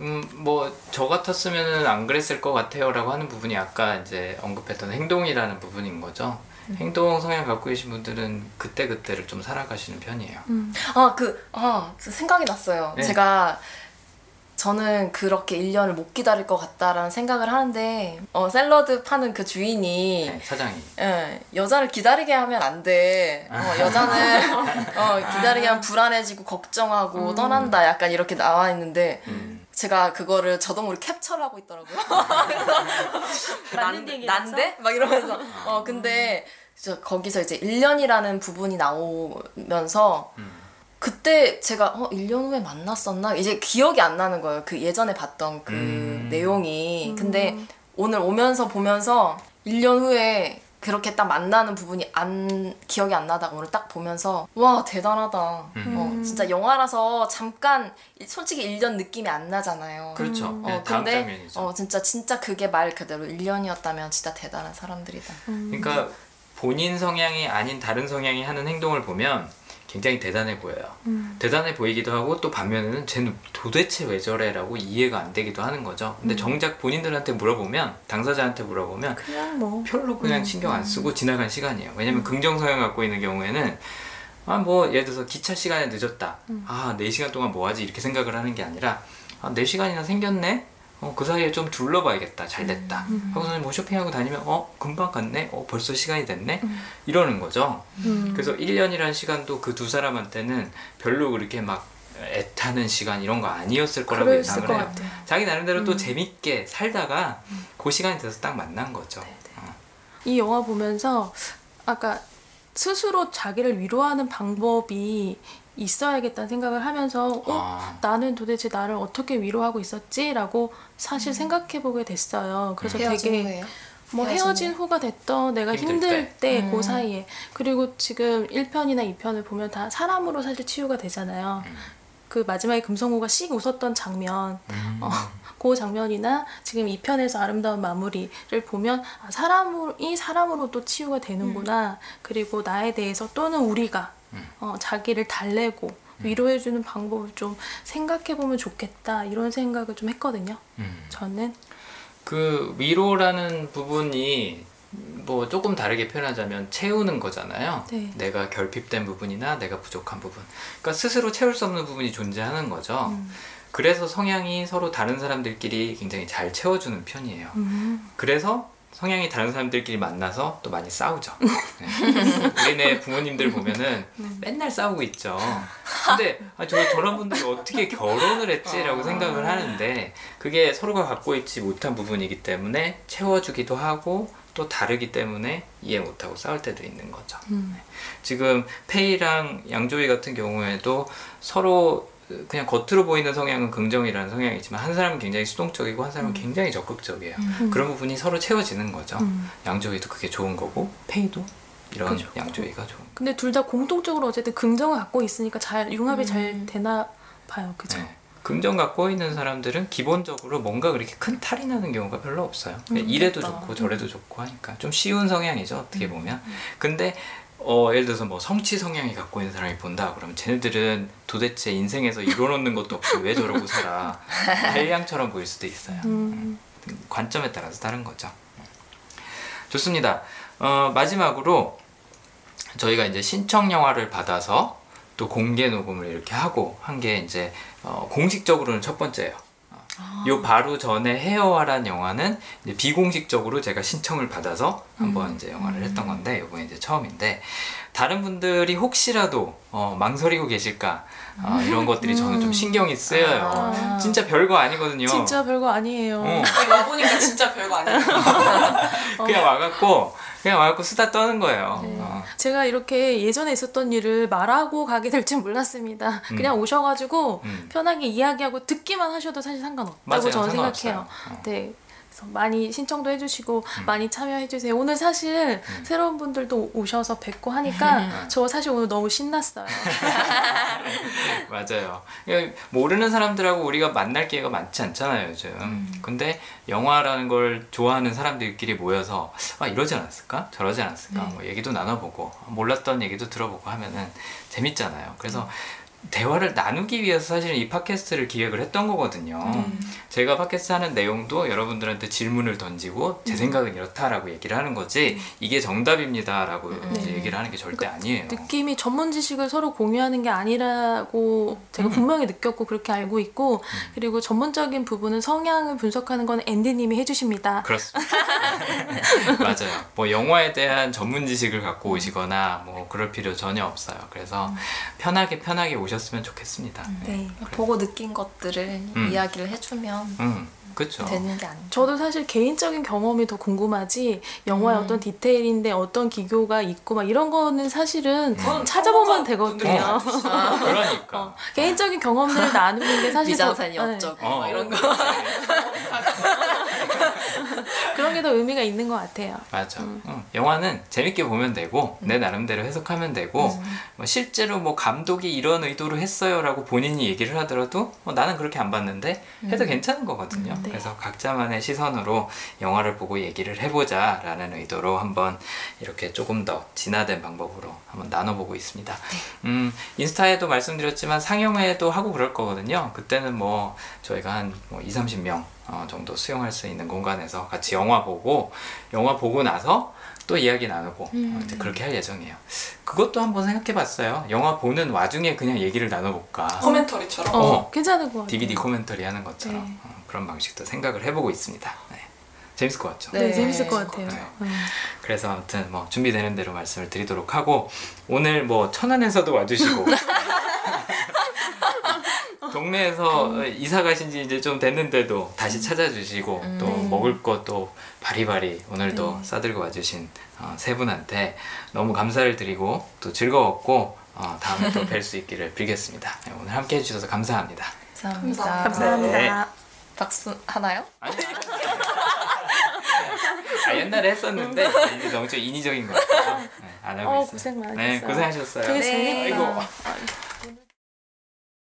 음, 뭐, 저 같았으면은 안 그랬을 것 같아요라고 하는 부분이 아까 이제 언급했던 행동이라는 부분인 거죠. 음. 행동 성향 갖고 계신 분들은 그때 그때를 좀 살아가시는 편이에요. 음. 아, 그, 아, 생각이 났어요. 네. 제가, 저는 그렇게 1년을 못 기다릴 것 같다라는 생각을 하는데, 어, 샐러드 파는 그 주인이, 네, 사장이. 예, 여자를 기다리게 하면 안 돼. 어, 여자는, [laughs] 어, 기다리게 하면 불안해지고 걱정하고 떠난다. 약간 이렇게 나와 있는데, 음. 제가 그거를 저도 모르게 캡처를 하고 있더라고요. 맞는 얘기라서? [laughs] 난데? 막 이러면서. 어, 근데, 저 거기서 이제 1년이라는 부분이 나오면서, 음. 그때 제가 어 1년 후에 만났었나 이제 기억이 안 나는 거예요. 그 예전에 봤던 그 음. 내용이. 근데 오늘 오면서 보면서 1년 후에 그렇게 딱 만나는 부분이 안 기억이 안 나다가 오늘 딱 보면서 와 대단하다. 음. 어, 진짜 영화라서 잠깐 솔직히 1년 느낌이 안 나잖아요. 그렇죠. 네, 어, 다음 근데 장면이죠. 어 진짜 진짜 그게 말 그대로 1년이었다면 진짜 대단한 사람들이다. 그러니까 본인 성향이 아닌 다른 성향이 하는 행동을 보면 굉장히 대단해 보여요. 음. 대단해 보이기도 하고 또 반면에는 쟤는 도대체 왜 저래라고 이해가 안 되기도 하는 거죠. 근데 정작 본인들한테 물어보면 당사자한테 물어보면 그냥 뭐 별로 그냥 신경 안 쓰고 지나간 시간이에요. 왜냐면 긍정 성향 갖고 있는 경우에는 아 뭐 예를 들어서 기차 시간에 늦었다. 아 4시간 동안 뭐 하지 이렇게 생각을 하는 게 아니라 아 4시간이나 생겼네. 어, 그 사이에 좀 둘러봐야겠다. 잘 됐다. 하고서는 뭐 쇼핑하고 다니면 어 금방 갔네. 어 벌써 시간이 됐네. 이러는 거죠. 음. 그래서 1년이라는 시간도 그 두 사람한테는 별로 그렇게 막 애타는 시간 이런 거 아니었을 거라고 예상을 것 해요. 같아요. 자기 나름대로 또 재밌게 살다가 그 시간이 돼서 딱 만난 거죠. 어. 이 영화 보면서 아까 스스로 자기를 위로하는 방법이 있어야겠다는 생각을 하면서 어? 아. 나는 도대체 나를 어떻게 위로하고 있었지라고 사실 생각해 보게 됐어요. 그래서 헤어진 되게 후에요? 뭐 헤어진 헤어진 후가 됐던 내가 힘들 힘들 때그 음. 사이에 그리고 지금 1편이나 2편을 보면 다 사람으로 사실 치유가 되잖아요. 그 마지막에 금성호가 씩 웃었던 장면 음. 어, 그 장면이나 지금 2편에서 아름다운 마무리를 보면 아, 사람이 사람으로 또 치유가 되는구나. 그리고 나에 대해서 또는 우리가 음. 어, 자기를 달래고 위로해주는 방법을 좀 생각해보면 좋겠다. 이런 생각을 좀 했거든요. 음. 저는. 그 위로라는 부분이 뭐 조금 다르게 표현하자면 채우는 거잖아요. 네. 내가 결핍된 부분이나 내가 부족한 부분. 그러니까 스스로 채울 수 없는 부분이 존재하는 거죠. 음. 그래서 성향이 서로 다른 사람들끼리 굉장히 잘 채워주는 편이에요. 음. 그래서 성향이 다른 사람들끼리 만나서 또 많이 싸우죠. [laughs] 네. 우리네 부모님들 보면은 맨날 싸우고 있죠. 근데 아, 저 저런 분들이 어떻게 결혼을 했지라고 생각을 하는데 그게 서로가 갖고 있지 못한 부분이기 때문에 채워주기도 하고 또 다르기 때문에 이해 못하고 싸울 때도 있는 거죠. 음. 지금 페이랑 양조위 같은 경우에도 서로 그냥 겉으로 보이는 성향은 긍정이라는 성향이지만 한 사람은 굉장히 수동적이고 한 사람은 굉장히 적극적이에요. 그런 부분이 서로 채워지는 거죠. 음. 양조위도 그게 좋은 거고 페이도 이런 그죠. 양조위가 좋은 근데 둘 다 공통적으로 어쨌든 긍정을 갖고 있으니까 잘 융합이 잘 되나 봐요. 그죠? 네. 긍정 갖고 있는 사람들은 기본적으로 뭔가 그렇게 큰 탈이 나는 경우가 별로 없어요. 이래도 그렇다. 좋고 저래도 좋고 하니까 좀 쉬운 성향이죠 어떻게 보면. 근데 어, 예를 들어서 뭐 성취 성향이 갖고 있는 사람이 본다 그러면 쟤네들은 도대체 인생에서 이뤄놓는 것도 없이 왜 저러고 살아 한량처럼 보일 수도 있어요. 음. 관점에 따라서 다른 거죠. 좋습니다. 어, 마지막으로 저희가 이제 신청 영화를 받아서 또 공개 녹음을 이렇게 하고 한 게 이제 어, 공식적으로는 첫 번째예요. 어, 요 바로 전에 헤어와란 영화는 이제 비공식적으로 제가 신청을 받아서 한번 이제 영화를 했던 건데 요번에 이제 처음인데 다른 분들이 혹시라도 어, 망설이고 계실까 어, 이런 것들이 저는 좀 신경이 쓰여요. 아. 진짜 별거 아니거든요. 진짜 별거 아니에요. 어. 와보니까 진짜 별거 아니에요. [laughs] 그냥 와갖고 그냥 와갖고 수다 떠는 거예요. 네. 어. 제가 이렇게 예전에 있었던 일을 말하고 가게 될 줄 몰랐습니다. 음. 그냥 오셔가지고 음. 편하게 이야기하고 듣기만 하셔도 사실 상관없다고 맞아요. 저는 상관없어요. 생각해요. 어. 네. 그래서 많이 신청도 해주시고 많이 참여해주세요. 오늘 사실 새로운 분들도 오셔서 뵙고 하니까 [laughs] 저 사실 오늘 너무 신났어요. [laughs] 맞아요. 예, 모르는 사람들하고 우리가 만날 기회가 많지 않잖아요, 요즘. 근데 영화라는 걸 좋아하는 사람들끼리 모여서 아, 이러지 않았을까? 저러지 않았을까? 뭐 얘기도 나눠보고 몰랐던 얘기도 들어보고 하면은 재밌잖아요. 그래서 대화를 나누기 위해서 사실은 이 팟캐스트를 기획을 했던 거거든요. 제가 팟캐스트 하는 내용도 여러분들한테 질문을 던지고 제 생각은 이렇다라고 얘기를 하는 거지 이게 정답입니다라고 이제 네. 얘기를 하는 게 절대 아니에요. 느낌이 전문 지식을 서로 공유하는 게 아니라고 제가 분명히 느꼈고 그렇게 알고 있고 그리고 전문적인 부분은 성향을 분석하는 건 앤디님이 해주십니다. 그렇습니다. [laughs] 맞아요. 뭐 영화에 대한 전문 지식을 갖고 오시거나 뭐 그럴 필요 전혀 없어요. 그래서 편하게 편하게 오 셨으면 좋겠습니다. 네. 네. 보고 느낀 것들을 음. 이야기를 해주면 음, 그렇죠. 되는 게 아닌가. 저도 사실 개인적인 경험이 더 궁금하지 영화의 어떤 디테일인데 어떤 기교가 있고 막 이런 거는 사실은 그건 찾아보면 되거든요. 다 해주시죠. 그러니까. 어, 개인적인 경험들을 나누는 게 사실 더- 미장센이 네, 어쩌고 어, 뭐 이런 거. [laughs] 그런 게 더 의미가 있는 것 같아요. 맞아. 어, 영화는 재밌게 보면 되고 내 나름대로 해석하면 되고 뭐 실제로 뭐 감독이 이런 의도로 했어요라고 본인이 얘기를 하더라도 뭐 나는 그렇게 안 봤는데 해도 괜찮은 거거든요. 네. 그래서 각자만의 시선으로 영화를 보고 얘기를 해보자라는 의도로 한번 이렇게 조금 더 진화된 방법으로 한번 나눠보고 있습니다. 음, 인스타에도 말씀드렸지만 상영회도 하고 그럴 거거든요. 그때는 뭐 저희가 한 뭐 2, 30명 어, 정도 수용할 수 있는 공간에서 같이 영화 보고 영화 보고 나서 또 이야기 나누고 어, 이제 그렇게 할 예정이에요. 그것도 한번 생각해봤어요. 영화 보는 와중에 그냥 얘기를 나눠볼까. 코멘터리처럼 어, 어. 괜찮은 것 같아요. DVD 코멘터리 하는 것처럼 네. 어, 그런 방식도 생각을 해보고 있습니다. 네. 재밌을 것 같죠? 네, 네. 재밌을 것 같아요. 네. 음. 그래서 아무튼 뭐 준비되는 대로 말씀을 드리도록 하고 오늘 뭐 천안에서도 와주시고 [laughs] 동네에서 이사 가신 지 이제 좀 됐는데도 다시 찾아주시고 또 네. 먹을 것도 바리바리 오늘도 싸들고 와주신 어, 세 분한테 너무 감사를 드리고 또 즐거웠고 어, 다음에 또 뵐 수 있기를 빌겠습니다. 네, 오늘 함께 해주셔서 감사합니다. 감사합니다. 감사합니다. 감사합니다. 박수 하나요? 아니, 아, 옛날에 했었는데 이제 너무 좀 인위적인 것 같아서 네, 안 하고 어, 있어요. 고생 많으셨어요. 네, 고생하셨어요. 되게 네. 재밌다. 아이고.